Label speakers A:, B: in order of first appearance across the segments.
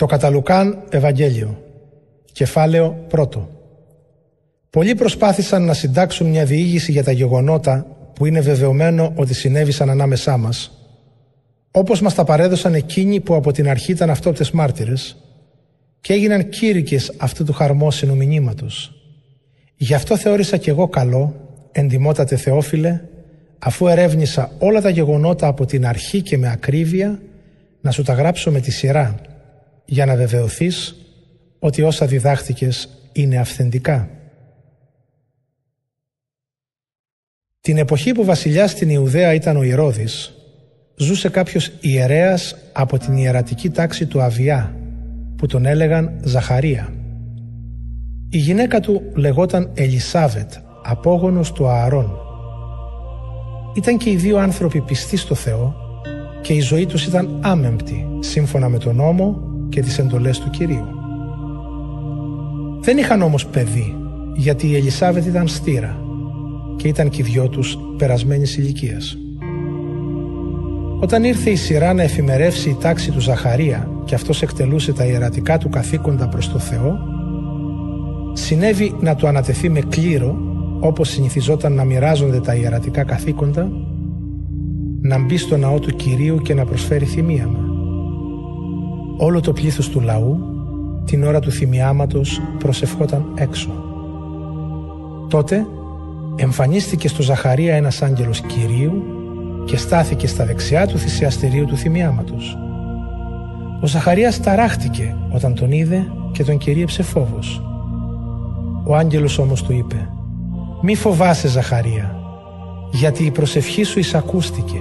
A: Το Καταλουκάν Ευαγγέλιο Κεφάλαιο 1 Πολλοί προσπάθησαν να συντάξουν μια διήγηση για τα γεγονότα που είναι βεβαιωμένο ότι συνέβησαν ανάμεσά μας. Όπως μας τα παρέδωσαν εκείνοι που από την αρχή ήταν αυτόπτες μάρτυρες και έγιναν κήρυκες αυτού του χαρμόσυνου μηνύματος. Γι' αυτό θεώρησα κι εγώ καλό, εντιμότατε Θεόφιλε, αφού ερεύνησα όλα τα γεγονότα από την αρχή και με ακρίβεια, να σου τα γράψω με τη σειρά, για να βεβαιωθείς ότι όσα διδάχτηκες είναι αυθεντικά. Την εποχή που βασιλιάς στην Ιουδαία ήταν ο Ηρώδης, ζούσε κάποιος ιερέας από την ιερατική τάξη του Αβιά, που τον έλεγαν Ζαχαρία. Η γυναίκα του λεγόταν Ελισάβετ, απόγονος του Ααρών. Ήταν και οι δύο άνθρωποι πιστοί στο Θεό και η ζωή τους ήταν άμεμπτη, σύμφωνα με τον νόμο και τις εντολές του Κυρίου. Δεν είχαν όμως παιδί, γιατί η Ελισάβετ ήταν στήρα και ήταν και οι δυο τους περασμένης ηλικίας. Όταν ήρθε η σειρά να εφημερεύσει η τάξη του Ζαχαρία και αυτός εκτελούσε τα ιερατικά του καθήκοντα προς το Θεό, συνέβη να του ανατεθεί με κλήρο, όπως συνηθιζόταν να μοιράζονται τα ιερατικά καθήκοντα, να μπει στο ναό του Κυρίου και να προσφέρει θυμίαμα. Όλο το πλήθος του λαού, την ώρα του θυμιάματος, προσευχόταν έξω. Τότε εμφανίστηκε στο Ζαχαρία ένας άγγελος Κυρίου και στάθηκε στα δεξιά του θυσιαστηρίου του θυμιάματος. Ο Ζαχαρίας ταράχτηκε όταν τον είδε και τον κυρίεψε φόβος. Ο άγγελος όμως του είπε «Μη φοβάσαι Ζαχαρία, γιατί η προσευχή σου εισακούστηκε.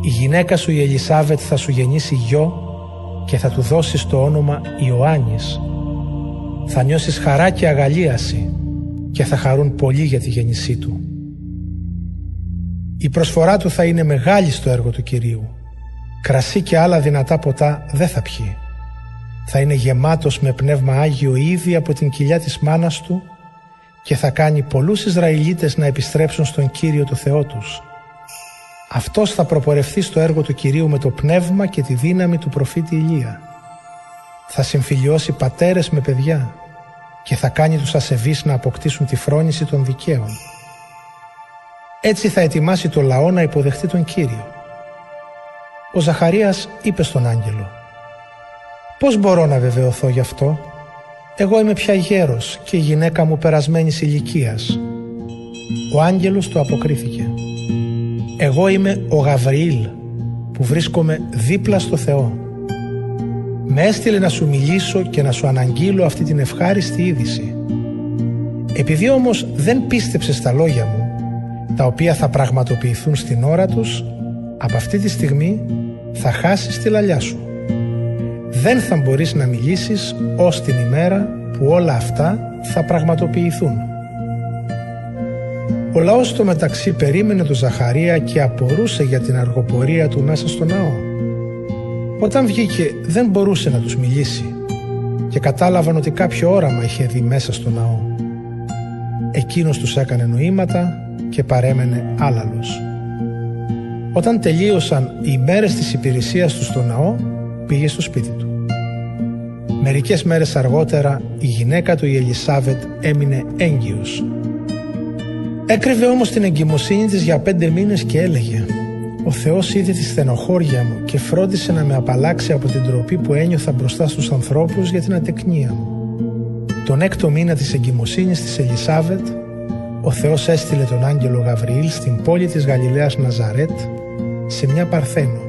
A: Η γυναίκα σου η Ελισάβετ θα σου γεννήσει γιο και θα του δώσεις το όνομα Ιωάννης. Θα νιώσεις χαρά και αγαλίαση και θα χαρούν πολύ για τη γέννησή του. Η προσφορά του θα είναι μεγάλη στο έργο του Κυρίου. Κρασί και άλλα δυνατά ποτά δεν θα πιει. Θα είναι γεμάτος με πνεύμα Άγιο ήδη από την κοιλιά της μάνας του και θα κάνει πολλούς Ισραηλίτες να επιστρέψουν στον Κύριο το Θεό τους. Αυτός θα προπορευθεί στο έργο του Κυρίου με το πνεύμα και τη δύναμη του προφήτη Ηλία. Θα συμφιλιώσει πατέρες με παιδιά και θα κάνει τους ασεβείς να αποκτήσουν τη φρόνηση των δικαίων. Έτσι θα ετοιμάσει το λαό να υποδεχτεί τον Κύριο. Ο Ζαχαρίας είπε στον άγγελο «Πώς μπορώ να βεβαιωθώ γι' αυτό, εγώ είμαι πια γέρος και η γυναίκα μου περασμένης ηλικίας. Ο άγγελος του αποκρίθηκε «Εγώ είμαι ο Γαβριήλ που βρίσκομαι δίπλα στο Θεό. Με έστειλε να σου μιλήσω και να σου αναγγείλω αυτή την ευχάριστη είδηση. Επειδή όμως δεν πίστεψες στα λόγια μου τα οποία θα πραγματοποιηθούν στην ώρα τους, από αυτή τη στιγμή θα χάσεις τη λαλιά σου. Δεν θα μπορείς να μιλήσεις ως την ημέρα που όλα αυτά θα πραγματοποιηθούν. Ο λαός στο μεταξύ περίμενε τον Ζαχαρία και απορούσε για την αργοπορία του μέσα στο ναό. Όταν βγήκε δεν μπορούσε να τους μιλήσει και κατάλαβαν ότι κάποιο όραμα είχε δει μέσα στο ναό. Εκείνος τους έκανε νοήματα και παρέμενε άλαλος. Όταν τελείωσαν οι μέρες της υπηρεσίας τους στο ναό, πήγε στο σπίτι του. Μερικές μέρες αργότερα η γυναίκα του η Ελισάβετ έμεινε έγκυος. Έκρυβε όμως την εγκυμοσύνη της για πέντε μήνες και έλεγε «Ο Θεός είδε τη στενοχώρια μου και φρόντισε να με απαλλάξει από την τροπή που ένιωθα μπροστά στους ανθρώπους για την ατεκνία μου». Τον έκτο μήνα της εγκυμοσύνης της Ελισάβετ ο Θεός έστειλε τον άγγελο Γαβριήλ στην πόλη της Γαλιλαίας Ναζαρέτ σε μια παρθένο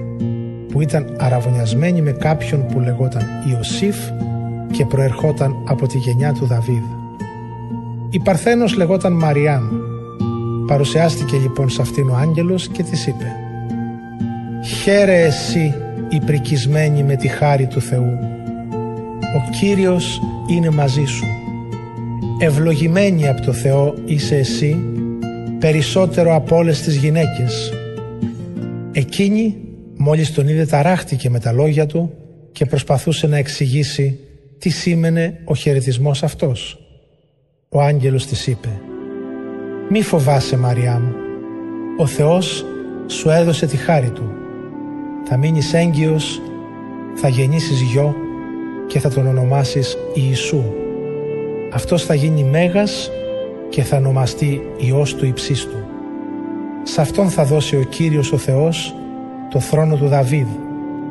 A: που ήταν αραβωνιασμένη με κάποιον που λεγόταν Ιωσήφ και προερχόταν από τη γενιά του Δαβίδ. Η παρθένος λεγόταν Μαριάμ. Παρουσιάστηκε λοιπόν σε αυτήν ο άγγελος και της είπε «Χαίρε εσύ η πρικισμένη με τη χάρη του Θεού. Ο Κύριος είναι μαζί σου ευλογημένη από το Θεό είσαι εσύ περισσότερο από όλες τις γυναίκες. Εκείνη μόλις τον είδε ταράχτηκε με τα λόγια του και προσπαθούσε να εξηγήσει τι σήμαινε ο χαιρετισμός αυτός. Ο άγγελος της είπε «Μη φοβάσαι Μαριά μου, ο Θεός σου έδωσε τη χάρη Του. Θα μείνεις έγκυος, θα γεννήσεις γιο και θα τον ονομάσεις Ιησού. Αυτός θα γίνει Μέγας και θα ονομαστεί Υιός του Υψίστου. Σε αυτόν θα δώσει ο Κύριος ο Θεός το θρόνο του Δαβίδ,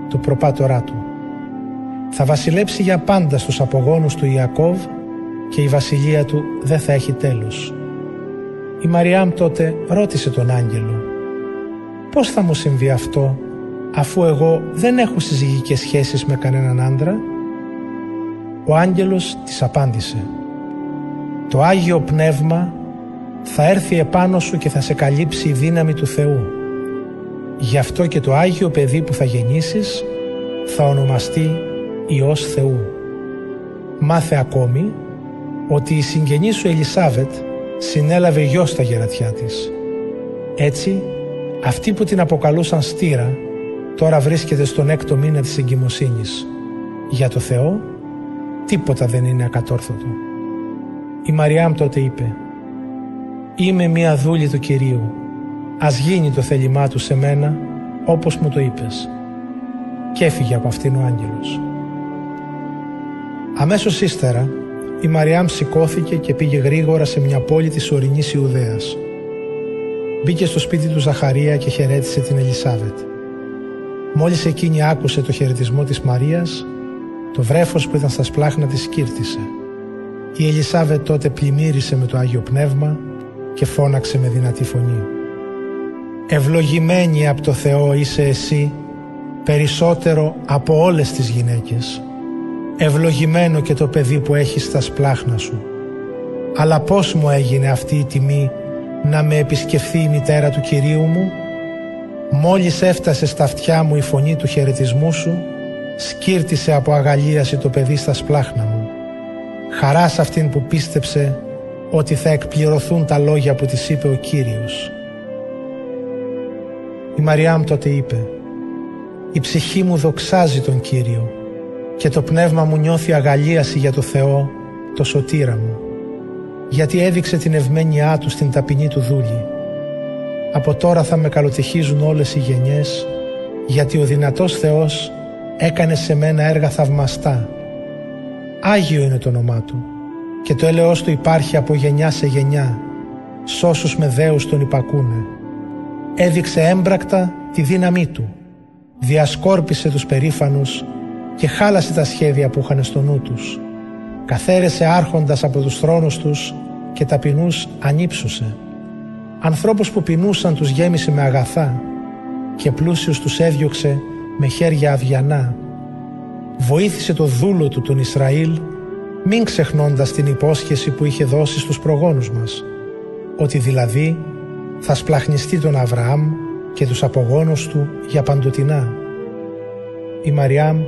A: του προπάτορά του. Θα βασιλέψει για πάντα στους απογόνους του Ιακώβ και η βασιλεία του δεν θα έχει τέλος. Η Μαριάμ τότε ρώτησε τον άγγελο «Πώς θα μου συμβεί αυτό αφού εγώ δεν έχω συζυγικές σχέσεις με κανέναν άντρα» Ο άγγελος της απάντησε «Το Άγιο Πνεύμα θα έρθει επάνω σου και θα σε καλύψει η δύναμη του Θεού. Γι' αυτό και το Άγιο παιδί που θα γεννήσεις θα ονομαστεί Υιός Θεού. Μάθε ακόμη ότι η συγγενή σου Ελισάβετ συνέλαβε γιος στα γερατιά της. Έτσι, αυτή που την αποκαλούσαν στήρα, τώρα βρίσκεται στον έκτο μήνα της εγκυμοσύνης. Για το Θεό, τίποτα δεν είναι ακατόρθωτο. Η Μαριάμ τότε είπε «Είμαι μία δούλη του Κυρίου, ας γίνει το θέλημά του σε μένα όπως μου το είπες». Και έφυγε από αυτήν ο άγγελος. Αμέσως ύστερα η Μαριάμ σηκώθηκε και πήγε γρήγορα σε μια πόλη της ορεινής Ιουδαίας. Μπήκε στο σπίτι του Ζαχαρία και χαιρέτησε την Ελισάβετ. Μόλις εκείνη άκουσε το χαιρετισμό της Μαρίας, το βρέφος που ήταν στα σπλάχνα της σκύρτησε. Η Ελισάβετ τότε πλημμύρισε με το Άγιο Πνεύμα και φώναξε με δυνατή φωνή. «Ευλογημένη από το Θεό είσαι εσύ, περισσότερο από όλες τις γυναίκες ευλογημένο και το παιδί που έχεις στα σπλάχνα σου. Αλλά πώς μου έγινε αυτή η τιμή να με επισκεφθεί η μητέρα του Κυρίου μου; Μόλις έφτασε στα αυτιά μου η φωνή του χαιρετισμού σου, σκύρτησε από αγαλίαση το παιδί στα σπλάχνα μου. Χαράς σε αυτήν που πίστεψε ότι θα εκπληρωθούν τα λόγια που της είπε ο Κύριος. Η Μαριάμ τότε είπε «Η ψυχή μου δοξάζει τον Κύριο και το πνεύμα μου νιώθει αγαλίαση για το Θεό, το σωτήρα μου, γιατί έδειξε την ευμένειά του στην ταπεινή του δούλη. Από τώρα θα με καλοτυχίζουν όλες οι γενιές, γιατί ο δυνατός Θεός έκανε σε μένα έργα θαυμαστά. Άγιο είναι το όνομά Του και το έλεος Του υπάρχει από γενιά σε γενιά, σ' όσους με δέους Τον υπακούνε. Έδειξε έμπρακτα τη δύναμή Του, διασκόρπισε τους περήφανους και χάλασε τα σχέδια που είχαν στο νου τους. Καθαίρεσε άρχοντας από τους θρόνους τους και ταπεινούς ανύψουσε. Ανθρώπους που πεινούσαν τους γέμισε με αγαθά και πλούσιους τους έδιωξε με χέρια αδιανά. Βοήθησε το δούλο του τον Ισραήλ μην ξεχνώντας την υπόσχεση που είχε δώσει στους προγόνους μας ότι δηλαδή θα σπλαχνιστεί τον Αβραάμ και τους απογόνους του για παντοτινά. Η Μαριάμ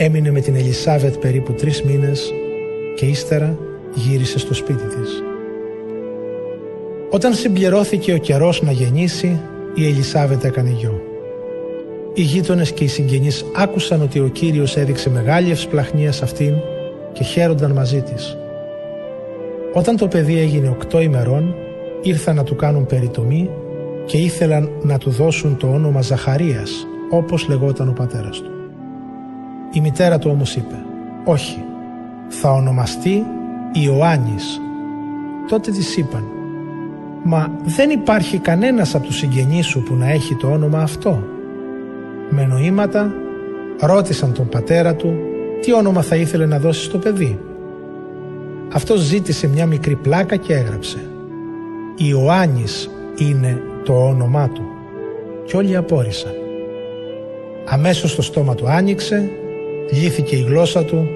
A: έμεινε με την Ελισάβετ περίπου τρεις μήνες και ύστερα γύρισε στο σπίτι της. Όταν συμπληρώθηκε ο καιρός να γεννήσει, η Ελισάβετ έκανε γιο. Οι γείτονες και οι συγγενείς άκουσαν ότι ο Κύριος έδειξε μεγάλη ευσπλαχνία σε αυτήν και χαίρονταν μαζί της. Όταν το παιδί έγινε οκτώ ημερών, ήρθαν να του κάνουν περιτομή και ήθελαν να του δώσουν το όνομα Ζαχαρίας, όπως λεγόταν ο πατέρας του. Η μητέρα του όμως είπε «Όχι, θα ονομαστεί Ιωάννης». Τότε της είπαν «Μα δεν υπάρχει κανένας από τους συγγενείς σου που να έχει το όνομα αυτό». Με νοήματα ρώτησαν τον πατέρα του τι όνομα θα ήθελε να δώσεις στο παιδί; Αυτός ζήτησε μια μικρή πλάκα και έγραψε «Ιωάννης είναι το όνομά του» και όλοι απόρρισαν. Αμέσως το στόμα του άνοιξε λύθηκε η γλώσσα του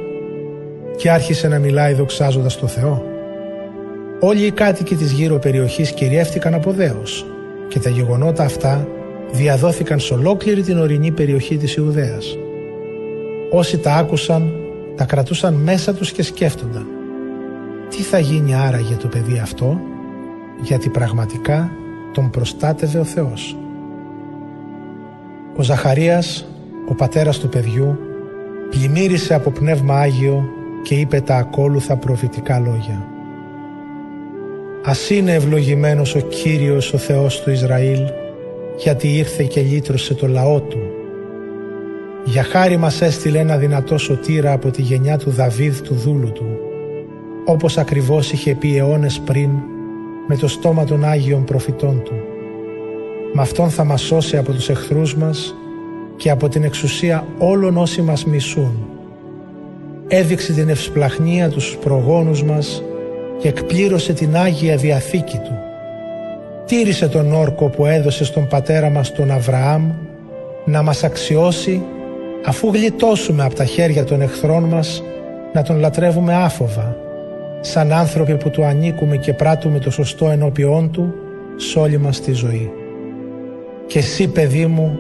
A: και άρχισε να μιλάει δοξάζοντας το Θεό. Όλοι οι κάτοικοι της γύρω περιοχής κυριεύτηκαν από δέος και τα γεγονότα αυτά διαδόθηκαν σε ολόκληρη την ορεινή περιοχή της Ιουδαίας. Όσοι τα άκουσαν, τα κρατούσαν μέσα τους και σκέφτονταν. Τι θα γίνει άραγε το παιδί αυτό, γιατί πραγματικά τον προστάτευε ο Θεός. Ο Ζαχαρίας, ο πατέρας του παιδιού, πλημμύρισε από πνεύμα Άγιο και είπε τα ακόλουθα προφητικά λόγια. Ας είναι ευλογημένος ο Κύριος ο Θεός του Ισραήλ, γιατί ήρθε και λύτρωσε το λαό του. Για χάρη μας έστειλε ένα δυνατό σωτήρα από τη γενιά του Δαβίδ του δούλου του, όπως ακριβώς είχε πει αιώνες πριν με το στόμα των Άγιων προφητών του. Με αυτόν θα μας σώσει από τους εχθρούς μας και από την εξουσία όλων όσοι μας μισούν. Έδειξε την ευσπλαχνία τους στους προγόνους μας και εκπλήρωσε την Άγια Διαθήκη του. Τήρησε τον όρκο που έδωσε στον πατέρα μας τον Αβραάμ να μας αξιώσει αφού γλιτώσουμε από τα χέρια των εχθρών μας να τον λατρεύουμε άφοβα σαν άνθρωποι που του ανήκουμε και πράττουμε το σωστό ενώπιόν του σε όλη μας τη ζωή. Και εσύ παιδί μου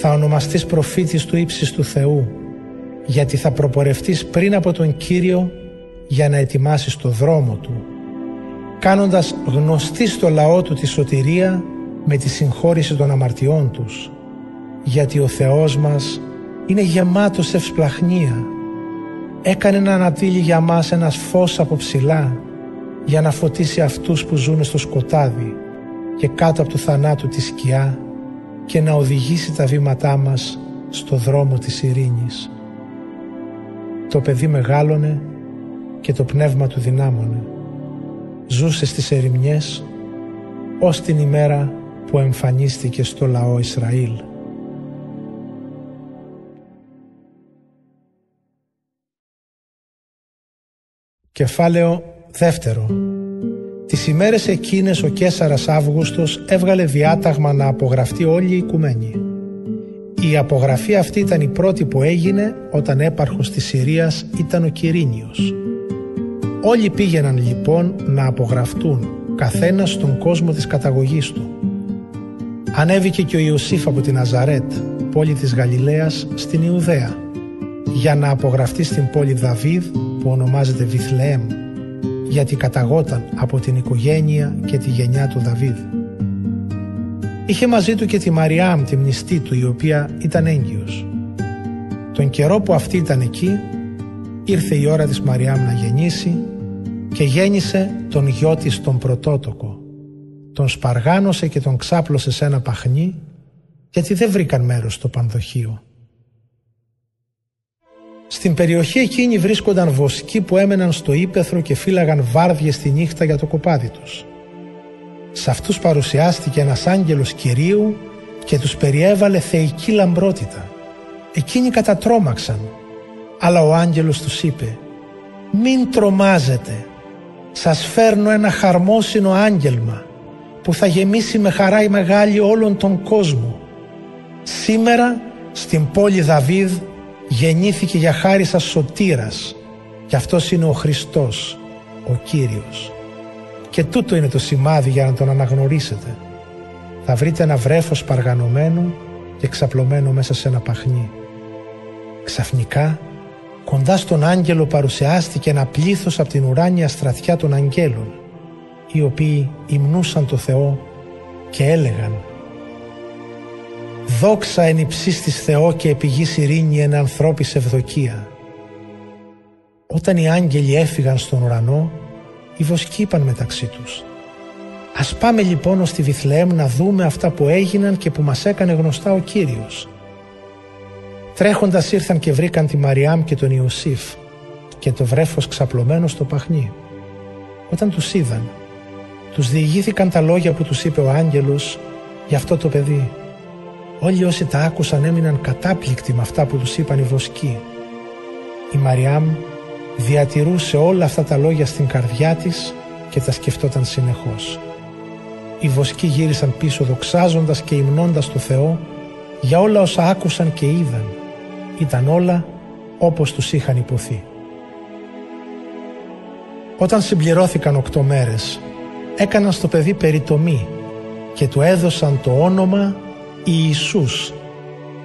A: θα ονομαστείς προφήτης του ύψης του Θεού γιατί θα προπορευτείς πριν από τον Κύριο για να ετοιμάσεις το δρόμο Του κάνοντας γνωστή στο λαό Του τη σωτηρία με τη συγχώρηση των αμαρτιών τους γιατί ο Θεός μας είναι γεμάτος ευσπλαχνία. Έκανε να ανατείλει για μας ένας φως από ψηλά για να φωτίσει αυτούς που ζουν στο σκοτάδι και κάτω από του θανάτου τη σκιά και να οδηγήσει τα βήματά μας στο δρόμο της ειρήνης. Το παιδί μεγάλωνε και το πνεύμα του δυνάμωνε. Ζούσε στις ερημιές ως την ημέρα που εμφανίστηκε στο λαό Ισραήλ. Κεφάλαιο δεύτερο Τις ημέρες εκείνες ο Κέσαρας Αύγουστος έβγαλε διάταγμα να απογραφτεί όλη η οικουμένη. Η απογραφή αυτή ήταν η πρώτη που έγινε όταν έπαρχος της Συρίας ήταν ο Κυρίνιος. Όλοι πήγαιναν λοιπόν να απογραφτούν καθένας στον κόσμο της καταγωγής του. Ανέβηκε και ο Ιωσήφ από την Αζαρέτ, πόλη της Γαλιλαίας, στην Ιουδαία, για να απογραφτεί στην πόλη Δαβίδ που ονομάζεται Βιθλεέμ, γιατί καταγόταν από την οικογένεια και τη γενιά του Δαβίδ. Είχε μαζί του και τη Μαριάμ, τη μνηστή του, η οποία ήταν έγκυος. Τον καιρό που αυτή ήταν εκεί, ήρθε η ώρα της Μαριάμ να γεννήσει και γέννησε τον γιο της τον πρωτότοκο. Τον σπαργάνωσε και τον ξάπλωσε σε ένα παχνί, γιατί δεν βρήκαν μέρος στο πανδοχείο. Στην περιοχή εκείνη βρίσκονταν βοσκοί που έμεναν στο ύπεθρο και φύλαγαν βάρδιες τη νύχτα για το κοπάδι τους. Σε αυτούς παρουσιάστηκε ένας άγγελος Κυρίου και τους περιέβαλε θεϊκή λαμπρότητα. Εκείνοι κατατρώμαξαν, αλλά ο άγγελος τους είπε «Μην τρομάζετε, σας φέρνω ένα χαρμόσυνο άγγελμα που θα γεμίσει με χαρά η μεγάλη όλον τον κόσμο. Σήμερα στην πόλη Δαβίδ γεννήθηκε για χάρη σας σωτήρας και αυτός είναι ο Χριστός, ο Κύριος. Και τούτο είναι το σημάδι για να τον αναγνωρίσετε. Θα βρείτε ένα βρέφος παργανωμένο και ξαπλωμένο μέσα σε ένα παχνί. Ξαφνικά, κοντά στον άγγελο παρουσιάστηκε ένα πλήθος από την ουράνια στρατιά των αγγέλων, οι οποίοι υμνούσαν το Θεό και έλεγαν Δόξα εν υψίστης Θεό και επιγής ειρήνη εν ανθρώπης ευδοκία. Όταν οι άγγελοι έφυγαν στον ουρανό, οι βοσκοί είπαν μεταξύ τους «Ας πάμε λοιπόν ως τη Βιθλεέμ να δούμε αυτά που έγιναν και που μας έκανε γνωστά ο Κύριος». Τρέχοντας ήρθαν και βρήκαν τη Μαριάμ και τον Ιωσήφ και το βρέφος ξαπλωμένο στο παχνί. Όταν τους είδαν, τους διηγήθηκαν τα λόγια που τους είπε ο άγγελος για αυτό το παιδί Όλοι όσοι τα άκουσαν έμειναν κατάπληκτοι με αυτά που τους είπαν οι βοσκοί. Η Μαριάμ διατηρούσε όλα αυτά τα λόγια στην καρδιά της και τα σκεφτόταν συνεχώς. Οι βοσκοί γύρισαν πίσω δοξάζοντας και υμνώντας το Θεό για όλα όσα άκουσαν και είδαν. Ήταν όλα όπως τους είχαν υποθεί. Όταν συμπληρώθηκαν οκτώ μέρες, έκαναν στο παιδί περιτομή και του έδωσαν το όνομα Ιησούς,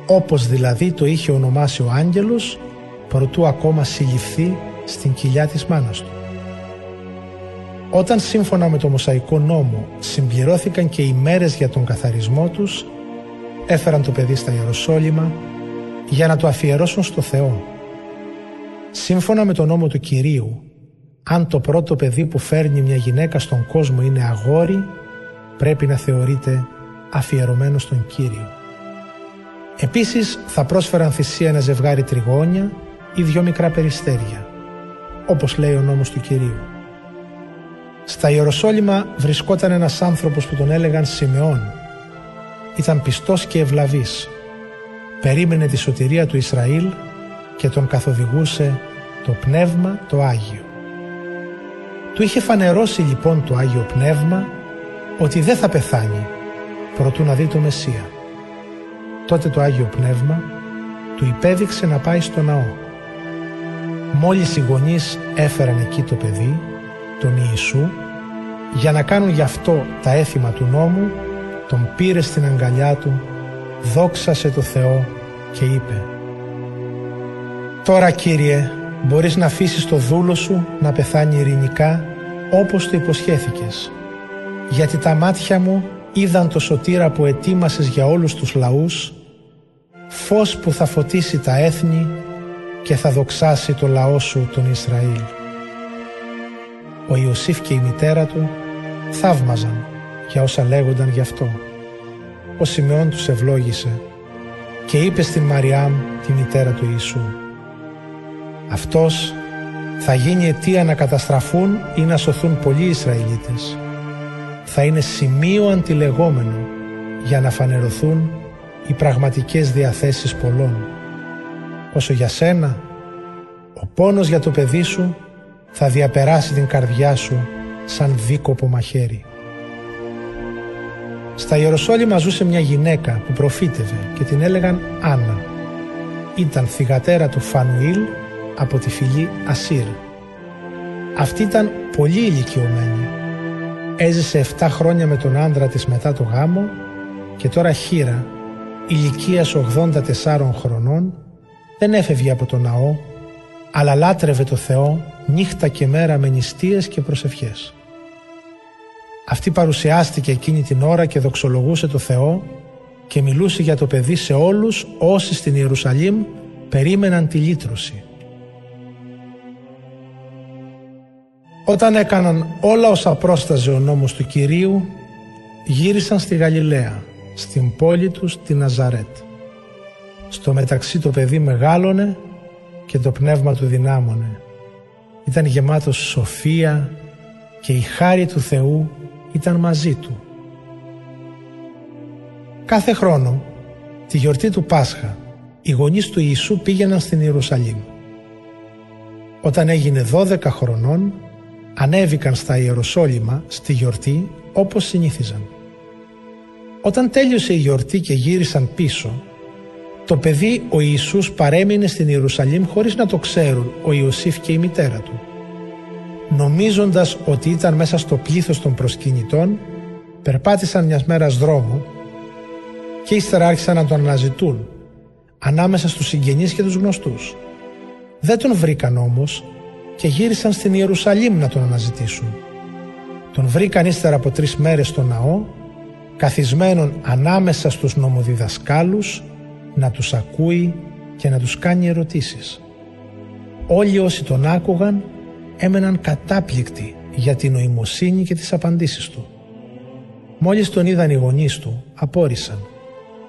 A: όπως δηλαδή το είχε ονομάσει ο άγγελος προτού ακόμα συλληφθεί στην κοιλιά της μάνας του. Όταν σύμφωνα με το Μοσαϊκό νόμο συμπληρώθηκαν και οι μέρες για τον καθαρισμό τους, έφεραν το παιδί στα Ιεροσόλυμα για να το αφιερώσουν στο Θεό. Σύμφωνα με τον νόμο του Κυρίου, αν το πρώτο παιδί που φέρνει μια γυναίκα στον κόσμο είναι αγόρι, πρέπει να θεωρείται αφιερωμένος στον Κύριο. Επίσης θα πρόσφεραν θυσία ένα ζευγάρι τριγώνια ή δυο μικρά περιστέρια, όπως λέει ο νόμος του Κυρίου. Στα Ιεροσόλυμα βρισκόταν ένας άνθρωπος που τον έλεγαν Σιμεών. Ήταν πιστός και ευλαβής. Περίμενε τη σωτηρία του Ισραήλ και τον καθοδηγούσε το Πνεύμα το Άγιο. Του είχε φανερώσει λοιπόν το Άγιο Πνεύμα ότι δεν θα πεθάνει προτού να δει το Μεσσία. Τότε το Άγιο Πνεύμα του υπέδειξε να πάει στο ναό. Μόλις οι γονείς έφεραν εκεί το παιδί, τον Ιησού, για να κάνουν γι' αυτό τα έθιμα του νόμου, τον πήρε στην αγκαλιά του, δόξασε το Θεό και είπε «Τώρα Κύριε, μπορείς να αφήσεις το δούλο σου να πεθάνει ειρηνικά όπως το υποσχέθηκες, γιατί τα μάτια μου είδαν το σωτήρα που ετοίμασες για όλους τους λαούς, φως που θα φωτίσει τα έθνη και θα δοξάσει το λαό σου τον Ισραήλ. Ο Ιωσήφ και η μητέρα του θαύμαζαν για όσα λέγονταν γι' αυτό. Ο Σιμεών τους ευλόγησε και είπε στην Μαριάμ τη μητέρα του Ιησού «Αυτός θα γίνει αιτία να καταστραφούν ή να σωθούν πολλοί Ισραηλίτες. Θα είναι σημείο αντιλεγόμενο για να φανερωθούν οι πραγματικές διαθέσεις πολλών. Όσο για σένα, ο πόνος για το παιδί σου θα διαπεράσει την καρδιά σου σαν δίκοπο μαχαίρι. Στα Ιεροσόλυμα ζούσε μια γυναίκα που προφήτευε και την έλεγαν Άννα. Ήταν θυγατέρα του Φανουήλ από τη φυλή Ασύρ. Αυτή ήταν πολύ ηλικιωμένη. Έζησε 7 χρόνια με τον άντρα της μετά το γάμο και τώρα χείρα, ηλικίας 84 χρονών, δεν έφευγε από τον ναό, αλλά λάτρευε το Θεό νύχτα και μέρα με νηστείες και προσευχές. Αυτή παρουσιάστηκε εκείνη την ώρα και δοξολογούσε το Θεό και μιλούσε για το παιδί σε όλους όσοι στην Ιερουσαλήμ περίμεναν τη λύτρωση. Όταν έκαναν όλα όσα πρόσταζε ο νόμος του Κυρίου, γύρισαν στη Γαλιλαία, στην πόλη τους τη Ναζαρέτ. Στο μεταξύ το παιδί μεγάλωνε και το πνεύμα του δυνάμωνε. Ήταν γεμάτος σοφία και η χάρη του Θεού ήταν μαζί του. Κάθε χρόνο, τη γιορτή του Πάσχα, οι γονείς του Ιησού πήγαιναν στην Ιερουσαλήμ. Όταν έγινε 12 χρονών, ανέβηκαν στα Ιεροσόλυμα στη γιορτή όπως συνήθιζαν. Όταν τέλειωσε η γιορτή και γύρισαν πίσω, το παιδί ο Ιησούς παρέμεινε στην Ιερουσαλήμ χωρίς να το ξέρουν ο Ιωσήφ και η μητέρα του. Νομίζοντας ότι ήταν μέσα στο πλήθος των προσκυνητών, περπάτησαν μιας μέρας δρόμο και ύστερα άρχισαν να τον αναζητούν ανάμεσα στους συγγενείς και τους γνωστούς. Δεν τον βρήκαν όμως και γύρισαν στην Ιερουσαλήμ να τον αναζητήσουν. Τον βρήκαν ύστερα από τρεις μέρες στο ναό, καθισμένον ανάμεσα στους νομοδιδασκάλους, να τους ακούει και να τους κάνει ερωτήσεις. Όλοι όσοι τον άκουγαν έμεναν κατάπληκτοι για την νοημοσύνη και τις απαντήσεις του. Μόλις τον είδαν οι γονείς του, απόρρισαν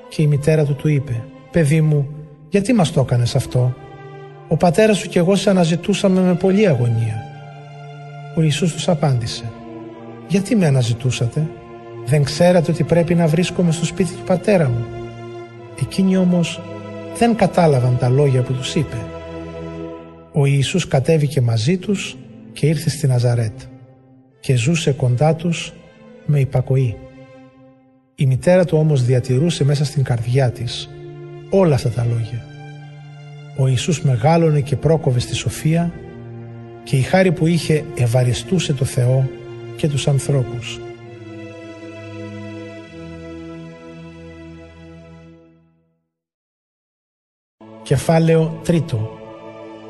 A: και η μητέρα του του είπε «Παιδί μου, γιατί μας το έκανες αυτό» Ο πατέρας σου και εγώ σε αναζητούσαμε με πολλή αγωνία. Ο Ιησούς τους απάντησε «Γιατί με αναζητούσατε, δεν ξέρατε ότι πρέπει να βρίσκομαι στο σπίτι του πατέρα μου». Εκείνοι όμως δεν κατάλαβαν τα λόγια που τους είπε. Ο Ιησούς κατέβηκε μαζί τους και ήρθε στη Ναζαρέτ και ζούσε κοντά τους με υπακοή. Η μητέρα του όμως διατηρούσε μέσα στην καρδιά της όλα αυτά τα λόγια ο Ιησούς μεγάλωνε και πρόκοβε στη σοφία και η χάρη που είχε ευαριστούσε το Θεό και τους ανθρώπους. Κεφάλαιο τρίτο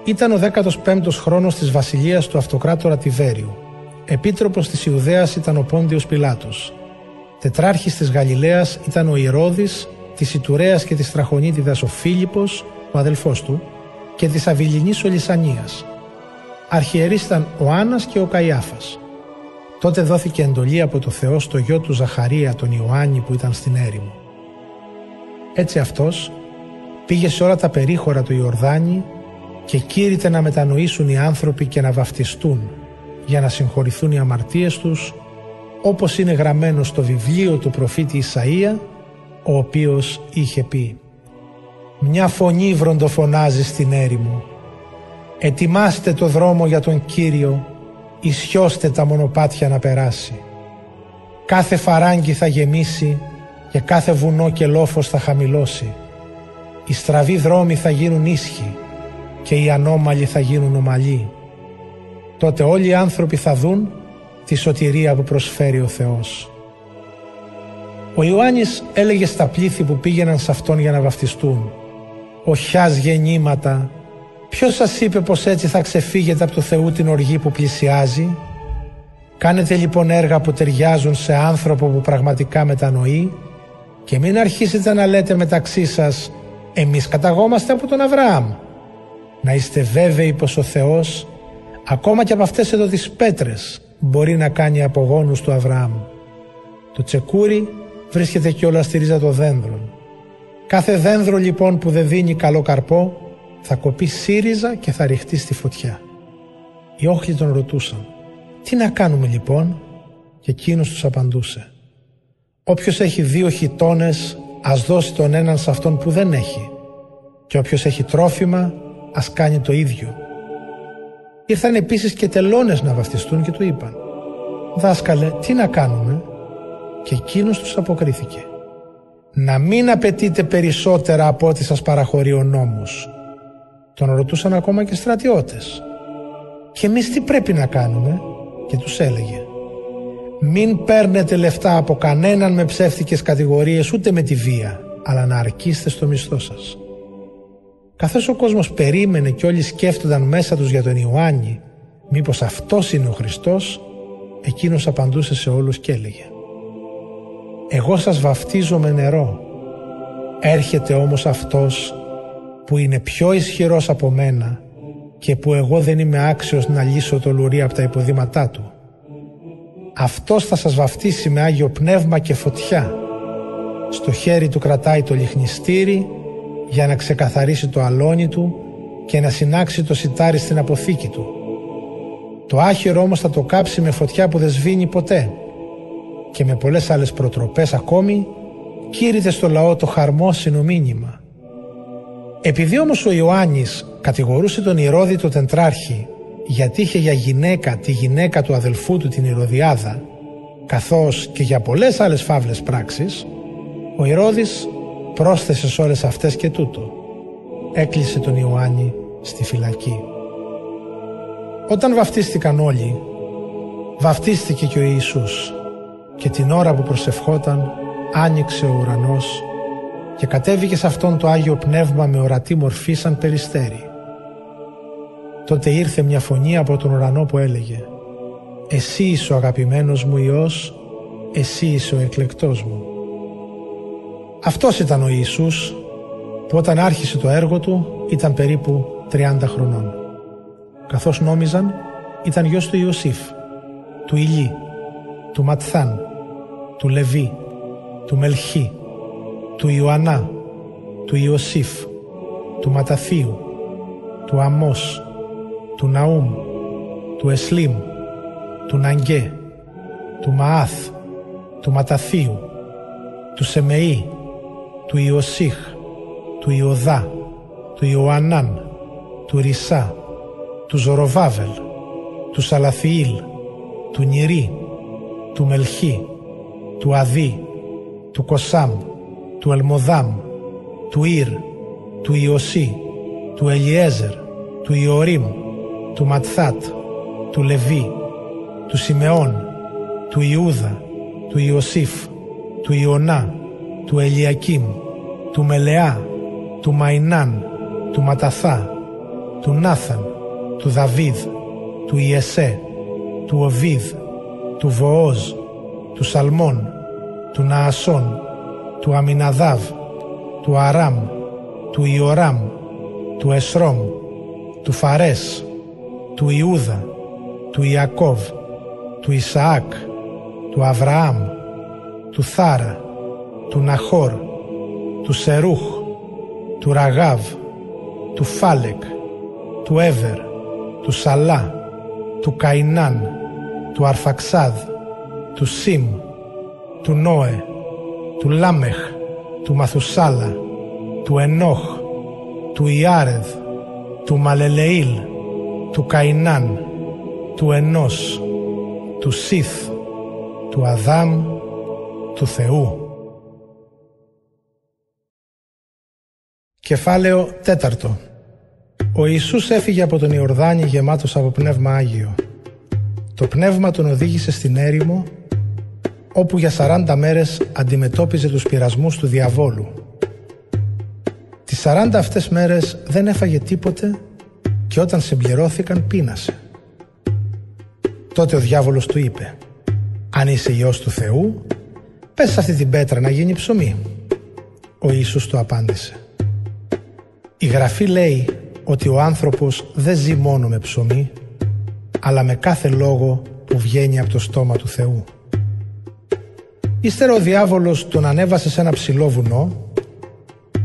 A: Ήταν ο 15ος χρόνος της βασιλείας του αυτοκράτορα Τιβέριου. Επίτροπος της Ιουδαίας ήταν ο Πόντιος Πιλάτος. Τετράρχης της Γαλιλαίας ήταν ο Ηρώδης, της Ιτουρέας και της Τραχονίτιδας ο Φίλιππος, ο αδελφός του, και της Αβυλινής Ολυσανίας. Αρχιερείς ήταν ο Άννας και ο Καϊάφας. Τότε δόθηκε εντολή από το Θεό στο γιο του Ζαχαρία τον Ιωάννη που ήταν στην έρημο. Έτσι αυτός, πήγε σε όλα τα περίχωρα του Ιορδάνη και κήρυτε να μετανοήσουν οι άνθρωποι και να βαφτιστούν για να συγχωρηθούν οι αμαρτίες τους όπως είναι γραμμένο στο βιβλίο του προφήτη Ισαΐα ο οποίος είχε πει «Μια φωνή βροντοφωνάζει στην έρημο. Ετοιμάστε το δρόμο για τον Κύριο, ισιώστε τα μονοπάτια να περάσει. Κάθε φαράγγι θα γεμίσει και κάθε βουνό και λόφος θα χαμηλώσει. Οι στραβοί δρόμοι θα γίνουν ίσχυοι και οι ανώμαλοι θα γίνουν ομαλοί. Τότε όλοι οι άνθρωποι θα δουν τη σωτηρία που προσφέρει ο Θεός. Ο Ιωάννης έλεγε στα πλήθη που πήγαιναν σε αυτόν για να βαφτιστούν «Οχιάς γεννήματα, ποιος σας είπε πως έτσι θα ξεφύγετε από το Θεού την οργή που πλησιάζει» Κάνετε λοιπόν έργα που ταιριάζουν σε άνθρωπο που πραγματικά μετανοεί και μην αρχίσετε να λέτε μεταξύ σας «Εμείς καταγόμαστε από τον Αβραάμ». Να είστε βέβαιοι πως ο Θεός ακόμα και από αυτές εδώ τις πέτρες μπορεί να κάνει απογόνους του Αβραάμ. Το τσεκούρι βρίσκεται κιόλας στη ρίζα των δένδρων. Κάθε δένδρο λοιπόν που δεν δίνει καλό καρπό θα κοπεί σύριζα και θα ρηχτεί στη φωτιά. Οι όχλοι τον ρωτούσαν «Τι να κάνουμε λοιπόν» και εκείνος τους απαντούσε «Όποιος έχει δύο χιτώνες ας δώσει τον έναν σε αυτόν που δεν έχει και όποιος έχει τρόφιμα ας κάνει το ίδιο». Ήρθαν επίσης και τελώνες να βαφτιστούν και του είπαν «Δάσκαλε, τι να κάνουμε» και εκείνος τους αποκρίθηκε «Να μην απαιτείτε περισσότερα από ό,τι σας παραχωρεί ο νόμος». Τον ρωτούσαν ακόμα και στρατιώτες. «Και εμείς τι πρέπει να κάνουμε» και τους έλεγε «Μην παίρνετε λεφτά από κανέναν με ψεύτικες κατηγορίες ούτε με τη βία, αλλά να αρκείστε στο μισθό σας». Καθώς ο κόσμος περίμενε και όλοι σκέφτονταν μέσα τους για τον Ιωάννη μήπως αυτός είναι ο Χριστός, εκείνος απαντούσε σε όλους και έλεγε «Εγώ σας βαφτίζω με νερό, έρχεται όμως αυτός που είναι πιο ισχυρός από μένα και που εγώ δεν είμαι άξιος να λύσω το λουρί από τα υποδήματά του. Αυτός θα σας βαφτίσει με Άγιο Πνεύμα και φωτιά. Στο χέρι του κρατάει το λιχνιστήρι για να ξεκαθαρίσει το αλόνι του και να συνάξει το σιτάρι στην αποθήκη του. Το άχυρο όμως θα το κάψει με φωτιά που δεν σβήνει ποτέ και με πολλές άλλες προτροπές ακόμη κήρυτε στο λαό το χαρμόσυνο μήνυμα. Επειδή όμως ο Ιωάννης κατηγορούσε τον Ηρώδη το τεντράρχη γιατί είχε για γυναίκα τη γυναίκα του αδελφού του την Ηρωδιάδα καθώς και για πολλές άλλες φαύλες πράξεις ο Ηρώδης πρόσθεσε σε όλες αυτές και τούτο. Έκλεισε τον Ιωάννη στη φυλακή. Όταν βαφτίστηκαν όλοι βαφτίστηκε και ο Ιησούς και την ώρα που προσευχόταν άνοιξε ο ουρανός και κατέβηκε σε αυτόν το Άγιο Πνεύμα με ορατή μορφή σαν περιστέρι. Τότε ήρθε μια φωνή από τον ουρανό που έλεγε «Εσύ είσαι ο αγαπημένος μου Υιός, εσύ είσαι ο εκλεκτός μου». Αυτός ήταν ο Ιησούς που όταν άρχισε το έργο του ήταν περίπου 30 χρονών. Καθώς νόμιζαν ήταν γιος του Ιωσήφ, του Ηλί, του Ματθάν, του Λεβί, του Μελχή, του Ιωαννά, του Ιωσήφ, του Ματαθίου, του Αμός, του Ναούμ, του Εσλίμ, του Ναγκέ, του Μαάθ, του Ματαθίου, του Σεμεή, του Ιωσήχ, του Ιωδά, του Ιωαννάν, του Ρισά, του Ζωροβάβελ, του Σαλαθιήλ, του Νιρί, του Μελχή, του Αδί, του Κοσάμ, του Ελμοδάμ, του Ήρ, του Ιωσή, του Ελιέζερ, του Ιωρίμ, του Ματθάτ, του Λεβί, του Σιμεών, του Ιούδα, του Ιωσήφ, του Ιωνά, του Ελιακίμ, του Μελεά, του Μαϊνάν, του Ματαθά, του Νάθαν, του Δαβίδ, του Ιεσέ, του Οβίδ, του Βοόζ, του Σαλμών, του Ναασών, του Αμιναδάβ, του Αράμ, του Ιωράμ, του Εσρόμ, του Φαρές, του Ιούδα, του Ιακώβ, του Ισαάκ, του Αβραάμ, του Θάρα, του Ναχόρ, του Σερούχ, του Ραγάβ, του Φάλεκ, του Έβερ, του Σαλά, του Καϊνάν, του Αρφαξάδ, του Σιμ, του Νόε, του Λάμεχ, του Μαθουσάλα, του Ενόχ, του Ιάρεδ, του Μαλελεήλ, του Καϊνάν, του Ενός, του Σιθ, του Αδάμ, του Θεού. Κεφάλαιο τέταρτο Ο Ιησούς έφυγε από τον Ιορδάνη γεμάτος από Πνεύμα Άγιο. Το Πνεύμα τον οδήγησε στην έρημο όπου για 40 μέρες αντιμετώπιζε τους πειρασμούς του διαβόλου. Τις 40 αυτές μέρες δεν έφαγε τίποτε και όταν συμπληρώθηκαν πείνασε. Τότε ο διάβολος του είπε «Αν είσαι Υιός του Θεού, πες σε αυτή την πέτρα να γίνει ψωμί». Ο Ιησούς του απάντησε «Η Γραφή λέει ότι ο άνθρωπος δεν ζει μόνο με ψωμί, αλλά με κάθε λόγο που βγαίνει από το στόμα του Θεού». Ύστερα ο διάβολος τον ανέβασε σε ένα ψηλό βουνό,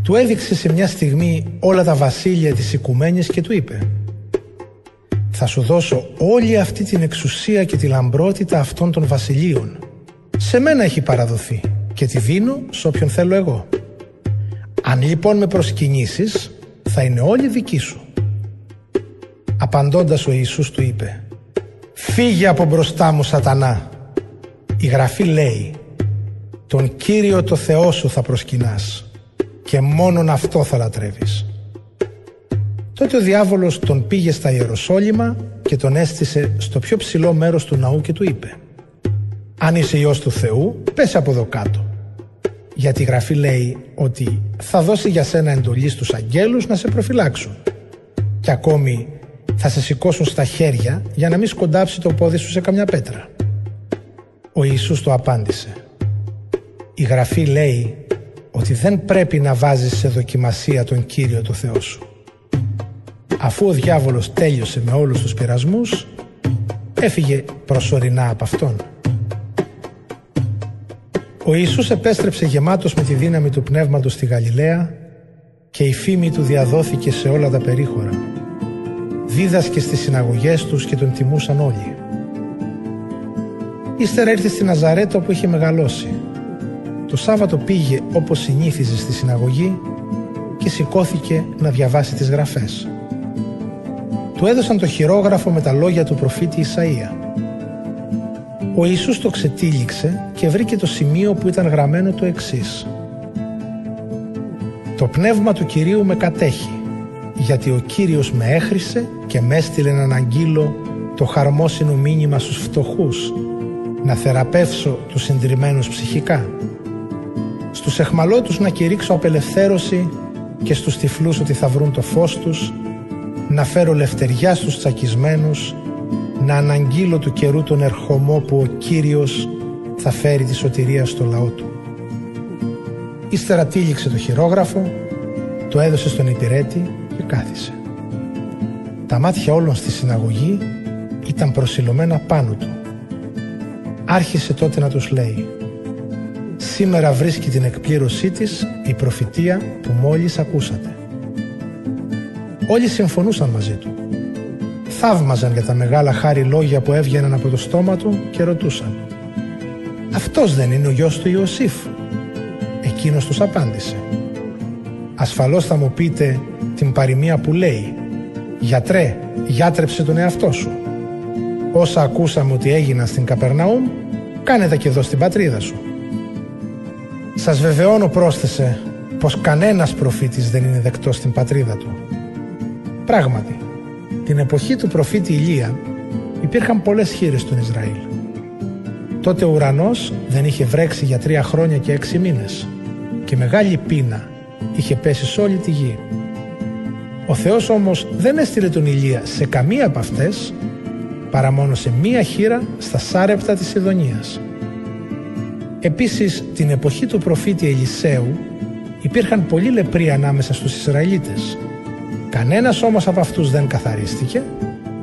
A: του έδειξε σε μια στιγμή όλα τα βασίλεια της οικουμένης και του είπε «Θα σου δώσω όλη αυτή την εξουσία και τη λαμπρότητα αυτών των βασιλείων. Σε μένα έχει παραδοθεί και τη δίνω σε όποιον θέλω εγώ. Αν λοιπόν με προσκυνήσεις, θα είναι όλοι δικοί σου». Απαντώντας ο Ιησούς του είπε «Φύγε από μπροστά μου σατανά». Η Γραφή λέει τον Κύριο το Θεό σου θα προσκυνάς και μόνον αυτό θα λατρεύεις. Τότε ο διάβολος τον πήγε στα Ιεροσόλυμα και τον έστησε στο πιο ψηλό μέρος του ναού και του είπε «Αν είσαι Υιός του Θεού, πες από εδώ κάτω». Γιατί η Γραφή λέει ότι θα δώσει για σένα εντολή στους αγγέλους να σε προφυλάξουν. Και ακόμη θα σε σηκώσουν στα χέρια για να μην σκοντάψει το πόδι σου σε καμιά πέτρα. Ο Ιησούς το απάντησε η Γραφή λέει ότι δεν πρέπει να βάζεις σε δοκιμασία τον Κύριο το Θεό σου. Αφού ο διάβολος τέλειωσε με όλους τους πειρασμούς, έφυγε προσωρινά από Αυτόν. Ο Ιησούς επέστρεψε γεμάτος με τη δύναμη του Πνεύματος στη Γαλιλαία και η φήμη του διαδόθηκε σε όλα τα περίχωρα. Δίδασκε στις συναγωγές τους και τον τιμούσαν όλοι. Ύστερα ήρθε στη Ναζαρέτο που είχε μεγαλώσει το Σάββατο πήγε όπως συνήθιζε στη συναγωγή και σηκώθηκε να διαβάσει τις γραφές. Του έδωσαν το χειρόγραφο με τα λόγια του προφήτη Ισαΐα. Ο Ιησούς το ξετύλιξε και βρήκε το σημείο που ήταν γραμμένο το εξής. «Το πνεύμα του Κυρίου με κατέχει, γιατί ο Κύριος με έχρισε και με έστειλε να αναγγείλω το χαρμόσυνο μήνυμα στους φτωχούς, να θεραπεύσω τους συντριμμένους ψυχικά, στους εχμαλώτους να κηρύξω απελευθέρωση και στους τυφλούς ότι θα βρουν το φως τους, να φέρω λευτεριά στους τσακισμένους, να αναγγείλω του καιρού τον ερχομό που ο Κύριος θα φέρει τη σωτηρία στο λαό του. Ύστερα τύλιξε το χειρόγραφο, το έδωσε στον υπηρέτη και κάθισε. Τα μάτια όλων στη συναγωγή ήταν προσιλωμένα πάνω του. Άρχισε τότε να τους λέει Σήμερα βρίσκει την εκπλήρωσή της η προφητεία που μόλις ακούσατε. Όλοι συμφωνούσαν μαζί του. Θαύμαζαν για τα μεγάλα χάρη λόγια που έβγαιναν από το στόμα του και ρωτούσαν «Αυτός δεν είναι ο γιος του Ιωσήφ» Εκείνος τους απάντησε «Ασφαλώς θα μου πείτε την παροιμία που λέει «Γιατρέ, γιάτρεψε τον εαυτό σου». Όσα ακούσαμε ότι έγιναν στην Καπερναούμ, κάνε τα και εδώ στην πατρίδα σου. Σας βεβαιώνω πρόσθεσε πως κανένας προφήτης δεν είναι δεκτός στην πατρίδα του. Πράγματι, την εποχή του προφήτη Ηλία υπήρχαν πολλές χείρες στον Ισραήλ. Τότε ο ουρανός δεν είχε βρέξει για τρία χρόνια και έξι μήνες και μεγάλη πείνα είχε πέσει σε όλη τη γη. Ο Θεός όμως δεν έστειλε τον Ηλία σε καμία από αυτές παρά μόνο σε μία χείρα στα σάρεπτα της Ιδονίας. Επίσης, την εποχή του προφήτη Ελισέου υπήρχαν πολλοί λεπροί ανάμεσα στους Ισραηλίτες. Κανένας όμως από αυτούς δεν καθαρίστηκε,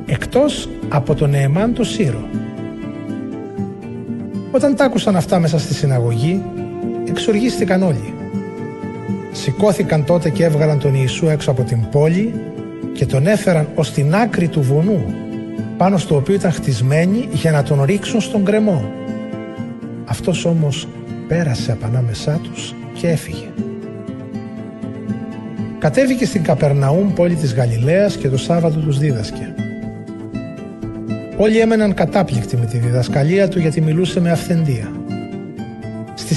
A: εκτός από τον Νεεμάν το Σύρο. Όταν τ' άκουσαν αυτά μέσα στη συναγωγή, εξοργίστηκαν όλοι. Σηκώθηκαν τότε και έβγαλαν τον Ιησού έξω από την πόλη και τον έφεραν ως την άκρη του βουνού πάνω στο οποίο ήταν χτισμένοι για να τον ρίξουν στον κρεμό. Αυτός όμως πέρασε από ανάμεσά τους και έφυγε. Κατέβηκε στην Καπερναούμ πόλη της Γαλιλαίας και το Σάββατο τους δίδασκε. Όλοι έμεναν κατάπληκτοι με τη διδασκαλία του γιατί μιλούσε με αυθεντία.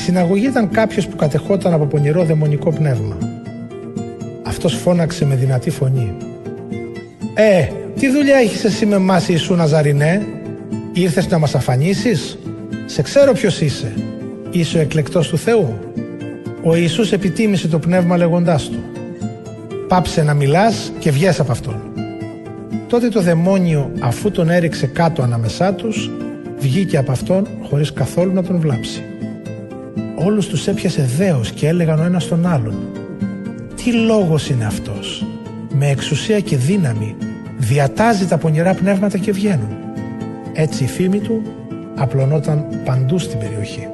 A: Στη συναγωγή ήταν κάποιος που κατεχόταν από πονηρό δαιμονικό πνεύμα. Αυτός φώναξε με δυνατή φωνή. «Ε, τι δουλειά έχεις εσύ με εμάς Ιησού Ναζαρινέ, ήρθες να μας αφανίσεις, σε ξέρω ποιος είσαι, είσαι ο εκλεκτός του Θεού». Ο Ιησούς επιτίμησε το πνεύμα λέγοντάς του «Πάψε να μιλάς και βγες από αυτόν». Τότε το δαιμόνιο αφού τον έριξε κάτω ανάμεσά τους βγήκε από αυτόν χωρίς καθόλου να τον βλάψει. Όλους τους έπιασε δέος και έλεγαν ο ένας τον άλλον «Τι λόγος είναι αυτός» με εξουσία και δύναμη διατάζει τα πονηρά πνεύματα και βγαίνουν. Έτσι η φήμη του απλωνόταν παντού στην περιοχή.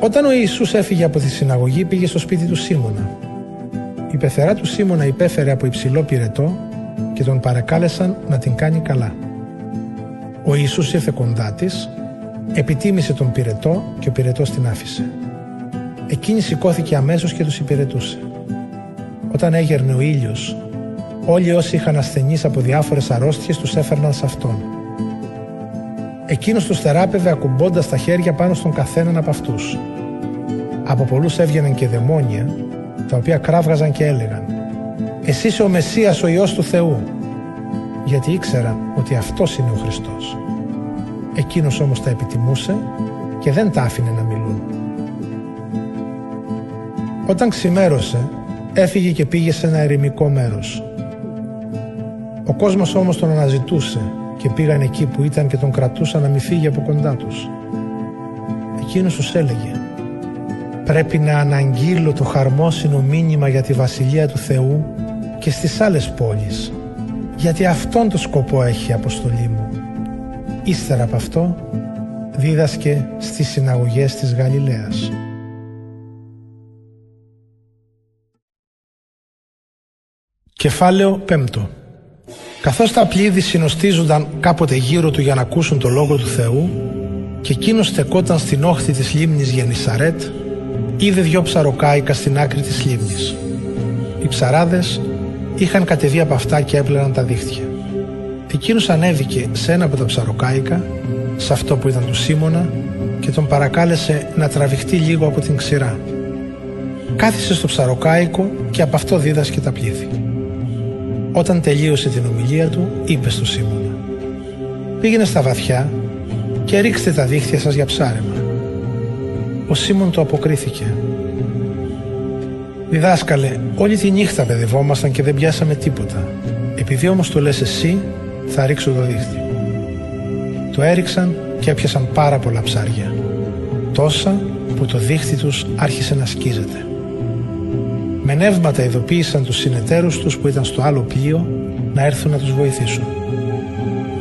A: Όταν ο Ιησούς έφυγε από τη συναγωγή πήγε στο σπίτι του Σίμωνα. Η πεθερά του Σίμωνα υπέφερε από υψηλό πυρετό και τον παρακάλεσαν να την κάνει καλά. Ο Ιησούς ήρθε κοντά της, επιτίμησε τον πυρετό και ο πυρετός την άφησε. Εκείνη σηκώθηκε αμέσως και τους υπηρετούσε. Όταν έγερνε ο ήλιος, όλοι όσοι είχαν ασθενείς από διάφορες αρρώστιες τους έφερναν σε αυτόν. Εκείνος τους θεράπευε ακουμπώντας τα χέρια πάνω στον καθέναν από αυτούς. Από πολλούς έβγαιναν και δαιμόνια, τα οποία κράβγαζαν και έλεγαν «Εσύ είσαι ο Μεσσίας, ο Υιός του Θεού», γιατί ήξεραν ότι αυτός είναι ο Χριστός. Εκείνος όμως τα επιτιμούσε και δεν τα άφηνε να μιλούν. Όταν ξημέρωσε, έφυγε και πήγε σε ένα ερημικό μέρος. Ο κόσμος όμως τον αναζητούσε και πήγαν εκεί που ήταν και τον κρατούσαν να μην φύγει από κοντά τους. Εκείνος τους έλεγε «Πρέπει να αναγγείλω το χαρμόσυνο μήνυμα για τη Βασιλεία του Θεού και στις άλλες πόλεις, γιατί αυτόν το σκοπό έχει η αποστολή μου». Ύστερα από αυτό δίδασκε στις συναγωγές της Γαλιλαίας. Κεφάλαιο 5 Καθώς τα πλήθη συνοστίζονταν κάποτε γύρω του για να ακούσουν το Λόγο του Θεού και εκείνος στεκόταν στην όχθη της λίμνης Γενισαρέτ είδε δυο ψαροκάικα στην άκρη της λίμνης. Οι ψαράδες είχαν κατεβεί από αυτά και έπλαιναν τα δίχτυα. Εκείνος ανέβηκε σε ένα από τα ψαροκάικα, σε αυτό που ήταν του Σίμωνα και τον παρακάλεσε να τραβηχτεί λίγο από την ξηρά. Κάθισε στο ψαροκάικο και από αυτό δίδασκε τα πλήθη. Όταν τελείωσε την ομιλία του, είπε στο Σίμωνα «Πήγαινε στα βαθιά και ρίξτε τα δίχτυα σας για ψάρεμα». Ο Σίμων το αποκρίθηκε. «Διδάσκαλε, όλη τη νύχτα παιδευόμασταν και δεν πιάσαμε τίποτα. Επειδή όμως το λες εσύ, θα ρίξω το δίχτυ». Το έριξαν και έπιασαν πάρα πολλά ψάρια. Τόσα που το δίχτυ τους άρχισε να σκίζεται. Με νεύματα ειδοποίησαν τους συνεταίρους τους που ήταν στο άλλο πλοίο να έρθουν να τους βοηθήσουν.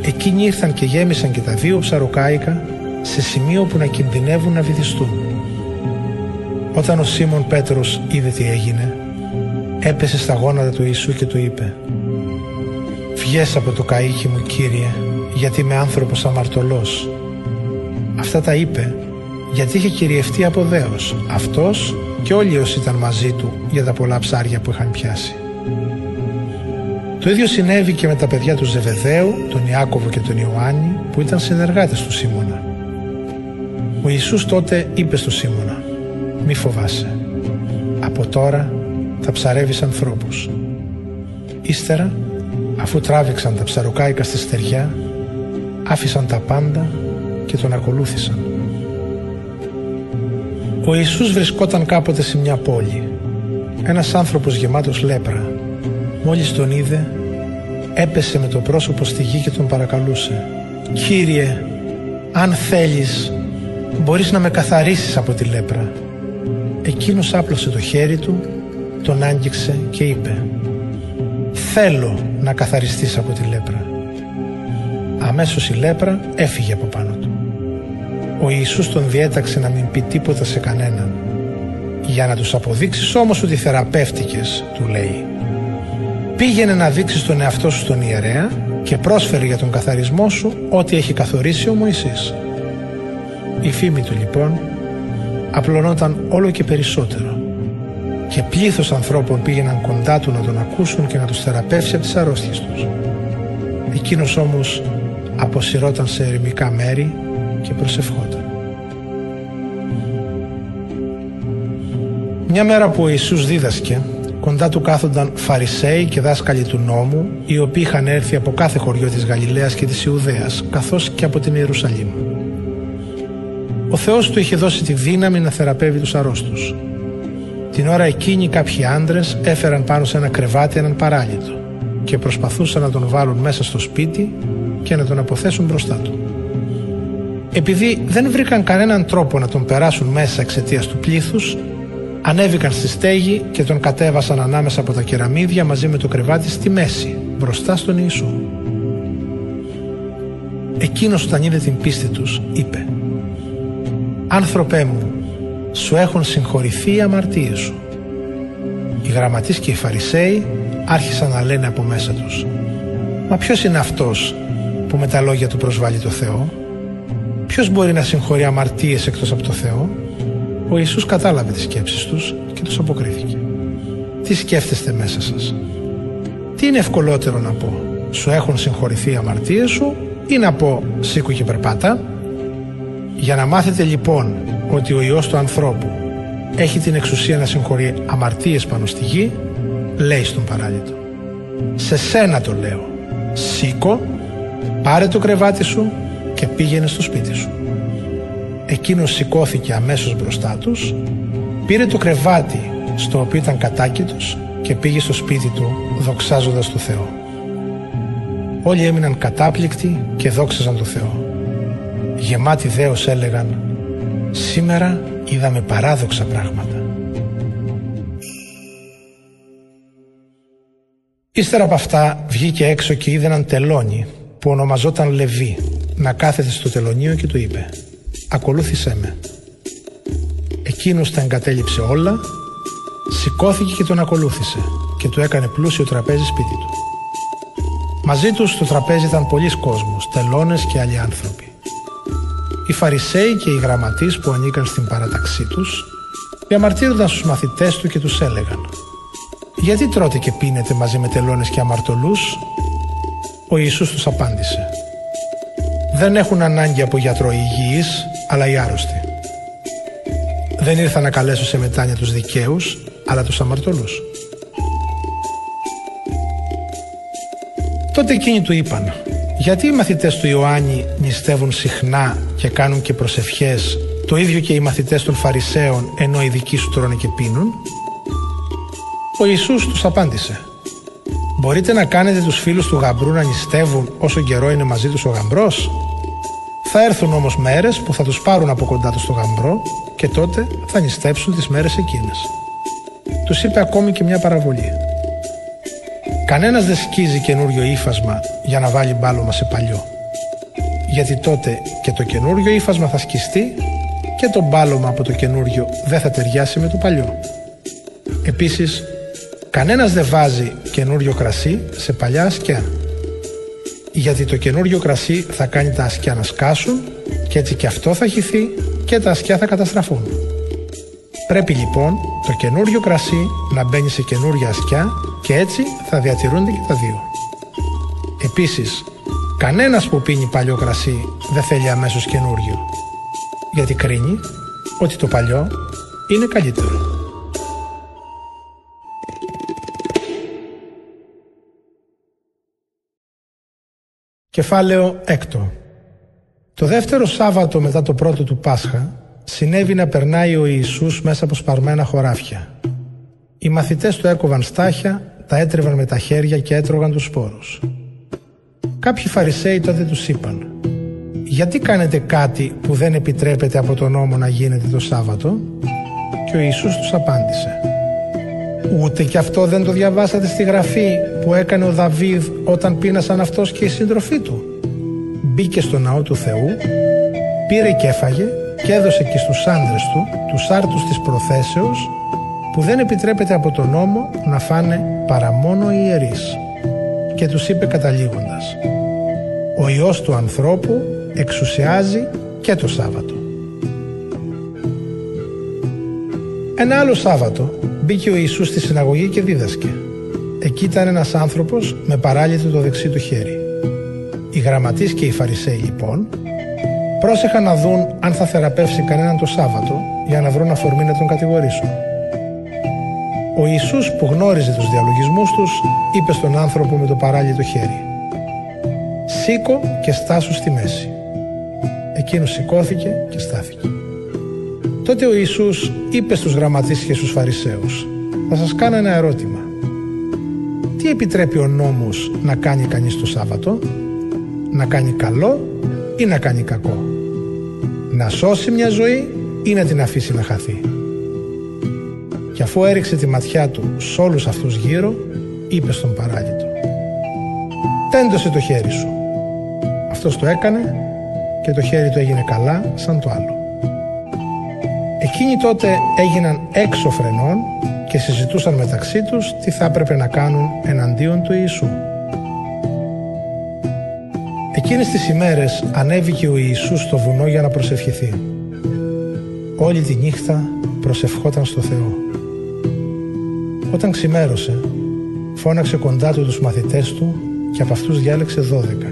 A: Εκείνοι ήρθαν και γέμισαν και τα δύο ψαροκάικα σε σημείο που να κινδυνεύουν να βυθιστούν. Όταν ο Σίμων Πέτρος είδε τι έγινε, έπεσε στα γόνατα του Ιησού και του είπε «Βγες από το καΐκι μου Κύριε, γιατί είμαι άνθρωπος αμαρτωλός». Αυτά τα είπε γιατί είχε κυριευτεί από δέος αυτός και όλοι όσοι ήταν μαζί του για τα πολλά ψάρια που είχαν πιάσει. Το ίδιο συνέβη και με τα παιδιά του Ζεβεδαίου, τον Ιάκωβο και τον Ιωάννη που ήταν συνεργάτες του Σίμωνα. Ο Ιησούς τότε είπε στο Σίμωνα «Μη φοβάσαι, από τώρα θα ψαρεύεις ανθρώπους». Ύστερα, αφού τράβηξαν τα ψαροκάικα στη στεριά, άφησαν τα πάντα και τον ακολούθησαν. Ο Ιησούς βρισκόταν κάποτε σε μια πόλη. Ένας άνθρωπος γεμάτος λέπρα. Μόλις τον είδε, έπεσε με το πρόσωπο στη γη και τον παρακαλούσε. «Κύριε, αν θέλεις, μπορείς να με καθαρίσεις από τη λέπρα». Εκείνος άπλωσε το χέρι του, τον άγγιξε και είπε «Θέλω να καθαριστείς από τη λέπρα». Αμέσως η λέπρα έφυγε από πάνω του. Ο Ιησούς τον διέταξε να μην πει τίποτα σε κανέναν. Για να τους αποδείξεις όμως ότι θεραπεύτηκες, του λέει. Πήγαινε να δείξεις τον εαυτό σου στον ιερέα και πρόσφερε για τον καθαρισμό σου ό,τι έχει καθορίσει ο Μωυσής. Η φήμη του λοιπόν απλωνόταν όλο και περισσότερο και πλήθος ανθρώπων πήγαιναν κοντά του να τον ακούσουν και να τους θεραπεύσει από τις αρρώστιες τους. Εκείνος όμως αποσυρώταν σε ερημικά μέρη και προσευχόταν. Μια μέρα που ο Ιησούς δίδασκε, κοντά του κάθονταν Φαρισαίοι και δάσκαλοι του νόμου, οι οποίοι είχαν έρθει από κάθε χωριό της Γαλιλαίας και της Ιουδαίας, καθώς και από την Ιερουσαλήμ. Ο Θεός του είχε δώσει τη δύναμη να θεραπεύει τους αρρώστους. Την ώρα εκείνη κάποιοι άντρες έφεραν πάνω σε ένα κρεβάτι έναν παράλυτο και προσπαθούσαν να τον βάλουν μέσα στο σπίτι και να τον αποθέσουν μπροστά του. Επειδή δεν βρήκαν κανέναν τρόπο να τον περάσουν μέσα εξαιτίας του πλήθους, ανέβηκαν στη στέγη και τον κατέβασαν ανάμεσα από τα κεραμίδια μαζί με το κρεβάτι στη μέση, μπροστά στον Ιησού. Εκείνος όταν είδε την πίστη τους είπε «Άνθρωπέ μου, σου έχουν συγχωρηθεί οι αμαρτίες σου». Οι γραμματείς και οι Φαρισαίοι άρχισαν να λένε από μέσα τους «Μα ποιος είναι αυτός που με τα λόγια του προσβάλλει το Θεό» Ποιος μπορεί να συγχωρεί αμαρτίες εκτός από το Θεό; Ο Ιησούς κατάλαβε τις σκέψεις τους και τους αποκρίθηκε Τι σκέφτεστε μέσα σας; Τι είναι ευκολότερο να πω Σου έχουν συγχωρηθεί οι αμαρτίες σου Ή να πω σήκω και περπάτα Για να μάθετε λοιπόν ότι ο Υιός του ανθρώπου έχει την εξουσία να συγχωρεί αμαρτίες πάνω στη γη λέει στον παράλυτο σε σένα το λέω σήκω πάρε το κρεβάτι σου και πήγαινε στο σπίτι σου. Εκείνος σηκώθηκε αμέσως μπροστά τους, πήρε το κρεβάτι στο οποίο ήταν κατάκητος και πήγε στο σπίτι του δοξάζοντας το Θεό. Όλοι έμειναν κατάπληκτοι και δόξαζαν το Θεό. Γεμάτοι δέος έλεγαν «Σήμερα είδαμε παράδοξα πράγματα». Ύστερα από αυτά βγήκε έξω και είδε έναν τελώνι που ονομαζόταν Λεβί να κάθεται στο τελωνίο και του είπε «Ακολούθησέ με». Εκείνος τα εγκατέλειψε όλα, σηκώθηκε και τον ακολούθησε και του έκανε πλούσιο τραπέζι σπίτι του. Μαζί τους στο τραπέζι ήταν πολλοί κόσμος, τελώνες και άλλοι άνθρωποι. Οι Φαρισαίοι και οι γραμματείς που ανήκαν στην παραταξή τους διαμαρτύρονταν στους μαθητές του και τους έλεγαν «Γιατί τρώτε και πίνετε μαζί με τελώνες και αμαρτωλούς» Ο Ιησούς τους απάντησε δεν έχουν ανάγκη από γιατρό υγιείς, αλλά οι άρρωστοι. Δεν ήρθα να καλέσω σε μετάνοια τους δικαίους, αλλά τους αμαρτωλούς. Τότε εκείνοι του είπαν «Γιατί οι μαθητές του Ιωάννη νηστεύουν συχνά και κάνουν και προσευχές, το ίδιο και οι μαθητές των Φαρισαίων, ενώ οι δικοί σου τρώνε και πίνουν» Ο Ιησούς τους απάντησε Μπορείτε να κάνετε τους φίλους του γαμπρού να νηστεύουν όσο καιρό είναι μαζί τους ο γαμπρός; Θα έρθουν όμως μέρες που θα τους πάρουν από κοντά τους το γαμπρό και τότε θα νηστέψουν τις μέρες εκείνες. Τους είπε ακόμη και μια παραβολή. Κανένας δεν σκίζει καινούριο ύφασμα για να βάλει μπάλωμα σε παλιό. Γιατί τότε και το καινούριο ύφασμα θα σκιστεί και το μπάλωμα από το καινούριο δεν θα ταιριάσει με το παλιό. Επίσης, κανένας δεν βάζει καινούριο κρασί σε παλιά ασκιά. Γιατί το καινούριο κρασί θα κάνει τα ασκιά να σκάσουν και έτσι και αυτό θα χυθεί και τα ασκιά θα καταστραφούν. Πρέπει λοιπόν το καινούριο κρασί να μπαίνει σε καινούρια ασκιά και έτσι θα διατηρούνται και τα δύο. Επίσης, κανένας που πίνει παλιό κρασί δεν θέλει αμέσως καινούριο. Γιατί κρίνει ότι το παλιό είναι καλύτερο. Κεφάλαιο έκτο. Το δεύτερο Σάββατο μετά το πρώτο του Πάσχα συνέβη να περνάει ο Ιησούς μέσα από σπαρμένα χωράφια. Οι μαθητές του έκοβαν στάχια, τα έτρεβαν με τα χέρια και έτρωγαν τους σπόρους. Κάποιοι Φαρισαίοι τότε τους είπαν «Γιατί κάνετε κάτι που δεν επιτρέπεται από τον νόμο να γίνεται το Σάββατο» και ο Ιησούς τους απάντησε Ούτε και αυτό δεν το διαβάσατε στη γραφή που έκανε ο Δαβίδ όταν πείνασαν αυτός και η σύντροφή του. Μπήκε στο ναό του Θεού, πήρε και έφαγε και έδωσε και στους άντρες του τους άρτους της προθέσεως που δεν επιτρέπεται από τον νόμο να φάνε παρά μόνο οι ιερείς. Και τους είπε καταλήγοντας «Ο Υιός του ανθρώπου εξουσιάζει και το Σάββατο». Ένα άλλο Σάββατο μπήκε ο Ιησούς στη συναγωγή και δίδασκε. Εκεί ήταν ένας άνθρωπος με παράλυτο το δεξί του χέρι. Οι γραμματείς και οι Φαρισαίοι λοιπόν πρόσεχαν να δουν αν θα θεραπεύσει κανέναν το Σάββατο για να βρουν αφορμή να τον κατηγορήσουν. Ο Ιησούς που γνώριζε τους διαλογισμούς τους είπε στον άνθρωπο με το παράλυτο χέρι «Σήκω και στάσου στη μέση». Εκείνος σηκώθηκε και στάθηκε. Τότε ο Ιησούς είπε στους γραμματείς και στους Φαρισαίους «Θα σας κάνω ένα ερώτημα. Τι επιτρέπει ο νόμος να κάνει κανείς το Σάββατο, να κάνει καλό ή να κάνει κακό, να σώσει μια ζωή ή να την αφήσει να χαθεί». Και αφού έριξε τη ματιά του σε όλους αυτούς γύρω, είπε στον παράλυτο «Τέντωσε το χέρι σου». Αυτός το έκανε και το χέρι του έγινε καλά σαν το άλλο. Εκείνοι τότε έγιναν έξω φρενών και συζητούσαν μεταξύ τους τι θα έπρεπε να κάνουν εναντίον του Ιησού. Εκείνες τις ημέρες ανέβηκε ο Ιησούς στο βουνό για να προσευχηθεί. Όλη τη νύχτα προσευχόταν στο Θεό. Όταν ξημέρωσε, φώναξε κοντά του τους μαθητές του και από αυτούς διάλεξε δώδεκα,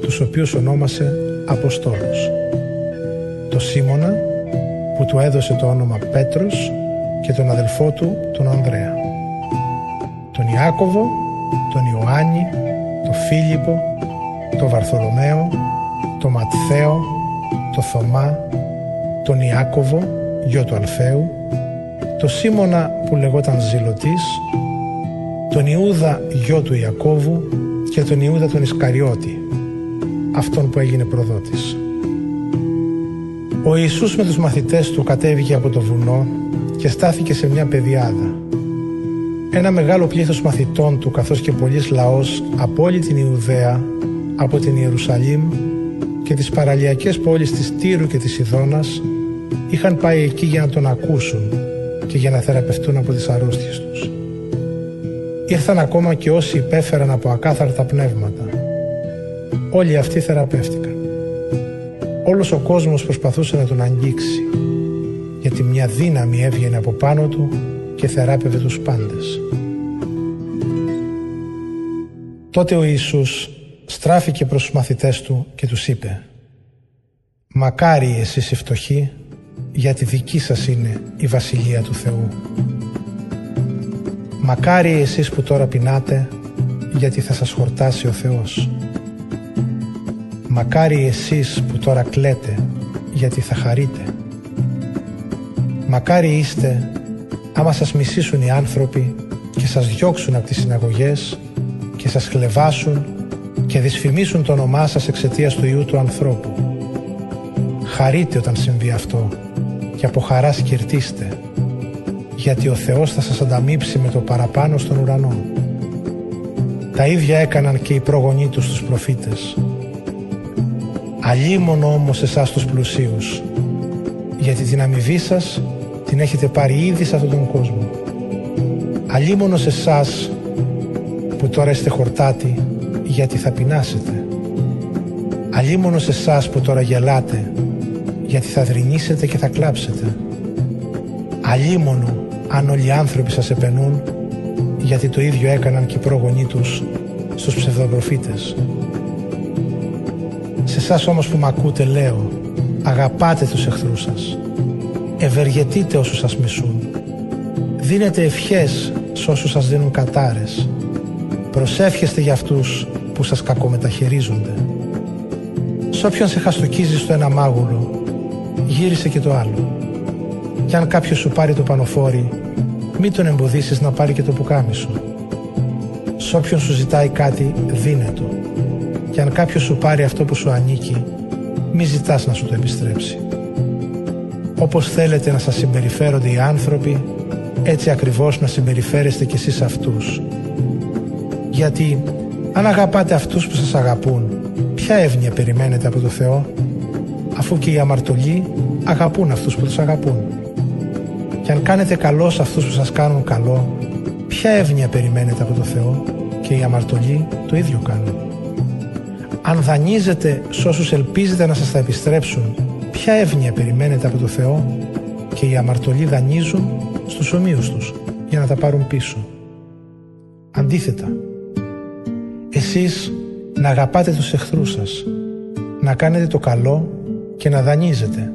A: τους οποίους ονόμασε Αποστόλους. Το Σίμωνα, που του έδωσε το όνομα Πέτρος και τον αδελφό του τον Ανδρέα. Τον Ιάκωβο, τον Ιωάννη, τον Φίλιππο, τον Βαρθολομαίο, τον Ματθαίο, τον Θωμά, τον Ιάκωβο, γιο του Αλφαίου, τον Σίμωνα που λεγόταν Ζηλωτής, τον Ιούδα γιο του Ιακώβου και τον Ιούδα τον Ισκαριώτη, αυτόν που έγινε προδότης. Ο Ιησούς με τους μαθητές του κατέβηκε από το βουνό και στάθηκε σε μια πεδιάδα. Ένα μεγάλο πλήθος μαθητών του καθώς και πολλής λαός από όλη την Ιουδαία, από την Ιερουσαλήμ και τις παραλιακές πόλεις της Τύρου και της Ιδώνας είχαν πάει εκεί για να τον ακούσουν και για να θεραπευτούν από τις αρρώστιες τους. Ήρθαν ακόμα και όσοι υπέφεραν από ακάθαρτα πνεύματα. Όλοι αυτοί θεραπεύτηκαν. Όλος ο κόσμος προσπαθούσε να τον αγγίξει γιατί μια δύναμη έβγαινε από πάνω του και θεράπευε τους πάντες. Τότε ο Ιησούς στράφηκε προς τους μαθητές του και τους είπε «Μακάρι εσείς οι φτωχοί, γιατί δική σας είναι η Βασιλεία του Θεού. Μακάρι εσείς που τώρα πεινάτε, γιατί θα σας χορτάσει ο Θεός. Μακάρι εσείς που τώρα κλαίτε γιατί θα χαρείτε. Μακάρι είστε άμα σας μισήσουν οι άνθρωποι και σας διώξουν από τις συναγωγές και σας χλεβάσουν και δυσφημίσουν το όνομά σας εξαιτίας του Ιού του ανθρώπου. Χαρείτε όταν συμβεί αυτό και από χαράς σκυρτήστε γιατί ο Θεός θα σας ανταμείψει με το παραπάνω στον ουρανό. Τα ίδια έκαναν και οι προγονείς τους τους προφήτες. Αλίμονο όμως εσάς τους πλουσίους, γιατί την αμοιβή σας την έχετε πάρει ήδη σε αυτόν τον κόσμο. Αλίμονο σε εσάς που τώρα είστε χορτάτοι, γιατί θα πεινάσετε. Αλίμονο σε εσάς που τώρα γελάτε, γιατί θα δρυνήσετε και θα κλάψετε. Αλίμονο αν όλοι οι άνθρωποι σας επενούν, γιατί το ίδιο έκαναν και οι πρόγονοί τους στους ψευδοπροφήτες. Σε εσάς όμως που μ' ακούτε λέω, αγαπάτε τους εχθρούς σας. Ευεργετείτε όσους σας μισούν. Δίνετε ευχές σε όσους σας δίνουν κατάρες. Προσεύχεστε για αυτούς που σας κακομεταχειρίζονται. Σ' όποιον σε χαστοκίζει στο ένα μάγουλο, γύρισε και το άλλο. Κι αν κάποιος σου πάρει το πανοφόρι, μην τον εμποδίσεις να πάρει και το πουκάμισο. Σ' όποιον σου ζητάει κάτι, δίνε το και αν κάποιος σου πάρει αυτό που σου ανήκει, μη ζητάς να σου το επιστρέψει. Όπως θέλετε να σας συμπεριφέρονται οι άνθρωποι, έτσι ακριβώς να συμπεριφέρεστε κι εσείς αυτούς. Γιατί αν αγαπάτε αυτούς που σας αγαπούν, ποια εύνοια περιμένετε από το Θεό; αφού και οι αμαρτωλοί αγαπούν αυτούς που τους αγαπούν. Και αν κάνετε καλό σε αυτούς που σας κάνουν καλό, ποια εύνοια περιμένετε από το Θεό και οι αμαρτωλοί το ίδιο κάνουν. Αν δανείζετε σε όσους ελπίζετε να σας τα επιστρέψουν, ποια εύνοια περιμένετε από το Θεό και οι αμαρτωλοί δανείζουν στους ομοίους τους για να τα πάρουν πίσω. Αντίθετα, εσείς να αγαπάτε τους εχθρούς σας, να κάνετε το καλό και να δανείζετε,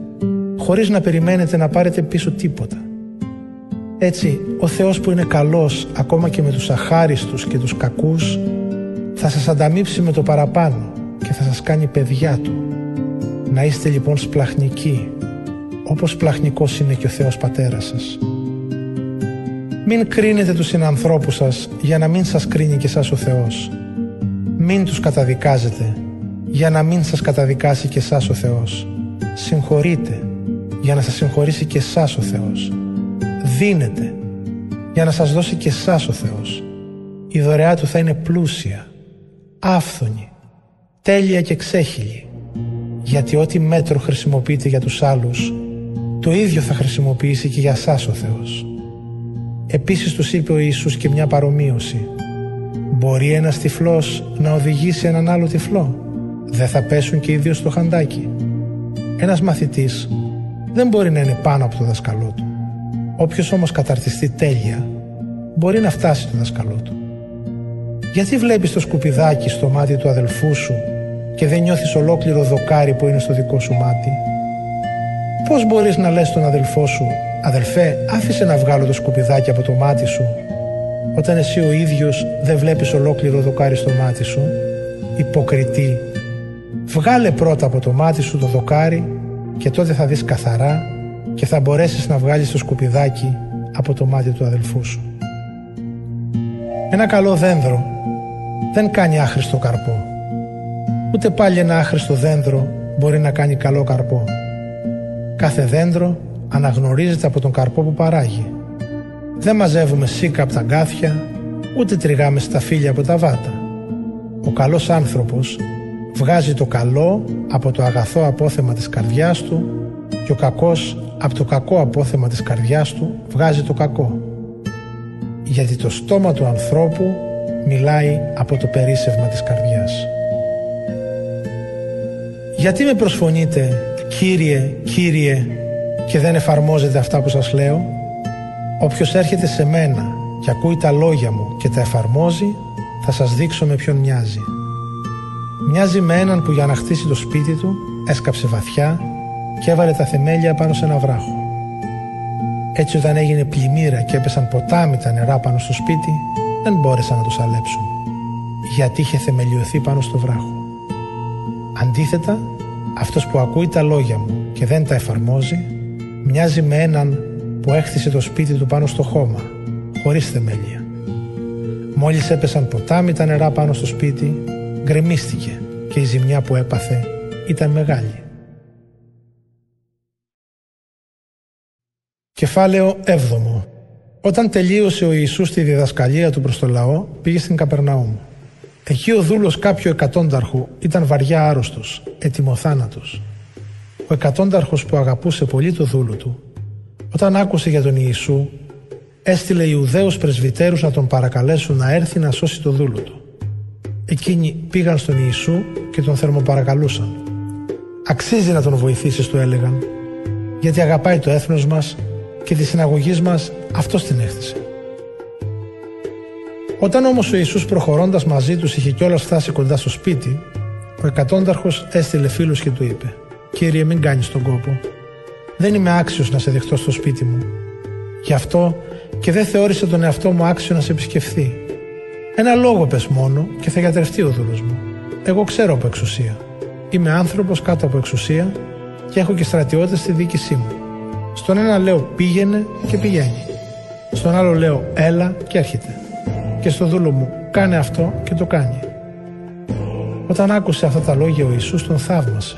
A: χωρίς να περιμένετε να πάρετε πίσω τίποτα. Έτσι, ο Θεός που είναι καλός ακόμα και με τους αχάριστους και τους κακούς, θα σας ανταμείψει με το παραπάνω και θα σας κάνει παιδιά Του. Να είστε λοιπόν σπλαχνικοί, όπως πλαχνικός είναι και ο Θεός Πατέρας σας. Μην κρίνετε τους συνανθρώπους σας για να μην σας κρίνει και σας ο Θεός. Μην τους καταδικάζετε για να μην σας καταδικάσει και σας ο Θεός. Συγχωρείτε για να σας συγχωρήσει και σας ο Θεός. Δίνετε για να σας δώσει και σας ο Θεός. Η δωρεά Του θα είναι πλούσια, άφθονη, τέλεια και ξέχυλη. Γιατί ό,τι μέτρο χρησιμοποιείτε για τους άλλους, το ίδιο θα χρησιμοποιήσει και για σας ο Θεός. Επίσης τους είπε ο Ιησούς και μια παρομοίωση. Μπορεί ένας τυφλός να οδηγήσει έναν άλλο τυφλό. Δεν θα πέσουν και οι δύο στο χαντάκι. Ένας μαθητής δεν μπορεί να είναι πάνω από το δασκαλό του. Όποιος όμως καταρτιστεί τέλεια μπορεί να φτάσει το δασκαλό του. Γιατί βλέπεις το σκουπιδάκι στο μάτι του αδελφού σου και δεν νιώθεις ολόκληρο δοκάρι που είναι στο δικό σου μάτι; Πώς μπορείς να λες στον αδελφό σου «Αδελφέ, άφησε να βγάλω το σκουπιδάκι από το μάτι σου» όταν εσύ ο ίδιος δεν βλέπεις ολόκληρο δοκάρι στο μάτι σου. Υποκριτή, βγάλε πρώτα από το μάτι σου το δοκάρι και τότε θα δεις καθαρά και θα μπορέσεις να βγάλεις το σκουπιδάκι από το μάτι του αδελφού σου. Ένα καλό δένδρο δεν κάνει άχρηστο καρπό. Ούτε πάλι ένα άχρηστο δένδρο μπορεί να κάνει καλό καρπό. Κάθε δέντρο αναγνωρίζεται από τον καρπό που παράγει. Δεν μαζεύουμε σίκα από τα γκάθια, ούτε τριγάμε στα φύλλα από τα βάτα. Ο καλός άνθρωπος βγάζει το καλό από το αγαθό απόθεμα της καρδιάς του και ο κακός από το κακό απόθεμα της καρδιάς του βγάζει το κακό. Γιατί το στόμα του ανθρώπου μιλάει από το περίσευμα της καρδιάς. Γιατί με προσφωνείτε «Κύριε, Κύριε» και δεν εφαρμόζετε αυτά που σας λέω; Όποιος έρχεται σε μένα και ακούει τα λόγια μου και τα εφαρμόζει, θα σας δείξω με ποιον μοιάζει. Μοιάζει με έναν που για να χτίσει το σπίτι του έσκαψε βαθιά και έβαλε τα θεμέλια πάνω σε ένα βράχο. Έτσι όταν έγινε πλημμύρα και έπεσαν ποτάμι τα νερά πάνω στο σπίτι, δεν μπόρεσαν να τους αλέψουν, γιατί είχε θεμελιωθεί πάνω στο βράχο. Αντίθετα, αυτός που ακούει τα λόγια μου και δεν τα εφαρμόζει, μοιάζει με έναν που έχτισε το σπίτι του πάνω στο χώμα, χωρίς θεμέλια. Μόλις έπεσαν ποτάμι τα νερά πάνω στο σπίτι, γκρεμίστηκε και η ζημιά που έπαθε ήταν μεγάλη. Κεφάλαιο 7 Όταν τελείωσε ο Ιησούς τη διδασκαλία του προς το λαό, πήγε στην Καπερναούμ. Εκεί ο δούλος κάποιου εκατόνταρχου ήταν βαριά άρρωστος, ετοιμοθάνατος. Ο εκατόνταρχος που αγαπούσε πολύ το δούλο του, όταν άκουσε για τον Ιησού, έστειλε Ιουδαίους πρεσβυτέρους να τον παρακαλέσουν να έρθει να σώσει το δούλο του. Εκείνοι πήγαν στον Ιησού και τον θερμοπαρακαλούσαν. «Αξίζει να τον βοηθήσεις», του έλεγαν, «γιατί αγαπάει το έθνος μας και τη συναγωγής μας αυτός την έχτισε». Όταν όμως ο Ιησούς προχωρώντας μαζί τους είχε κιόλας φτάσει κοντά στο σπίτι, ο εκατόνταρχος έστειλε φίλους και του είπε «Κύριε μην κάνεις τον κόπο, δεν είμαι άξιος να σε δεχτώ στο σπίτι μου. Γι' αυτό και δεν θεώρησε τον εαυτό μου άξιο να σε επισκεφθεί. Ένα λόγο πες μόνο και θα γιατρευτεί ο δούλος μου. Εγώ ξέρω από εξουσία. Είμαι άνθρωπος κάτω από εξουσία και έχω και στρατιώτες στη δίκησή μου. Στον ένα λέω πήγαινε και πηγαίνει. Στον άλλο λέω έλα και έρχεται. Και στο δούλο μου κάνε αυτό και το κάνει. Όταν άκουσε αυτά τα λόγια ο Ιησούς τον θαύμασε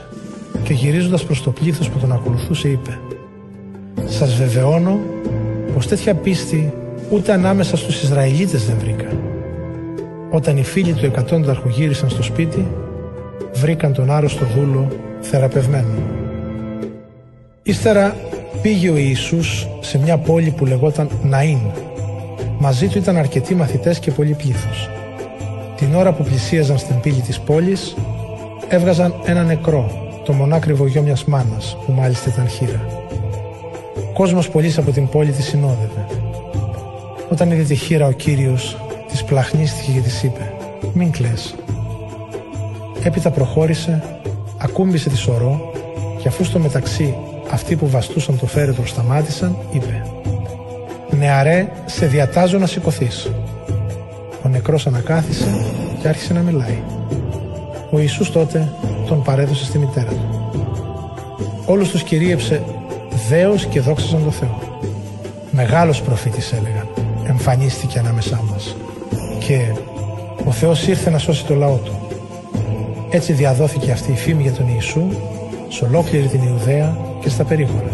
A: και γυρίζοντας προς το πλήθος που τον ακολουθούσε είπε «Σας βεβαιώνω πως τέτοια πίστη ούτε ανάμεσα στους Ισραηλίτες δεν βρήκα». Όταν οι φίλοι του εκατόνταρχου γύρισαν στο σπίτι, βρήκαν τον άρρωστο δούλο θεραπευμένο. Ύστερα πήγε ο Ιησούς σε μια πόλη που λεγόταν Ναΐν. Μαζί του ήταν αρκετοί μαθητές και πολύ πλήθος. Την ώρα που πλησίαζαν στην πύλη της πόλης, έβγαζαν ένα νεκρό, το μονάκριβο γιο μιας μάνας, που μάλιστα ήταν χείρα. Κόσμος πολλής από την πόλη τη συνόδευε. Όταν είδε τη χείρα ο Κύριος, της πλαχνίστηκε και της είπε «Μην κλαις». Έπειτα προχώρησε, ακούμπησε τη σωρό και αφού στο μεταξύ αυτοί που βαστούσαν το φέρετρο σταμάτησαν, είπε «Νεαρέ, σε διατάζω να σηκωθείς. Ο νεκρός ανακάθισε και άρχισε να μιλάει. Ο Ιησούς τότε τον παρέδωσε στη μητέρα του. Όλους τους κυρίεψε δέος και δόξασαν το Θεό. Μεγάλος προφήτης έλεγαν, εμφανίστηκε ανάμεσά μας. Και ο Θεός ήρθε να σώσει το λαό του. Έτσι διαδόθηκε αυτή η φήμη για τον Ιησού σε ολόκληρη την Ιουδαία και στα περίγωρα.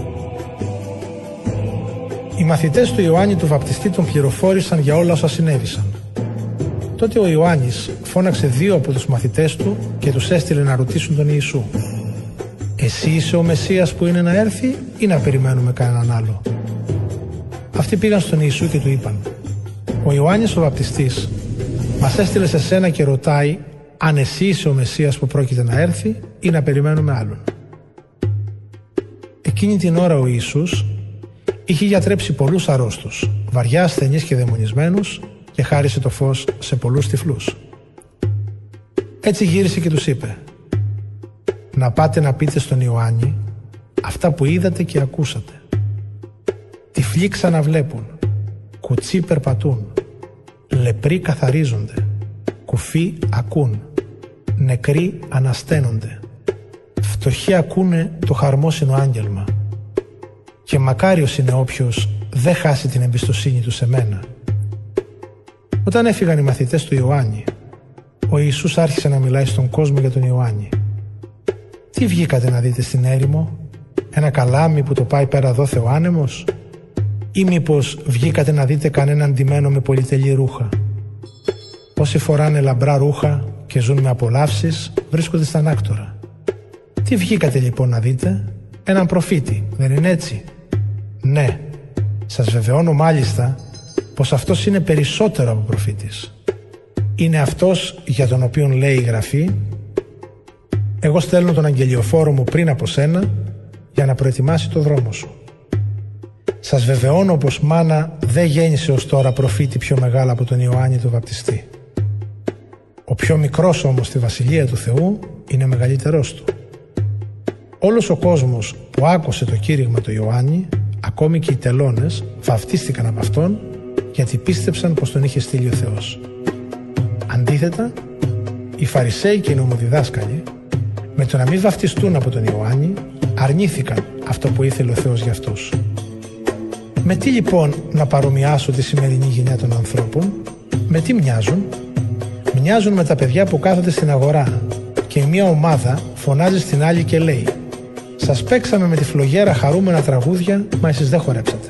A: Οι μαθητές του Ιωάννη του Βαπτιστή τον πληροφόρησαν για όλα όσα συνέβησαν. Τότε ο Ιωάννης φώναξε δύο από τους μαθητές του και τους έστειλε να ρωτήσουν τον Ιησού. Εσύ είσαι ο Μεσσίας που είναι να έρθει ή να περιμένουμε κανέναν άλλο; Αυτοί πήγαν στον Ιησού και του είπαν Ο Ιωάννης ο Βαπτιστής μας έστειλε σε σένα και ρωτάει αν εσύ είσαι ο Μεσσίας που πρόκειται να έρθει ή να περιμένουμε άλλον. Εκείνη την ώρα ο Ιησούς είχε γιατρέψει πολλούς αρρώστους, βαριά ασθενείς και δαιμονισμένους και χάρισε το φως σε πολλούς τυφλούς. Έτσι γύρισε και τους είπε «Να πάτε να πείτε στον Ιωάννη αυτά που είδατε και ακούσατε. Τυφλοί ξαναβλέπουν, κουτσί περπατούν, λεπροί καθαρίζονται, κουφοί ακούν, νεκροί ανασταίνονται, φτωχοί ακούνε το χαρμόσυνο άγγελμα και μακάριος είναι όποιος δεν χάσει την εμπιστοσύνη του σε μένα. Όταν έφυγαν οι μαθητές του Ιωάννη, ο Ιησούς άρχισε να μιλάει στον κόσμο για τον Ιωάννη. Τι βγήκατε να δείτε στην έρημο, ένα καλάμι που το πάει πέρα δόθε ο άνεμος; Ή μήπως βγήκατε να δείτε κανέναν ντυμένο με πολυτελή ρούχα; Όσοι φοράνε λαμπρά ρούχα και ζουν με απολαύσεις βρίσκονται στα ανάκτορα. Τι βγήκατε λοιπόν να δείτε, έναν προφήτη, δεν είναι έτσι; Ναι, σας βεβαιώνω μάλιστα πως αυτός είναι περισσότερο από προφήτης. Είναι αυτός για τον οποίο λέει η Γραφή «Εγώ στέλνω τον αγγελιοφόρο μου πριν από σένα για να προετοιμάσει το δρόμο σου». Σας βεβαιώνω πως μάνα δεν γέννησε ως τώρα προφήτη πιο μεγάλα από τον Ιωάννη τον Βαπτιστή. Ο πιο μικρός όμως στη Βασιλεία του Θεού είναι μεγαλύτερός του. Όλος ο κόσμος που άκουσε το κήρυγμα του Ιωάννη, ακόμη και οι τελώνες, βαφτίστηκαν από αυτόν γιατί πίστεψαν πως τον είχε στείλει ο Θεός. Αντίθετα, οι Φαρισαίοι και οι νομοδιδάσκαλοι, με το να μην βαφτιστούν από τον Ιωάννη, αρνήθηκαν αυτό που ήθελε ο Θεός για αυτούς. Με τι λοιπόν να παρομοιάσω τη σημερινή γενιά των ανθρώπων, με τι μοιάζουν; Μοιάζουν με τα παιδιά που κάθονται στην αγορά και η μία ομάδα φωνάζει στην άλλη και λέει «Σας παίξαμε με τη φλογέρα χαρούμενα τραγούδια, μα εσείς δεν χορέψατε.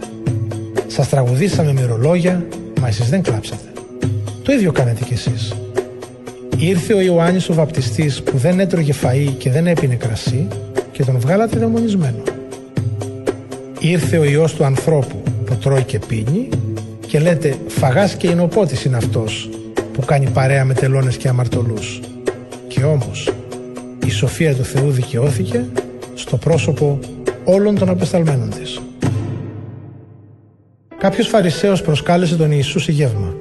A: Σας τραγουδήσαμε μυρολόγια, μα εσείς δεν κλάψατε. Το ίδιο κάνετε κι εσείς. Ήρθε ο Ιωάννης ο βαπτιστής που δεν έτρωγε φαΐ και δεν έπινε κρασί και τον βγάλατε δαιμονισμένο. Ήρθε ο Υιός του ανθρώπου που τρώει και πίνει και λέτε φαγάς και εινοπότης είναι αυτός που κάνει παρέα με τελώνες και αμαρτωλούς. Και όμως η σοφία του Θεού δικαιώθηκε στο πρόσωπο όλων των απεσταλμένων της. Κάποιος Φαρισαίος προσκάλεσε τον Ιησού σε γεύμα.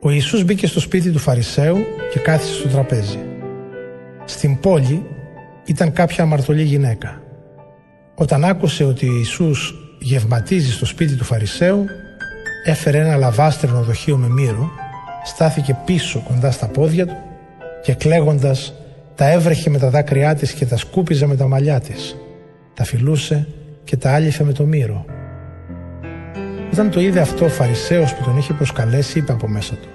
A: Ο Ιησούς μπήκε στο σπίτι του Φαρισαίου και κάθισε στο τραπέζι. Στην πόλη ήταν κάποια αμαρτωλή γυναίκα. Όταν άκουσε ότι ο Ιησούς γευματίζει στο σπίτι του Φαρισαίου, έφερε ένα λαβάστρινο δοχείο με μύρο, στάθηκε πίσω κοντά στα πόδια του και κλαίγοντας τα έβρεχε με τα δάκρυά της και τα σκούπιζε με τα μαλλιά της. Τα φιλούσε και τα άλυφε με το μύρο. Όταν το είδε αυτό ο Φαρισαίος που τον είχε προσκαλέσει είπε από μέσα του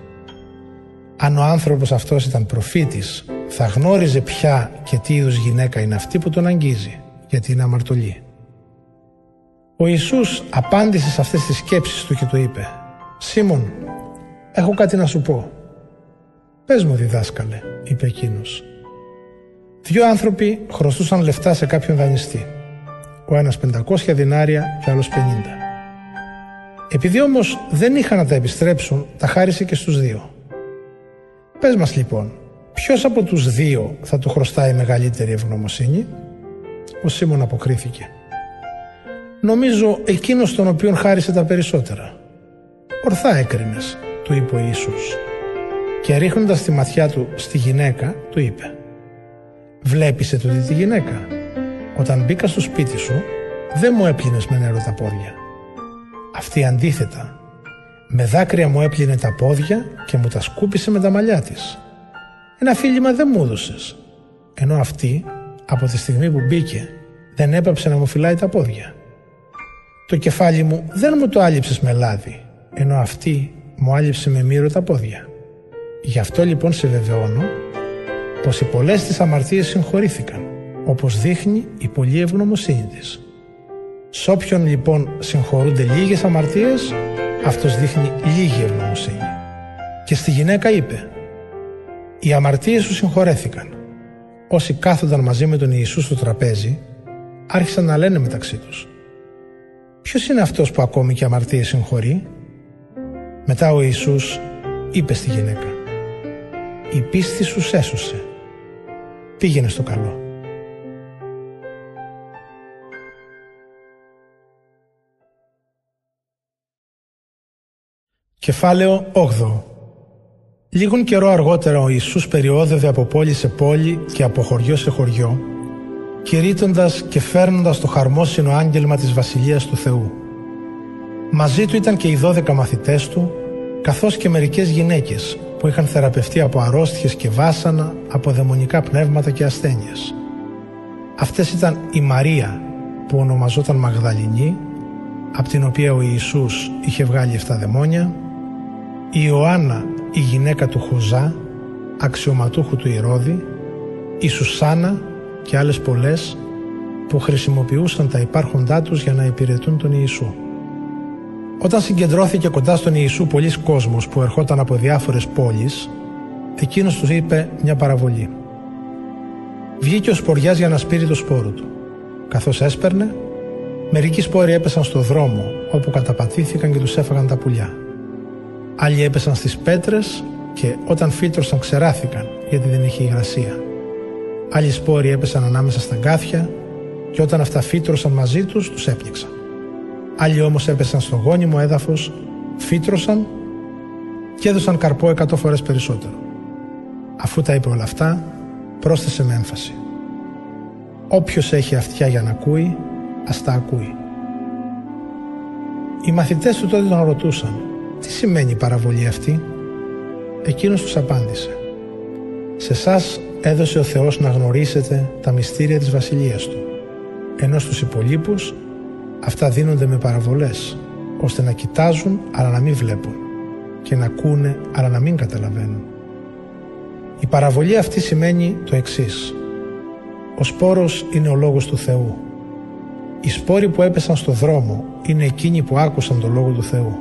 A: αν ο άνθρωπος αυτός ήταν προφήτης θα γνώριζε ποια και τι είδους γυναίκα είναι αυτή που τον αγγίζει γιατί είναι αμαρτωλή. Ο Ιησούς απάντησε σε αυτές τις σκέψεις του και του είπε «Σίμων, έχω κάτι να σου πω». «Πες μου διδάσκαλε», είπε εκείνος. Δύο άνθρωποι χρωστούσαν λεφτά σε κάποιον δανειστή. ο ένας 500 δινάρια και ο άλλος 50. Επειδή όμως δεν είχαν να τα επιστρέψουν, τα χάρισε και στους δύο. Πες μας λοιπόν, ποιος από τους δύο θα του χρωστάει μεγαλύτερη ευγνωμοσύνη; Ο Σίμων αποκρίθηκε. Νομίζω εκείνος τον οποίον χάρισε τα περισσότερα. Ορθά έκρινες, του είπε ο Ιησούς. Και ρίχνοντας τη ματιά του στη γυναίκα, του είπε «Βλέπεις ετούτη τη γυναίκα. Όταν μπήκα στο σπίτι σου, δεν μου έπλυνες με νερό τα πόδια. Αυτή αντίθετα, με δάκρυα μου έπλυνε τα πόδια και μου τα σκούπισε με τα μαλλιά της. Ένα φίλημα δεν μου έδωσες. Ενώ αυτή, από τη στιγμή που μπήκε, δεν έπαψε να μου φυλάει τα πόδια. Το κεφάλι μου δεν μου το άλυψες με λάδι, ενώ αυτή μου άλυψε με μύρο τα πόδια. Γι' αυτό λοιπόν σε βεβαιώνω πως οι πολλές της αμαρτίες συγχωρήθηκαν, όπως δείχνει η πολλή ευγνωμοσύνη της. Σ' όποιον λοιπόν συγχωρούνται λίγες αμαρτίες, αυτός δείχνει λίγη ευγνωμοσύνη. Και στη γυναίκα είπε «Οι αμαρτίες σου συγχωρέθηκαν». Όσοι κάθονταν μαζί με τον Ιησούς στο τραπέζι, άρχισαν να λένε μεταξύ τους «Ποιος είναι αυτός που ακόμη και αμαρτίες συγχωρεί» Μετά ο Ιησούς είπε στη γυναίκα «Η πίστη σου σέσωσε. Πήγαινε στο καλό». Κεφάλαιο 8 Λίγον καιρό αργότερα ο Ιησούς περιόδευε από πόλη σε πόλη και από χωριό σε χωριό, κηρύττοντας και φέρνοντας το χαρμόσυνο άγγελμα της Βασιλείας του Θεού. Μαζί του ήταν και οι δώδεκα μαθητές του, καθώς και μερικές γυναίκες που είχαν θεραπευτεί από αρρώστιες και βάσανα, από δαιμονικά πνεύματα και ασθένειες. Αυτές ήταν η Μαρία που ονομαζόταν Μαγδαληνή, από την οποία ο Ιησούς είχε βγάλει 7 δαιμόνια, η Ιωάννα η γυναίκα του Χωζά, αξιωματούχου του Ηρώδη, η Σουσάνα και άλλες πολλές που χρησιμοποιούσαν τα υπάρχοντά τους για να υπηρετούν τον Ιησού. Όταν συγκεντρώθηκε κοντά στον Ιησού πολλοί κόσμος που ερχόταν από διάφορες πόλεις, εκείνος τους είπε μια παραβολή. Βγήκε ο σποριάς για να σπείρει το σπόρο του. Καθώς έσπερνε, μερικοί σπόροι έπεσαν στο δρόμο όπου καταπατήθηκαν και τους έφαγαν τα πουλιά. Άλλοι έπεσαν στις πέτρες και όταν φύτρωσαν ξεράθηκαν γιατί δεν είχε υγρασία. Άλλοι σπόροι έπεσαν ανάμεσα στα γκάθια και όταν αυτά φύτρωσαν μαζί τους, τους έπνιξαν. Άλλοι όμως έπεσαν στο γόνιμο έδαφος, φύτρωσαν και έδωσαν καρπό εκατό φορές περισσότερο. Αφού τα είπε όλα αυτά, πρόσθεσε με έμφαση. Όποιος έχει αυτιά για να ακούει, ας τα ακούει. Οι μαθητές του τότε τον ρωτούσαν τι σημαίνει η παραβολή αυτή; Εκείνος τους απάντησε «Σε εσάς έδωσε ο Θεός να γνωρίσετε τα μυστήρια της Βασιλείας Του, ενώ στους υπολείπους αυτά δίνονται με παραβολές, ώστε να κοιτάζουν αλλά να μην βλέπουν και να ακούνε αλλά να μην καταλαβαίνουν. Η παραβολή αυτή σημαίνει το εξής. Ο σπόρος είναι ο λόγος του Θεού. Οι σπόροι που έπεσαν στο δρόμο είναι εκείνοι που άκουσαν τον λόγο του Θεού.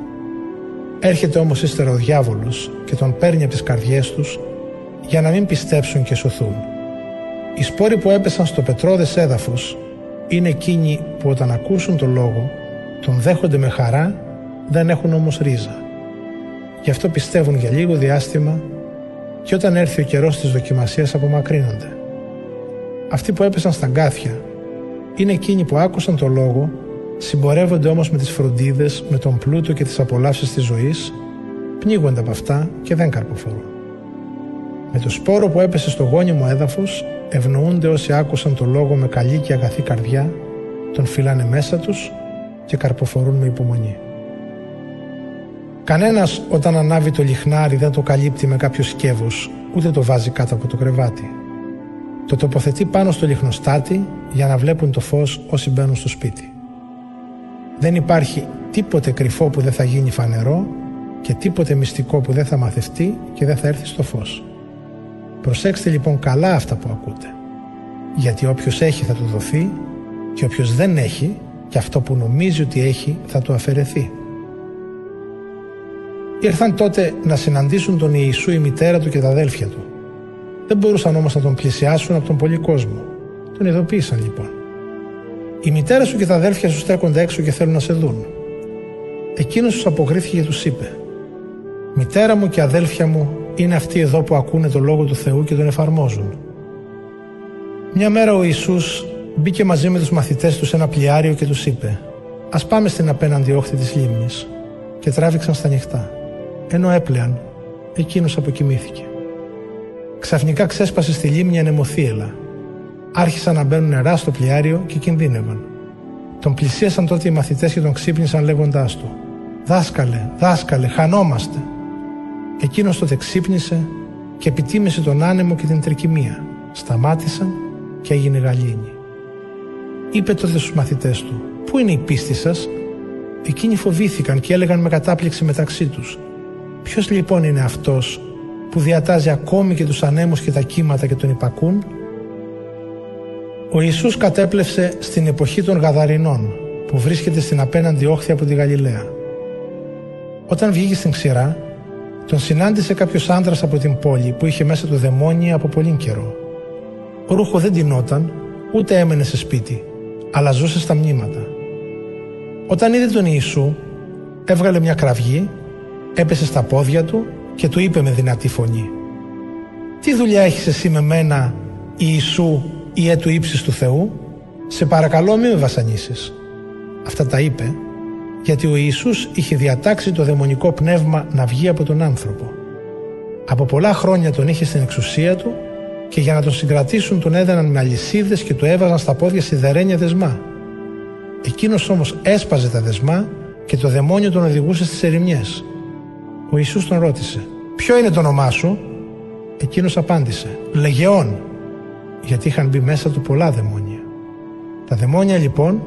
A: Έρχεται όμως ύστερα ο διάβολος και τον παίρνει από τις καρδιές τους για να μην πιστέψουν και σωθούν. Οι σπόροι που έπεσαν στο πετρώδες έδαφος είναι εκείνοι που όταν ακούσουν τον λόγο τον δέχονται με χαρά δεν έχουν όμως ρίζα. Γι' αυτό πιστεύουν για λίγο διάστημα και όταν έρθει ο καιρός της δοκιμασίας απομακρύνονται. Αυτοί που έπεσαν στα γκάθια είναι εκείνοι που άκουσαν τον λόγο Συμπορεύονται όμως με τις φροντίδες, με τον πλούτο και τις απολαύσεις της ζωής, πνίγονται από αυτά και δεν καρποφορούν. Με το σπόρο που έπεσε στο γόνιμο έδαφος, ευνοούνται όσοι άκουσαν το λόγο με καλή και αγαθή καρδιά, τον φυλάνε μέσα τους και καρποφορούν με υπομονή. Κανένας όταν ανάβει το λιχνάρι δεν το καλύπτει με κάποιο σκεύος, ούτε το βάζει κάτω από το κρεβάτι. Το τοποθετεί πάνω στο λιχνοστάτη για να βλέπουν το φως όσοι μπαίνουν στο σπίτι. Δεν υπάρχει τίποτε κρυφό που δεν θα γίνει φανερό και τίποτε μυστικό που δεν θα μαθευτεί και δεν θα έρθει στο φως. Προσέξτε λοιπόν καλά αυτά που ακούτε. Γιατί όποιος έχει θα του δοθεί και όποιος δεν έχει και αυτό που νομίζει ότι έχει θα του αφαιρεθεί. Ήρθαν τότε να συναντήσουν τον Ιησού η μητέρα του και τα αδέλφια του. Δεν μπορούσαν όμως να τον πλησιάσουν από τον πολύ κόσμο. Τον ειδοποίησαν λοιπόν. Η μητέρα σου και τα αδέλφια σου στέκονται έξω και θέλουν να σε δουν. Εκείνος τους αποκρίθηκε και τους είπε: Μητέρα μου και αδέλφια μου είναι αυτοί εδώ που ακούνε το λόγο του Θεού και τον εφαρμόζουν. Μια μέρα ο Ιησούς μπήκε μαζί με τους μαθητές του σε ένα πλοιάριο και τους είπε «Ας πάμε στην απέναντι όχθη της λίμνης» και τράβηξαν στα νυχτά. Ενώ έπλεαν, εκείνος αποκοιμήθηκε. Ξαφνικά ξέσπασε στη λίμνη ανεμοθύελα. Άρχισαν να μπαίνουν νερά στο πλοιάριο και κινδύνευαν. Τον πλησίασαν τότε οι μαθητές και τον ξύπνησαν λέγοντάς του «Δάσκαλε, δάσκαλε, χανόμαστε». Εκείνος τότε ξύπνησε και επιτίμησε τον άνεμο και την τρικυμία. Σταμάτησαν και έγινε γαλήνη. Είπε τότε στους μαθητές του «Πού είναι η πίστη σας» Εκείνοι φοβήθηκαν και έλεγαν με κατάπληξη μεταξύ τους Ποιος λοιπόν είναι αυτός που διατάζει ακόμη και τους ανέμους και τα κύματα και τον υπακούν; Ο Ιησούς κατέπλευσε στην εποχή των Γαδαρινών που βρίσκεται στην απέναντι όχθη από τη Γαλιλαία Όταν βγήκε στην ξηρά τον συνάντησε κάποιος άντρας από την πόλη που είχε μέσα το δαιμόνι από πολύ καιρό ο ρούχο δεν τεινόταν, ούτε έμενε σε σπίτι, αλλά ζούσε στα μνήματα. Όταν είδε τον Ιησού, έβγαλε μια κραυγή, έπεσε στα πόδια του και του είπε με δυνατή φωνή «Τι δουλειά έχεις εσύ με μένα, Ιησού, ή του ύψης του Θεού, σε παρακαλώ μη με βασανίσεις». Αυτά τα είπε γιατί ο Ιησούς είχε διατάξει το δαιμονικό πνεύμα να βγει από τον άνθρωπο. Από πολλά χρόνια τον είχε στην εξουσία του και για να τον συγκρατήσουν τον έδαιναν με αλυσίδες και του έβαζαν στα πόδια σιδερένια δεσμά. Εκείνος όμως έσπαζε τα δεσμά και το δαιμόνιο τον οδηγούσε στις ερημιές. Ο Ιησούς τον ρώτησε «Ποιο είναι το όνομά σου» Εκείνος απάντησε «Λεγεών» γιατί είχαν μπει μέσα του πολλά δαιμόνια. Τα δαιμόνια λοιπόν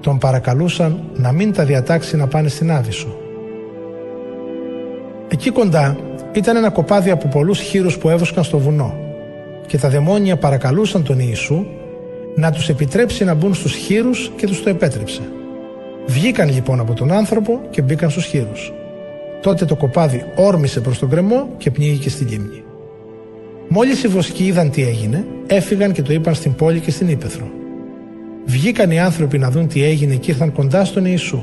A: τον παρακαλούσαν να μην τα διατάξει να πάνε στην Άβυσσο. Εκεί κοντά ήταν ένα κοπάδι από πολλούς χείρους που έβουσκαν στο βουνό και τα δαιμόνια παρακαλούσαν τον Ιησού να τους επιτρέψει να μπουν στους χείρους και τους το επέτρεψε. Βγήκαν λοιπόν από τον άνθρωπο και μπήκαν στους χείρους. Τότε το κοπάδι όρμησε προς τον κρεμό και πνίγηκε στη λίμνη. Μόλις οι βοσκοί είδαν τι έγινε, έφυγαν και το είπαν στην πόλη και στην Ήπεθρο. Βγήκαν οι άνθρωποι να δουν τι έγινε και ήρθαν κοντά στον Ιησού.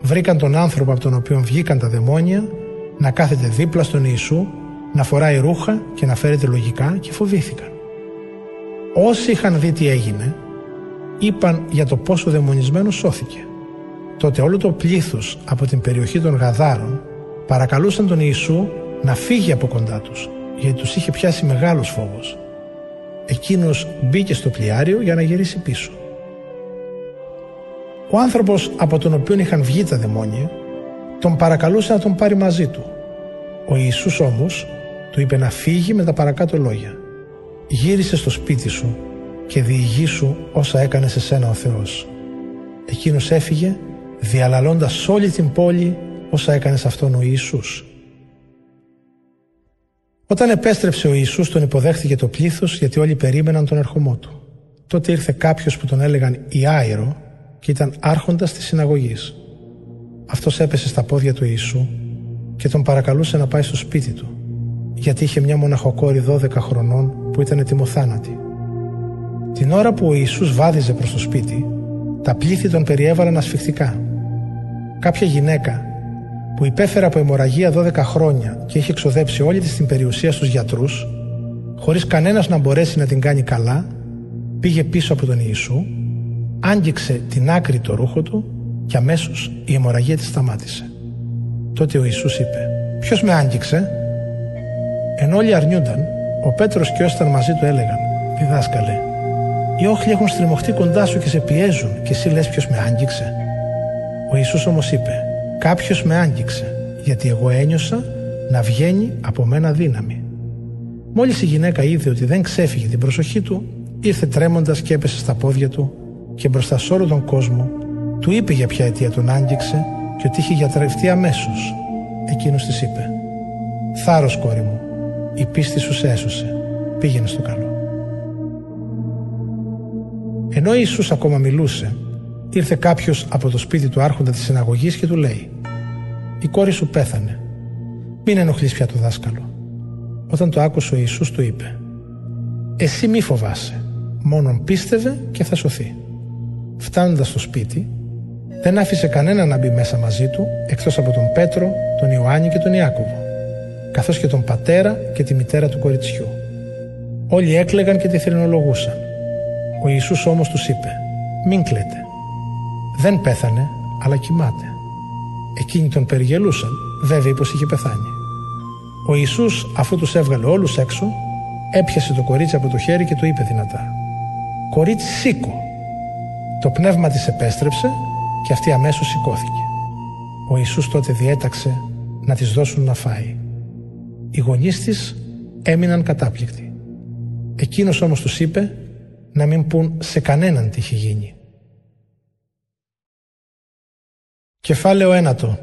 A: Βρήκαν τον άνθρωπο από τον οποίο βγήκαν τα δαιμόνια να κάθεται δίπλα στον Ιησού να φοράει ρούχα και να φέρεται λογικά και φοβήθηκαν. Όσοι είχαν δει τι έγινε, είπαν για το πόσο δαιμονισμένος σώθηκε. Τότε όλο το πλήθος από την περιοχή των Γαδάρων παρακαλούσαν τον Ιησού να φύγει από κοντά τους, γιατί τους είχε πιάσει μεγάλος φόβος. Εκείνος μπήκε στο πλοιάριο για να γυρίσει πίσω. Ο άνθρωπος από τον οποίο είχαν βγει τα δαιμόνια τον παρακαλούσε να τον πάρει μαζί του. Ο Ιησούς όμως του είπε να φύγει με τα παρακάτω λόγια. Γύρισε στο σπίτι σου και διηγήσου όσα έκανε σε σένα ο Θεός. Εκείνος έφυγε διαλαλώντας όλη την πόλη όσα έκανε σε αυτόν ο Ιησούς. Όταν επέστρεψε ο Ιησούς τον υποδέχθηκε το πλήθος γιατί όλοι περίμεναν τον ερχομό του. Τότε ήρθε κάποιος που τον έλεγαν Ιάιρο και ήταν άρχοντας της συναγωγής. Αυτός έπεσε στα πόδια του Ιησού και τον παρακαλούσε να πάει στο σπίτι του γιατί είχε μια μοναχοκόρη 12 χρονών που ήταν ετοιμοθάνατη. Την ώρα που ο Ιησούς βάδιζε προς το σπίτι, τα πλήθη τον περιέβαλαν ασφιχτικά. Κάποια γυναίκα που υπέφερε από αιμορραγία 12 χρόνια και είχε εξοδέψει όλη της την περιουσία στους γιατρούς, χωρίς κανένας να μπορέσει να την κάνει καλά, πήγε πίσω από τον Ιησού, άγγιξε την άκρη το ρούχο του και αμέσως η αιμορραγία της σταμάτησε. Τότε ο Ιησούς είπε «Ποιος με άγγιξε» Ενώ όλοι αρνιούνταν, ο Πέτρος και ο Έσταν μαζί του έλεγαν «Διδάσκαλε, οι όχλοι έχουν στριμωχτεί κοντά σου και σε πιέζουν και εσύ λες ποιος με άγγιξε». Ο Ιησούς όμως είπε «Κάποιος με άγγιξε, γιατί εγώ ένιωσα να βγαίνει από μένα δύναμη». Μόλις η γυναίκα είδε ότι δεν ξέφυγε την προσοχή του, ήρθε τρέμοντας και έπεσε στα πόδια του και μπροστά σε όλο τον κόσμο του είπε για ποια αιτία τον άγγιξε και ότι είχε γιατρευτεί αμέσως. Εκείνος της είπε «Θάρρος κόρη μου, η πίστη σου σε έσωσε. Πήγαινε στο καλό. Ενώ ο Ιησούς ακόμα μιλούσε, ήρθε κάποιος από το σπίτι του άρχοντα της συναγωγής και του λέει «Η κόρη σου πέθανε. Μην ενοχλείς πια το δάσκαλο». Όταν το άκουσε ο Ιησούς του είπε «Εσύ μη φοβάσαι, μόνον πίστευε και θα σωθεί». Φτάνοντας στο σπίτι, δεν άφησε κανένα να μπει μέσα μαζί του εκτός από τον Πέτρο, τον Ιωάννη και τον Ιάκωβο, καθώς και τον πατέρα και τη μητέρα του κοριτσιού. Όλοι έκλεγαν και τη θρηνολογούσαν. Ο Ιησούς όμως τους είπε «Μην κλαίτε. Δεν πέθανε, αλλά κοιμάται». Εκείνοι τον περιγελούσαν, βέβαια πως είχε πεθάνει. Ο Ιησούς αφού τους έβγαλε όλους έξω, έπιασε το κορίτσι από το χέρι και του είπε δυνατά «Κορίτσι σήκω». Το πνεύμα της επέστρεψε και αυτή αμέσως σηκώθηκε. Ο Ιησούς τότε διέταξε να της δώσουν να φάει. Οι γονείς της έμειναν κατάπληκτοι. Εκείνος όμως τους είπε να μην πούν σε κανέναν τι είχε γίνει. Κεφάλαιο ένατο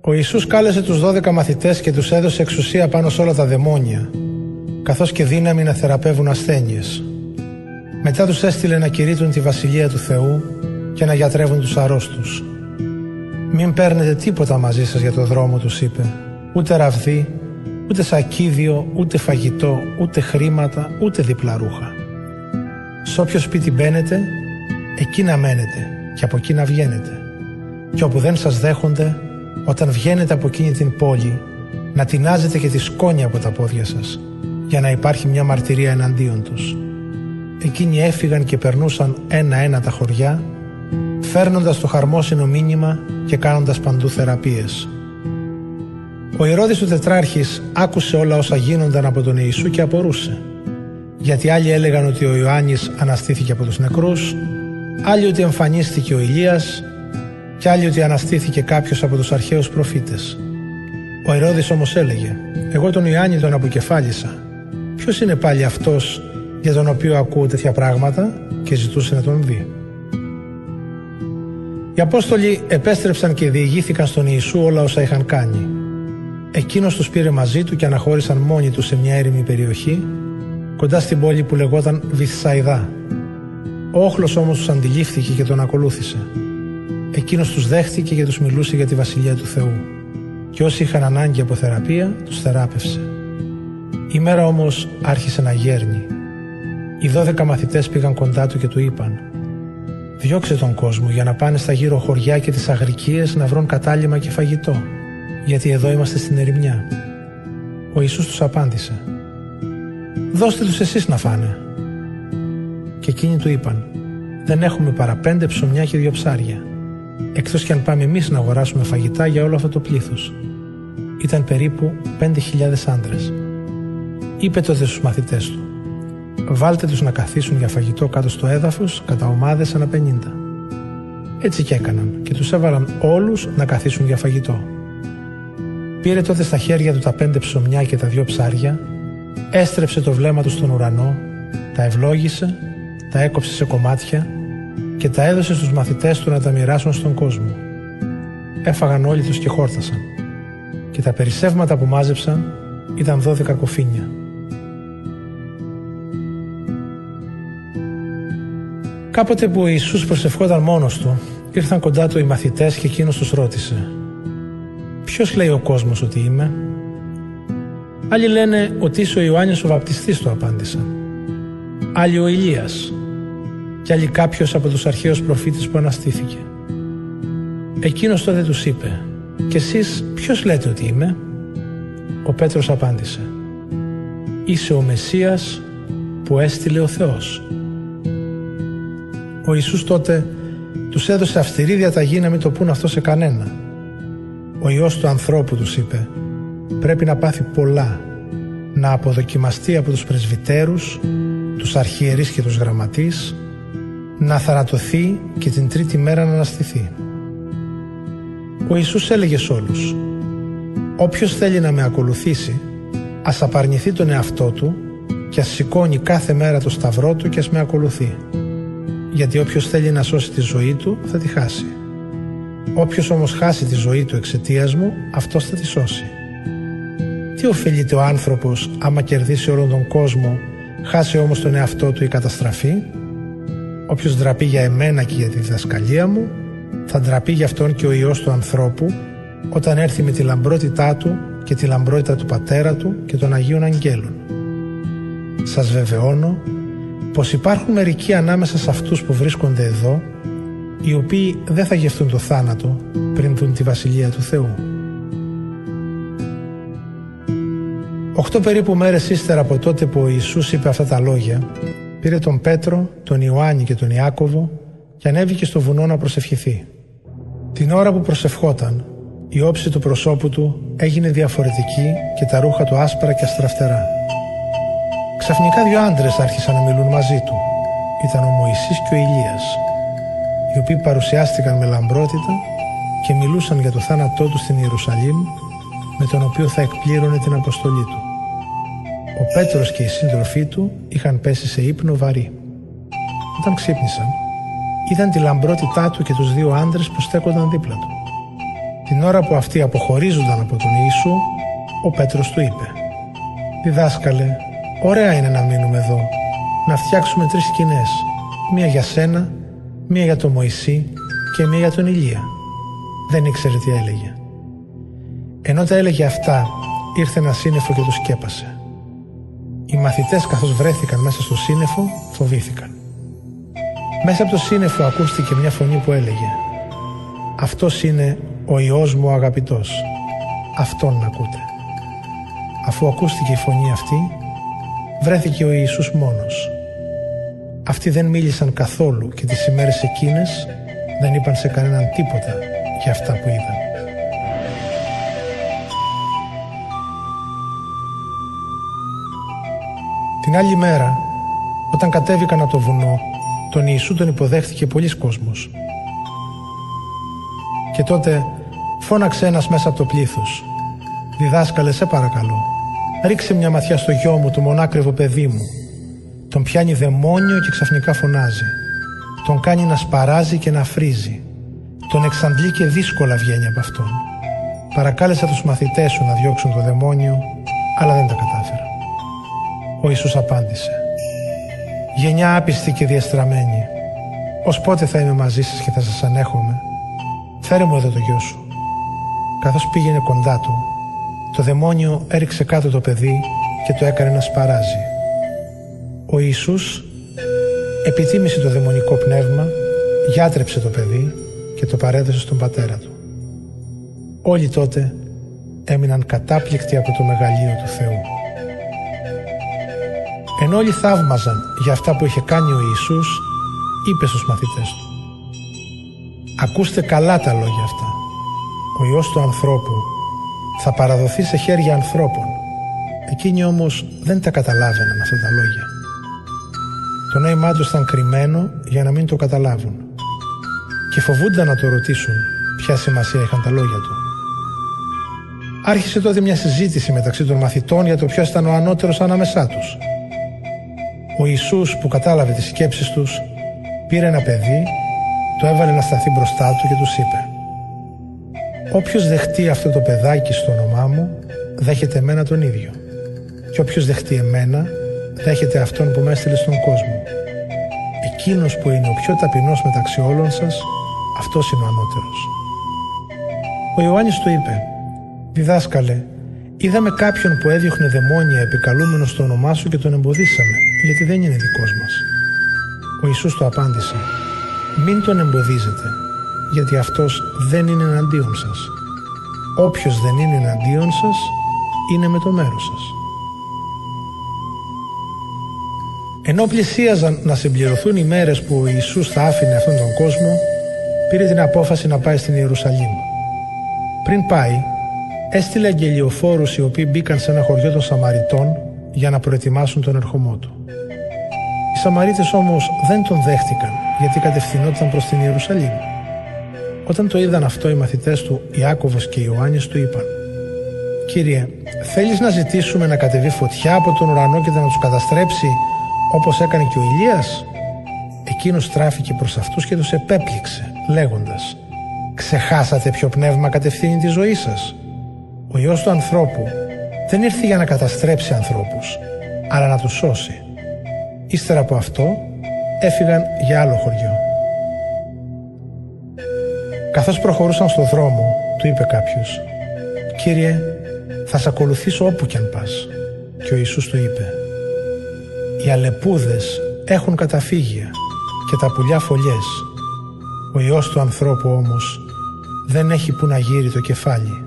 A: Ο Ιησούς κάλεσε τους δώδεκα μαθητές και τους έδωσε εξουσία πάνω σε όλα τα δαιμόνια, καθώς και δύναμη να θεραπεύουν ασθένειες. Μετά τους έστειλε να κηρύττουν τη Βασιλεία του Θεού και να γιατρεύουν τους αρρώστους. «Μην παίρνετε τίποτα μαζί σας για το δρόμο», τους είπε, «ούτε ραβδί, ούτε σακίδιο, ούτε φαγητό, ούτε χρήματα, ούτε διπλά ρούχα. Σ' όποιος σπίτι μπαίνετε, εκεί να μένετε και από εκεί να βγαίνετε. Και όπου δεν σας δέχονται, όταν βγαίνετε από εκείνη την πόλη, να τεινάζετε και τη σκόνη από τα πόδια σας, για να υπάρχει μια μαρτυρία εναντίον τους. Εκείνοι έφυγαν και περνούσαν ένα-ένα τα χωριά, φέρνοντας το χαρμόσυνο μήνυμα και κάνοντας παντού θεραπείες. Ο Ηρώδης του Τετράρχης άκουσε όλα όσα γίνονταν από τον Ιησού και απορούσε. Γιατί άλλοι έλεγαν ότι ο Ιωάννης αναστήθηκε από τους νεκρούς, άλλοι ότι εμφανίστηκε ο Ηλίας και άλλοι ότι αναστήθηκε κάποιος από τους αρχαίους προφήτες. Ο Ηρώδης όμως έλεγε «Εγώ τον Ιωάννη τον αποκεφάλισα. Ποιος είναι πάλι αυτός για τον οποίο ακούω τέτοια πράγματα» και ζητούσε να τον δει. Οι Απόστολοι επέστρεψαν και διηγήθηκαν στον Ιησού όλα όσα είχαν κάνει. Εκείνος τους πήρε μαζί του και αναχώρησαν μόνοι τους σε μια έρημη περιοχή κοντά στην πόλη που λεγόταν Βυθσαϊδά. Ο όχλος όμως τους αντιλήφθηκε και τον ακολούθησε. Εκείνος τους δέχτηκε και τους μιλούσε για τη Βασιλεία του Θεού. Και όσοι είχαν ανάγκη από θεραπεία, τους θεράπευσε. Η μέρα όμως άρχισε να γέρνει. Οι δώδεκα μαθητές πήγαν κοντά του και του είπαν «Διώξε τον κόσμο για να πάνε στα γύρω χωριά και τις αγρικίες να βρουν κατάλημα και φαγητό, γιατί εδώ είμαστε στην ερημιά». Ο Ιησούς τους απάντησε «Δώστε τους εσείς να φάνε». Και εκείνοι του είπαν «Δεν έχουμε παρά πέντε ψωμιά και δύο ψάρια, εκτός κι αν πάμε εμείς να αγοράσουμε φαγητά για όλο αυτό το πλήθος». Ήταν περίπου πέντε χιλιάδες άντρες. Είπε τότε στους μαθητές του βάλτε τους να καθίσουν για φαγητό κάτω στο έδαφος κατά ομάδες ανά 50. Έτσι και έκαναν και τους έβαλαν όλους να καθίσουν για φαγητό. Πήρε τότε στα χέρια του τα πέντε ψωμιά και τα δυο ψάρια, έστρεψε το βλέμμα του στον ουρανό, τα ευλόγησε, τα έκοψε σε κομμάτια και τα έδωσε στους μαθητές του να τα μοιράσουν στον κόσμο. Έφαγαν όλοι τους και χόρτασαν. Και τα περισσεύματα που μάζεψαν ήταν δώδεκα κοφίνια. Κάποτε που ο Ιησούς προσευχόταν μόνος του, ήρθαν κοντά του οι μαθητές και εκείνος τους ρώτησε «Ποιος λέει ο κόσμος ότι είμαι» Άλλοι λένε ότι είσαι ο Ιωάννης ο βαπτιστής του απάντησαν. Άλλοι ο Ηλίας και άλλοι κάποιος από τους αρχαίους προφήτες που αναστήθηκε. Εκείνος τότε τους είπε «Και εσείς ποιος λέτε ότι είμαι» Ο Πέτρος απάντησε «Είσαι ο Μεσσίας που έστειλε ο Θεός». Ο Ιησούς τότε τους έδωσε αυστηρή διαταγή να μην το πούν αυτό σε κανένα. Ο Υιός του ανθρώπου τους είπε πρέπει να πάθει πολλά να αποδοκιμαστεί από τους πρεσβυτέρους, τους αρχιερείς και τους γραμματείς, να θαρατωθεί και την τρίτη μέρα να αναστηθεί. Ο Ιησούς έλεγε σε όλους «Όποιος θέλει να με ακολουθήσει, ας απαρνηθεί τον εαυτό του και ας σηκώνει κάθε μέρα το σταυρό του και ας με ακολουθεί γιατί όποιος θέλει να σώσει τη ζωή του θα τη χάσει. Όποιος όμως χάσει τη ζωή του εξαιτίας μου, αυτός θα τη σώσει. Τι ωφελείται ο άνθρωπος άμα κερδίσει όλον τον κόσμο, χάσει όμως τον εαυτό του η καταστραφή; Όποιος ντραπεί για εμένα και για τη διδασκαλία μου, θα ντραπεί για αυτόν και ο Υιός του ανθρώπου, όταν έρθει με τη λαμπρότητά του και τη λαμπρότητα του Πατέρα του και των Αγίων Αγγέλων. Σας βεβαιώνω πως υπάρχουν μερικοί ανάμεσα σε αυτούς που βρίσκονται εδώ οι οποίοι δεν θα γευτούν το θάνατο πριν δουν τη Βασιλεία του Θεού. Οχτώ περίπου μέρες ύστερα από τότε που ο Ιησούς είπε αυτά τα λόγια, πήρε τον Πέτρο, τον Ιωάννη και τον Ιάκωβο και ανέβηκε στο βουνό να προσευχηθεί. Την ώρα που προσευχόταν, η όψη του προσώπου του έγινε διαφορετική και τα ρούχα του άσπρα και αστραφτερά. Ξαφνικά δύο άντρες άρχισαν να μιλούν μαζί του. Ήταν ο Μωυσής και ο Ηλίας, οι οποίοι παρουσιάστηκαν με λαμπρότητα και μιλούσαν για το θάνατό τους στην Ιερουσαλήμ με τον οποίο θα εκπλήρωνε την αποστολή του. Ο Πέτρος και οι σύντροφοί του είχαν πέσει σε ύπνο βαρύ. Όταν ξύπνησαν, είδαν τη λαμπρότητά του και τους δύο άντρες που στέκονταν δίπλα του. Την ώρα που αυτοί αποχωρίζονταν από τον Ιησού, ο Πέτρος του είπε «Διδάσκαλε, ωραία είναι να μείνουμε εδώ, να φτιάξουμε τρεις σκηνές, μία για σένα, μία για τον Μωυσή και μία για τον Ηλία». Δεν ήξερε τι έλεγε. Ενώ τα έλεγε αυτά, ήρθε ένα σύννεφο και το σκέπασε. Οι μαθητές καθώς βρέθηκαν μέσα στο σύννεφο, φοβήθηκαν. Μέσα από το σύννεφο ακούστηκε μια φωνή που έλεγε «Αυτός είναι ο Υιός μου ο αγαπητός. Αυτόν να ακούτε». Αφού ακούστηκε η φωνή αυτή, βρέθηκε ο Ιησούς μόνος. Αυτοί δεν μίλησαν καθόλου και τις ημέρες εκείνες δεν είπαν σε κανέναν τίποτα για αυτά που είδαν. Την άλλη μέρα, όταν κατέβηκαν από το βουνό, τον Ιησού τον υποδέχθηκε πολλοί κόσμος. Και τότε φώναξε ένας μέσα από το πλήθος. «Διδάσκαλε, σε παρακαλώ, ρίξε μια ματιά στο γιο μου, το μονάκριβο παιδί μου. Τον πιάνει δαιμόνιο και ξαφνικά φωνάζει. Τον κάνει να σπαράζει και να φρίζει. Τον εξαντλεί και δύσκολα βγαίνει από αυτόν. Παρακάλεσα τους μαθητές σου να διώξουν το δαιμόνιο, αλλά δεν τα κατάφερα. Ο Ιησούς απάντησε «Γενιά άπιστη και διαστραμμένη, ως πότε θα είμαι μαζί σας και θα σας ανέχομαι; Φέρε μου εδώ το γιο σου». Καθώς πήγαινε κοντά του, το δαιμόνιο έριξε κάτω το παιδί και το έκανε να σπαράζει. Ο Ιησούς επιτίμησε το δαιμονικό πνεύμα, γιάτρεψε το παιδί και το παρέδωσε στον πατέρα του. Όλοι τότε έμειναν κατάπληκτοι από το μεγαλείο του Θεού. Ενώ όλοι θαύμαζαν για αυτά που είχε κάνει ο Ιησούς, είπε στους μαθητές του «Ακούστε καλά τα λόγια αυτά. Ο Υιός του ανθρώπου θα παραδοθεί σε χέρια ανθρώπων. Εκείνοι όμως δεν τα καταλάβαιναν αυτά τα λόγια. Το νόημά τους ήταν κρυμμένο για να μην το καταλάβουν και φοβούνταν να το ρωτήσουν ποια σημασία είχαν τα λόγια του. Άρχισε τότε μια συζήτηση μεταξύ των μαθητών για το ποιος ήταν ο ανώτερος ανάμεσά τους. Ο Ιησούς που κατάλαβε τις σκέψεις τους πήρε ένα παιδί, το έβαλε να σταθεί μπροστά του και τους είπε «Όποιος δεχτεί αυτό το παιδάκι στο όνομά μου, δέχεται εμένα τον ίδιο. Και όποιος δεχτεί εμένα, δέχεται αυτόν που με έστειλε στον κόσμο. Εκείνος που είναι ο πιο ταπεινός μεταξύ όλων σας, αυτός είναι ο ανώτερος». Ο Ιωάννης του είπε «Διδάσκαλε, είδαμε κάποιον που έδιωχνε δαιμόνια επικαλούμενος στο όνομά σου και τον εμποδίσαμε γιατί δεν είναι δικός μας. Ο Ιησούς το απάντησε «Μην τον εμποδίζετε, γιατί αυτός δεν είναι εναντίον σας. Όποιος δεν είναι εναντίον σας, είναι με το μέρος σας». Ενώ πλησίαζαν να συμπληρωθούν οι μέρες που ο Ιησούς θα άφηνε αυτόν τον κόσμο, πήρε την απόφαση να πάει στην Ιερουσαλήμ. Πριν πάει, έστειλε αγγελιοφόρους οι οποίοι μπήκαν σε ένα χωριό των Σαμαριτών για να προετοιμάσουν τον ερχομό του. Οι Σαμαρίτες όμως δεν τον δέχτηκαν γιατί κατευθυνόταν προς την Ιερουσαλήμ. Όταν το είδαν αυτό οι μαθητές του Ιάκωβος και Ιωάννης του είπαν «Κύριε, θέλεις να ζητήσουμε να κατεβεί φωτιά από τον ουρανό και να τους καταστρέψει όπως έκανε και ο Ηλίας» Εκείνος στράφηκε προς αυτούς και τους επέπληξε λέγοντας «Ξεχάσατε ποιο πνεύμα κατευθύνει τη ζωή σας. Ο Υιός του ανθρώπου δεν ήρθε για να καταστρέψει ανθρώπους, αλλά να τους σώσει. Ύστερα από αυτό έφυγαν για άλλο χωριό. Καθώς προχωρούσαν στο δρόμο, του είπε κάποιος «Κύριε, θα σε ακολουθήσω όπου κι αν πας». Και ο Ιησούς του είπε «Οι αλεπούδες έχουν καταφύγια και τα πουλιά φωλιές. Ο Υιός του ανθρώπου όμως δεν έχει που να γύρει το κεφάλι.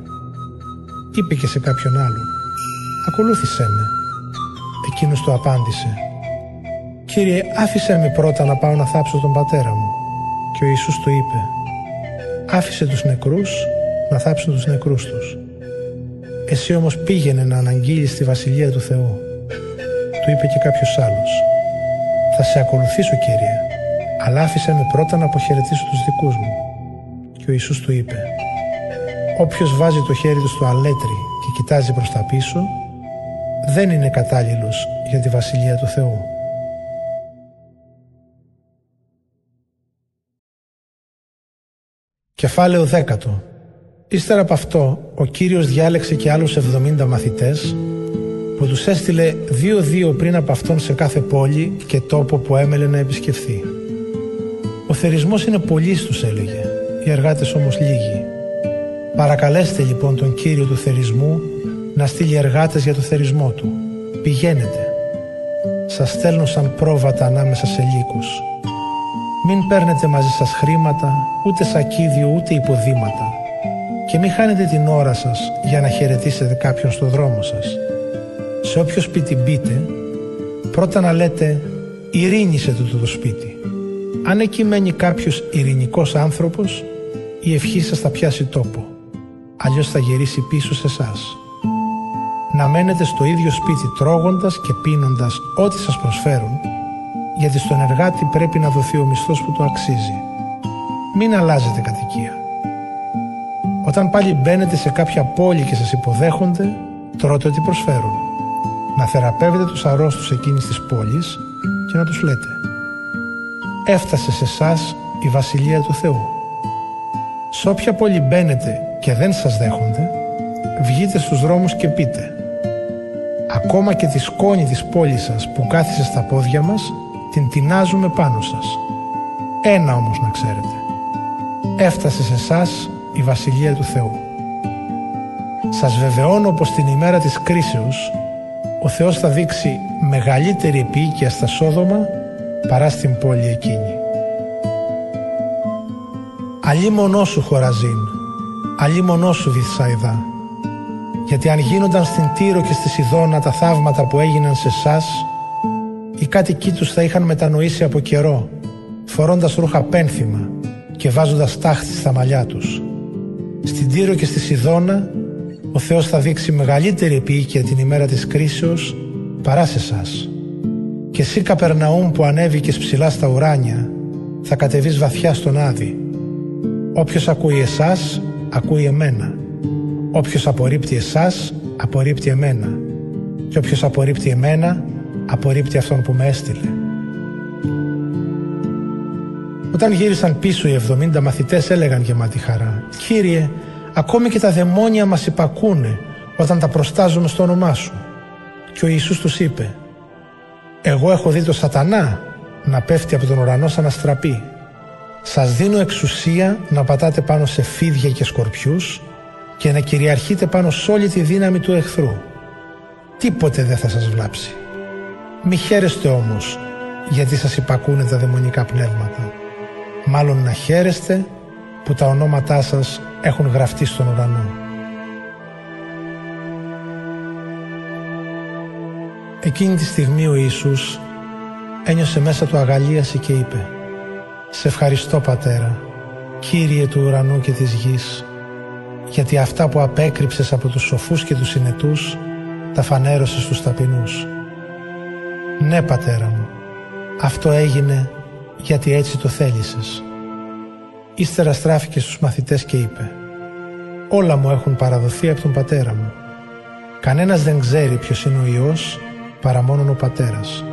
A: Είπε και σε κάποιον άλλον «Ακολούθησέ με». Εκείνος του απάντησε «Κύριε, άφησέ με πρώτα να πάω να θάψω τον πατέρα μου». Και ο Ιησούς του είπε «Άφησε τους νεκρούς να θάψουν τους νεκρούς τους. Εσύ όμως πήγαινε να αναγγείλεις τη Βασιλεία του Θεού». Του είπε και κάποιος άλλος «Θα σε ακολουθήσω, Κύριε, αλλά άφησε με πρώτα να αποχαιρετήσω τους δικούς μου». Και ο Ιησούς του είπε «Όποιος βάζει το χέρι του στο αλέτρι και κοιτάζει προς τα πίσω, δεν είναι κατάλληλος για τη Βασιλεία του Θεού». Κεφάλαιο 10 Ύστερα από αυτό, ο Κύριος διάλεξε και άλλους 70 μαθητές που τους έστειλε δύο-δύο πριν από αυτόν σε κάθε πόλη και τόπο που έμελε να επισκεφθεί. Ο θερισμός είναι πολύ τους έλεγε, οι εργάτες όμως λίγοι. Παρακαλέστε λοιπόν τον Κύριο του θερισμού να στείλει εργάτες για το θερισμό του. Πηγαίνετε. Σας στέλνω σαν πρόβατα ανάμεσα σε λύκους. Μην παίρνετε μαζί σας χρήματα, ούτε σακίδιο, ούτε υποδήματα. Και μην χάνετε την ώρα σας για να χαιρετήσετε κάποιον στο δρόμο σας. Σε όποιο σπίτι μπείτε, πρώτα να λέτε «Ειρήνη σε τούτο το σπίτι». Αν εκεί μένει κάποιος ειρηνικός άνθρωπος, η ευχή σας θα πιάσει τόπο. Αλλιώς θα γυρίσει πίσω σε εσάς. Να μένετε στο ίδιο σπίτι τρώγοντας και πίνοντας ό,τι σας προσφέρουν, γιατί στον εργάτη πρέπει να δοθεί ο μισθός που του αξίζει. Μην αλλάζετε κατοικία. Όταν πάλι μπαίνετε σε κάποια πόλη και σας υποδέχονται, τρώτε ό,τι προσφέρουν. Να θεραπεύετε τους αρρώστους εκείνης της πόλης και να τους λέτε «Έφτασε σε εσάς η Βασιλεία του Θεού». Σε όποια πόλη μπαίνετε και δεν σας δέχονται, βγείτε στους δρόμους και πείτε «Ακόμα και τη σκόνη της πόλης σας που κάθισε στα πόδια μας, την τεινάζουμε πάνω σας. Ένα όμως να ξέρετε. Έφτασε σε εσάς η Βασιλεία του Θεού. Σας βεβαιώνω πως την ημέρα της κρίσεως ο Θεός θα δείξει μεγαλύτερη επίοικια στα Σόδομα παρά στην πόλη εκείνη. Αλλή μονό σου Χωραζίν, αλλή μονό σου Βυθσαϊδά, γιατί αν γίνονταν στην Τύρο και στη Σιδώνα τα θαύματα που έγιναν σε εσάς, οι κάτοικοί τους θα είχαν μετανοήσει από καιρό, φορώντας ρούχα πένθυμα και βάζοντας τάχτη στα μαλλιά τους. Στην Τύρο και στη Σιδώνα ο Θεός θα δείξει μεγαλύτερη επίοικια την ημέρα της κρίσεως παρά σε εσάς. Και εσύ Καπερναούμ που ανέβηκες ψηλά στα ουράνια θα κατεβείς βαθιά στον Άδη. Όποιος ακούει εσάς, ακούει εμένα. Όποιος απορρίπτει εσάς, απορρίπτει εμένα. Και όποιος απορρίπτει εμένα, απορρίπτει αυτόν που με έστειλε. Όταν γύρισαν πίσω οι 70 μαθητές έλεγαν γεμάτη χαρά «Κύριε, ακόμη και τα δαιμόνια μας υπακούνε όταν τα προστάζουμε στο όνομά Σου». Και ο Ιησούς τους είπε «Εγώ έχω δει το σατανά να πέφτει από τον ουρανό σαν αστραπή. Σας δίνω εξουσία να πατάτε πάνω σε φίδια και σκορπιούς και να κυριαρχείτε πάνω σε όλη τη δύναμη του εχθρού. Τίποτε δεν θα σας βλάψει. Μη χαίρεστε όμως γιατί σας υπακούνε τα δαιμονικά πνεύματα. Μάλλον να χαίρεστε που τα ονόματά σας έχουν γραφτεί στον ουρανό. Εκείνη τη στιγμή ο Ιησούς ένιωσε μέσα του αγαλίαση και είπε «Σε ευχαριστώ Πατέρα, Κύριε του ουρανού και της γης, γιατί αυτά που απέκρυψες από τους σοφούς και τους συνετούς τα φανέρωσες στους ταπεινούς. Ναι Πατέρα μου, αυτό έγινε γιατί έτσι το θέλησες. Ύστερα στράφηκε στους μαθητές και είπε «Όλα μου έχουν παραδοθεί από τον πατέρα μου. Κανένας δεν ξέρει ποιος είναι ο Υιός παρά μόνον ο πατέρας.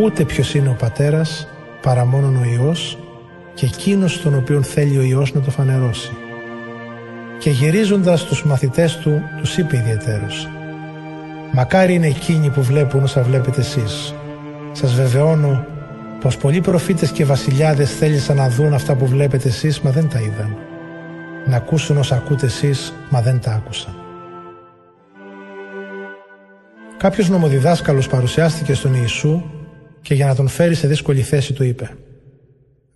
A: Ούτε ποιος είναι ο πατέρας παρά μόνον ο Υιός και εκείνος τον οποίον θέλει ο Υιός να το φανερώσει». Και γυρίζοντας τους μαθητές του, τους είπε ιδιαίτερος «Μακάρι είναι εκείνοι που βλέπουν όσα βλέπετε εσείς. Σας βεβαιώνω πως πολλοί προφήτες και βασιλιάδες θέλησαν να δουν αυτά που βλέπετε εσείς μα δεν τα είδαν. Να ακούσουν όσα ακούτε εσείς μα δεν τα άκουσαν. Κάποιος νομοδιδάσκαλος παρουσιάστηκε στον Ιησού και για να τον φέρει σε δύσκολη θέση του είπε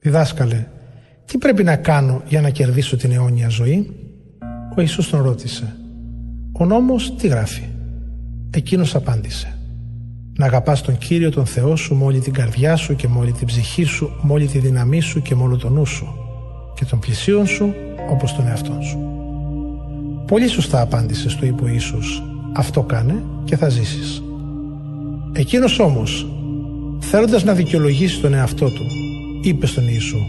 A: «Διδάσκαλε, τι πρέπει να κάνω για να κερδίσω την αιώνια ζωή; Ο Ιησούς τον ρώτησε. Ο νόμος τι γράφει; Εκείνος απάντησε. Να αγαπάς τον Κύριο τον Θεό σου με όλη την καρδιά σου και με όλη την ψυχή σου, με όλη τη δύναμή σου και με όλο τον νου σου και τον πλησίον σου όπως τον εαυτόν σου. Πολύ σωστά απάντησες στο είπε ο Ιησούς. Αυτό κάνε και θα ζήσεις. Εκείνος όμως, θέλοντας να δικαιολογήσει τον εαυτό του, είπε στον Ιησού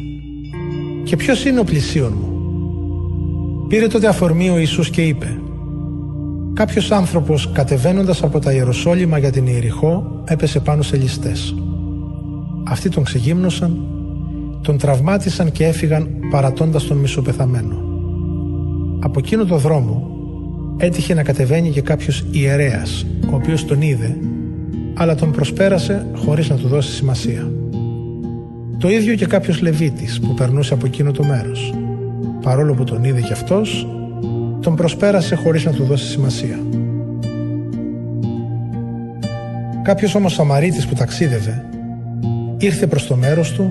A: «Και ποιος είναι ο πλησίον μου» Πήρε τότε αφορμή ο Ιησούς και είπε Κάποιος άνθρωπος κατεβαίνοντας από τα Ιεροσόλυμα για την Ιεριχώ έπεσε πάνω σε ληστές. Αυτοί τον ξεγύμνωσαν, τον τραυμάτισαν και έφυγαν παρατώντας τον μισοπεθαμένο. Από εκείνο το δρόμο έτυχε να κατεβαίνει και κάποιος ιερέας, ο οποίος τον είδε, αλλά τον προσπέρασε χωρίς να του δώσει σημασία. Το ίδιο και κάποιος Λεβίτης που περνούσε από εκείνο το μέρος. Παρόλο που τον είδε κι αυτός, τον προσπέρασε χωρίς να του δώσει σημασία. Κάποιος όμως Σαμαρίτης που ταξίδευε ήρθε προς το μέρος του,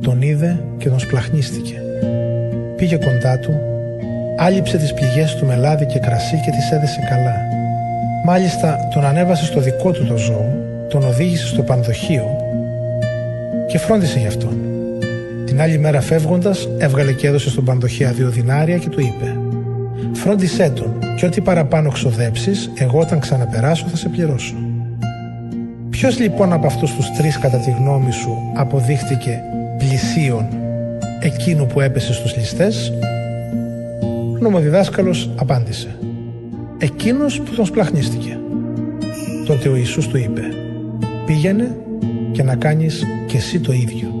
A: τον είδε και τον σπλαχνίστηκε. Πήγε κοντά του, άλυψε τις πληγές του με λάδι και κρασί και τις έδεσε καλά. Μάλιστα τον ανέβασε στο δικό του το ζώο, τον οδήγησε στο πανδοχείο και φρόντισε γι' αυτόν. Την άλλη μέρα φεύγοντας έβγαλε και έδωσε στον πανδοχεία δύο δινάρια και του είπε Φρόντισέ τον και ό,τι παραπάνω ξοδέψεις, εγώ όταν ξαναπεράσω θα σε πληρώσω. Ποιος λοιπόν από αυτούς τους τρεις κατά τη γνώμη σου αποδείχτηκε πλησίον εκείνου που έπεσε στους ληστές; Ο νομοδιδάσκαλος απάντησε Εκείνος που τον σπλαχνίστηκε. Τότε ο Ιησούς του είπε Πήγαινε και να κάνεις και εσύ το ίδιο.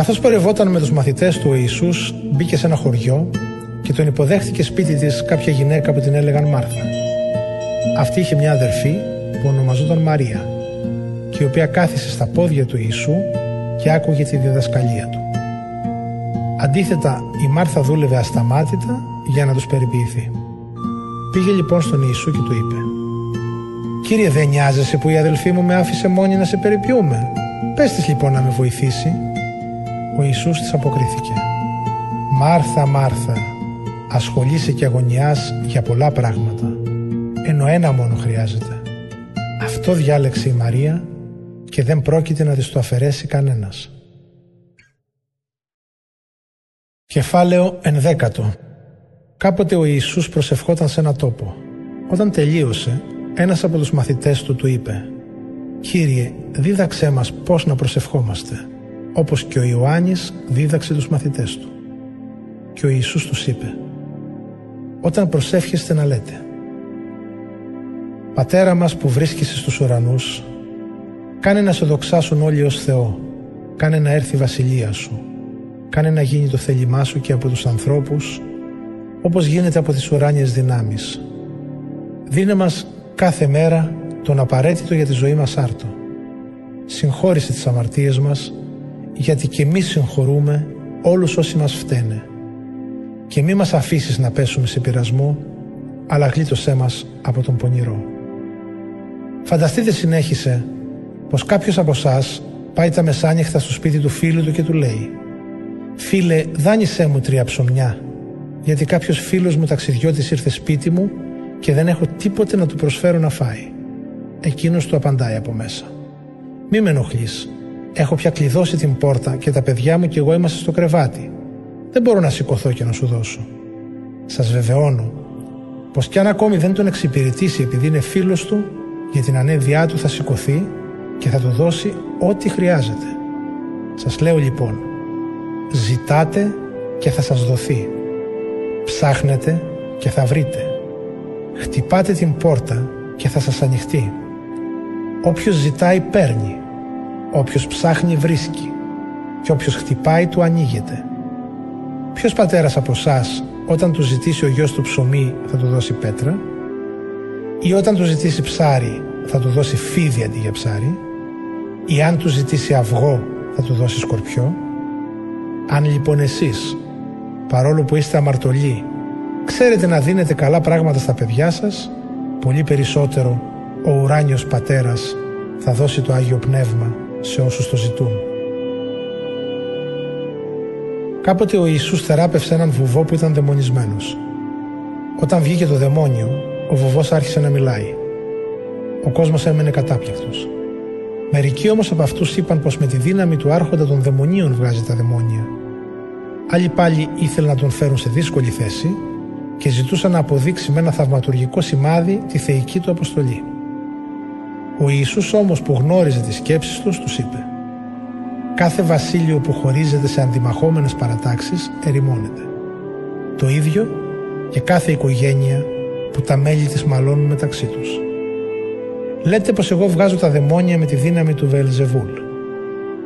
A: Καθώς πορευόταν με τους μαθητές του ο Ιησούς μπήκε σε ένα χωριό και τον υποδέχτηκε σπίτι της κάποια γυναίκα που την έλεγαν Μάρθα. Αυτή είχε μια αδερφή που ονομαζόταν Μαρία και η οποία κάθισε στα πόδια του Ιησού και άκουγε τη διδασκαλία του. Αντίθετα η Μάρθα δούλευε ασταμάτητα για να τους περιποιηθεί. Πήγε λοιπόν στον Ιησού και του είπε «Κύριε δεν νοιάζεσαι που η αδελφή μου με άφησε μόνη να σε περιποιούμε. Πες της λοιπόν να με βοηθήσει». Ο Ιησούς της αποκρίθηκε Μάρθα, Μάρθα, ασχολείσαι και αγωνιάς για πολλά πράγματα, ενώ ένα μόνο χρειάζεται. Αυτό διάλεξε η Μαρία και δεν πρόκειται να της το αφαιρέσει κανένας. Κεφάλαιο ενδέκατο Κάποτε ο Ιησούς προσευχόταν σε ένα τόπο. Όταν τελείωσε, ένας από τους μαθητές του του είπε «Κύριε, δίδαξέ μας πώς να προσευχόμαστε, όπως και ο Ιωάννης δίδαξε τους μαθητές του». Και ο Ιησούς τους είπε «Όταν προσεύχεστε να λέτε «Πατέρα μας που βρίσκεσαι στους ουρανούς, κάνε να σε δοξάσουν όλοι ως Θεό, κάνε να έρθει η βασιλεία Σου, κάνε να γίνει το θέλημά Σου και από τους ανθρώπους, όπως γίνεται από τις ουράνιες δυνάμεις. Δίνε μας κάθε μέρα τον απαραίτητο για τη ζωή μας άρτο. Συγχώρησε τις αμαρτίες μας, γιατί και εμείς συγχωρούμε όλους όσοι μας φταίνε και μη μας αφήσεις να πέσουμε σε πειρασμό, αλλά γλίτωσέ μας από τον πονηρό. Φανταστείτε συνέχισε πως κάποιος από εσάς πάει τα μεσάνυχτα στο σπίτι του φίλου του και του λέει «Φίλε, δάνεισέ μου τρία ψωμιά, γιατί κάποιος φίλος μου ταξιδιώτης ήρθε σπίτι μου και δεν έχω τίποτε να του προσφέρω να φάει». Εκείνος του απαντάει από μέσα «Μη με ενοχλείς, έχω πια κλειδώσει την πόρτα και τα παιδιά μου και εγώ είμαστε στο κρεβάτι δεν μπορώ να σηκωθώ και να σου δώσω. Σας βεβαιώνω πως κι αν ακόμη δεν τον εξυπηρετήσει επειδή είναι φίλος του, για την ανέδειά του θα σηκωθεί και θα του δώσει ό,τι χρειάζεται. Σας λέω λοιπόν, ζητάτε και θα σας δοθεί. Ψάχνετε και θα βρείτε. Χτυπάτε την πόρτα και θα σας ανοιχτεί. Όποιος ζητάει παίρνει. Όποιος ψάχνει βρίσκει. Και όποιος χτυπάει του ανοίγεται. Ποιος πατέρας από εσάς, όταν του ζητήσει ο γιος του ψωμί, θα του δώσει πέτρα, ή όταν του ζητήσει ψάρι, θα του δώσει φίδι αντί για ψάρι, ή αν του ζητήσει αυγό, θα του δώσει σκορπιό; Αν λοιπόν εσείς, παρόλο που είστε αμαρτωλοί, ξέρετε να δίνετε καλά πράγματα στα παιδιά σας, πολύ περισσότερο ο ουράνιος πατέρας θα δώσει το Άγιο Πνεύμα σε όσους το ζητούν. Κάποτε ο Ιησούς θεράπευσε έναν βουβό που ήταν δαιμονισμένος. Όταν βγήκε το δαιμόνιο, ο βουβός άρχισε να μιλάει. Ο κόσμος έμενε κατάπληκτος. Μερικοί όμως από αυτούς είπαν πως με τη δύναμη του άρχοντα των δαιμονίων βγάζει τα δαιμόνια. Άλλοι πάλι ήθελαν να τον φέρουν σε δύσκολη θέση και ζητούσαν να αποδείξει με ένα θαυματουργικό σημάδι τη θεϊκή του αποστολή. Ο Ιησούς όμως που γνώριζε τις σκέψεις τους, τους είπε «Κάθε βασίλειο που χωρίζεται σε αντιμαχόμενες παρατάξεις ερημώνεται. Το ίδιο και κάθε οικογένεια που τα μέλη της μαλώνουν μεταξύ τους. Λέτε πως εγώ βγάζω τα δαιμόνια με τη δύναμη του Βελζεβούλ.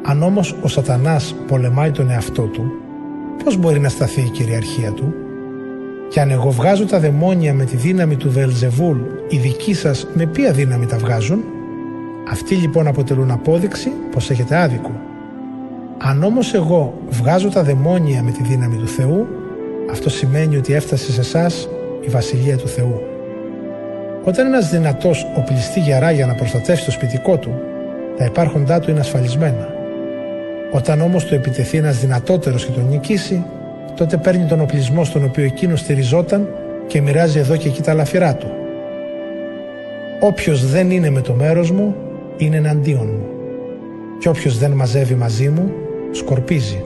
A: Αν όμως ο σατανάς πολεμάει τον εαυτό του, πώς μπορεί να σταθεί η κυριαρχία του» Και αν εγώ βγάζω τα δαιμόνια με τη δύναμη του Βελζεβούλ, οι δικοί σας με ποια δύναμη τα βγάζουν; Αυτοί λοιπόν αποτελούν απόδειξη πως έχετε άδικο. Αν όμως εγώ βγάζω τα δαιμόνια με τη δύναμη του Θεού, αυτό σημαίνει ότι έφτασε σε εσάς η Βασιλεία του Θεού. Όταν ένας δυνατός οπλιστεί γερά για να προστατεύσει το σπιτικό του, τα υπάρχοντά του είναι ασφαλισμένα. Όταν όμως του επιτεθεί ένας δυνατότερος και τον νικήσει, τότε παίρνει τον οπλισμό στον οποίο εκείνος στηριζόταν και μοιράζει εδώ και εκεί τα λαφυρά του. Όποιος δεν είναι με το μέρος μου, είναι εναντίον μου. Και όποιος δεν μαζεύει μαζί μου, σκορπίζει.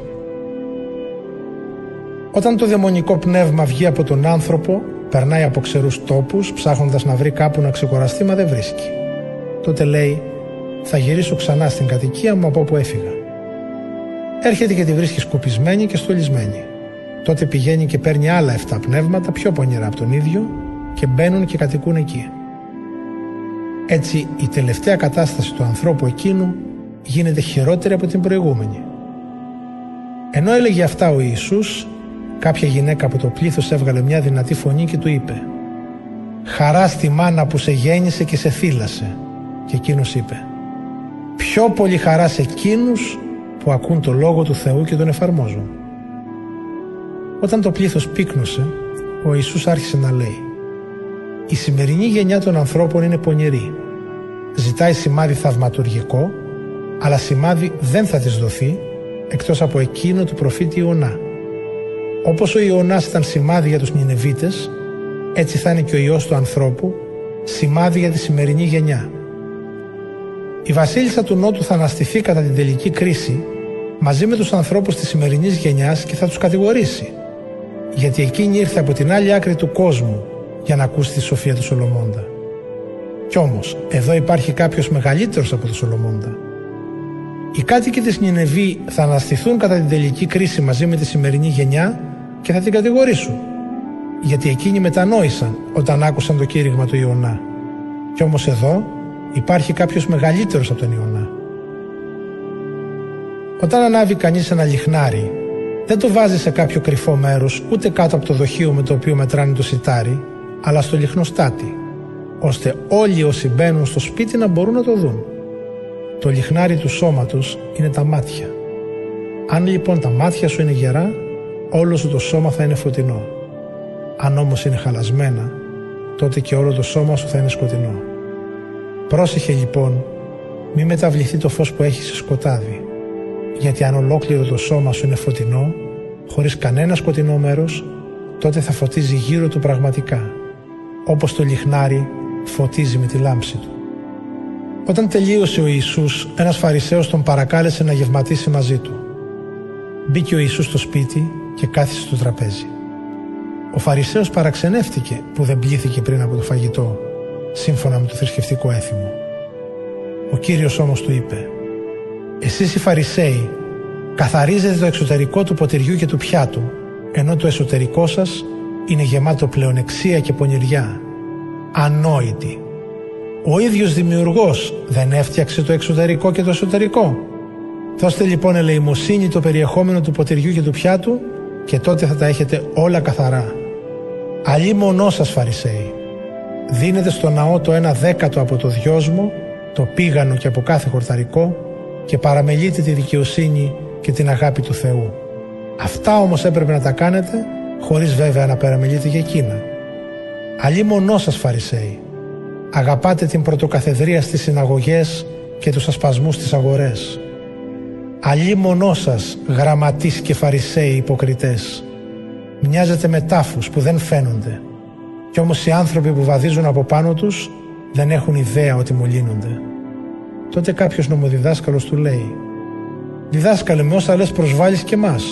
A: Όταν το δαιμονικό πνεύμα βγει από τον άνθρωπο, περνάει από ξερούς τόπους, ψάχνοντας να βρει κάπου να ξεκοραστεί, μα δεν βρίσκει. Τότε λέει, θα γυρίσω ξανά στην κατοικία μου από όπου έφυγα. Έρχεται και τη βρίσκει σκοπισμένη και στολισμένη. Τότε πηγαίνει και παίρνει άλλα 7 πνεύματα πιο πονηρά από τον ίδιο και μπαίνουν και κατοικούν εκεί. Έτσι η τελευταία κατάσταση του ανθρώπου εκείνου γίνεται χειρότερη από την προηγούμενη. Ενώ έλεγε αυτά ο Ιησούς, κάποια γυναίκα από το πλήθος έβγαλε μια δυνατή φωνή και του είπε «Χαρά στη μάνα που σε γέννησε και σε θύλασε». Και εκείνος είπε «Πιο πολύ χαρά σε εκείνους που ακούν το Λόγο του Θεού και τον εφαρμόζουν». Όταν το πλήθος πύκνωσε, ο Ιησούς άρχισε να λέει «Η σημερινή γενιά των ανθρώπων είναι πονηρή. Ζητάει σημάδι θαυματουργικό, αλλά σημάδι δεν θα της δοθεί εκτός από εκείνο του προφήτη Ιωνά. Όπως ο Ιωνάς ήταν σημάδι για τους Νινεβίτες, έτσι θα είναι και ο Υιός του ανθρώπου, σημάδι για τη σημερινή γενιά. Η βασίλισσα του Νότου θα αναστηθεί κατά την τελική κρίση μαζί με τους ανθρώπους της σημερινής γενιάς και θα τους κατηγορήσει γιατί εκείνη ήρθε από την άλλη άκρη του κόσμου για να ακούσει τη σοφία του Σολομώντα. Κι όμως, εδώ υπάρχει κάποιος μεγαλύτερος από τον Σολομώντα. Οι κάτοικοι της Νινεβή θα αναστηθούν κατά την τελική κρίση μαζί με τη σημερινή γενιά και θα την κατηγορήσουν. Γιατί εκείνοι μετανόησαν όταν άκουσαν το κήρυγμα του Ιωνά. Κι όμως εδώ υπάρχει κάποιος μεγαλύτερος από τον Ιωνά. Όταν ανάβει κανείς ένα λιχνάρι δεν το βάζει σε κάποιο κρυφό μέρος, ούτε κάτω από το δοχείο με το οποίο μετράνε το σιτάρι, αλλά στο λιχνοστάτη, ώστε όλοι όσοι μπαίνουν στο σπίτι να μπορούν να το δουν. Το λιχνάρι του σώματος είναι τα μάτια. Αν λοιπόν τα μάτια σου είναι γερά, όλο σου το σώμα θα είναι φωτεινό. Αν όμως είναι χαλασμένα, τότε και όλο το σώμα σου θα είναι σκοτεινό. Πρόσεχε λοιπόν, μη μεταβληθεί το φως που έχεις σε σκοτάδι, γιατί αν ολόκληρο το σώμα σου είναι φωτεινό, χωρίς κανένα σκοτεινό μέρος, τότε θα φωτίζει γύρω του πραγματικά, όπως το λιχνάρι φωτίζει με τη λάμψη του. Όταν τελείωσε ο Ιησούς, ένας Φαρισαίος τον παρακάλεσε να γευματίσει μαζί του. Μπήκε ο Ιησούς στο σπίτι και κάθισε στο τραπέζι. Ο Φαρισαίος παραξενεύτηκε που δεν πλήθηκε πριν από το φαγητό, σύμφωνα με το θρησκευτικό έθιμο. Ο Κύριος όμως του είπε εσείς οι Φαρισαίοι καθαρίζετε το εξωτερικό του ποτηριού και του πιάτου, ενώ το εσωτερικό σας είναι γεμάτο πλεονεξία και πονηριά. Ανόητοι. Ο ίδιος δημιουργός δεν έφτιαξε το εξωτερικό και το εσωτερικό. Δώστε λοιπόν ελεημοσύνη το περιεχόμενο του ποτηριού και του πιάτου και τότε θα τα έχετε όλα καθαρά. Αλλή μονός σας Φαρισαίοι. Δίνετε στο ναό το ένα δέκατο από το δυόσμο, το πήγανο και από κάθε χορταρικό και παραμελείτε τη δικαιοσύνη και την αγάπη του Θεού. Αυτά όμως έπρεπε να τα κάνετε χωρίς βέβαια να παραμελείτε και εκείνα. Αλλή μονός σας Φαρισαίοι. Αγαπάτε την πρωτοκαθεδρία στις συναγωγές και τους ασπασμούς στις αγορές. μονός σας γραμματείς και φαρισαίοι υποκριτές. Μοιάζετε με τάφους που δεν φαίνονται. Κι όμως οι άνθρωποι που βαδίζουν από πάνω τους δεν έχουν ιδέα ότι μολύνονται. Τότε κάποιος νομοδιδάσκαλος του λέει «Διδάσκαλε με όσα λες προσβάλλεις και μας».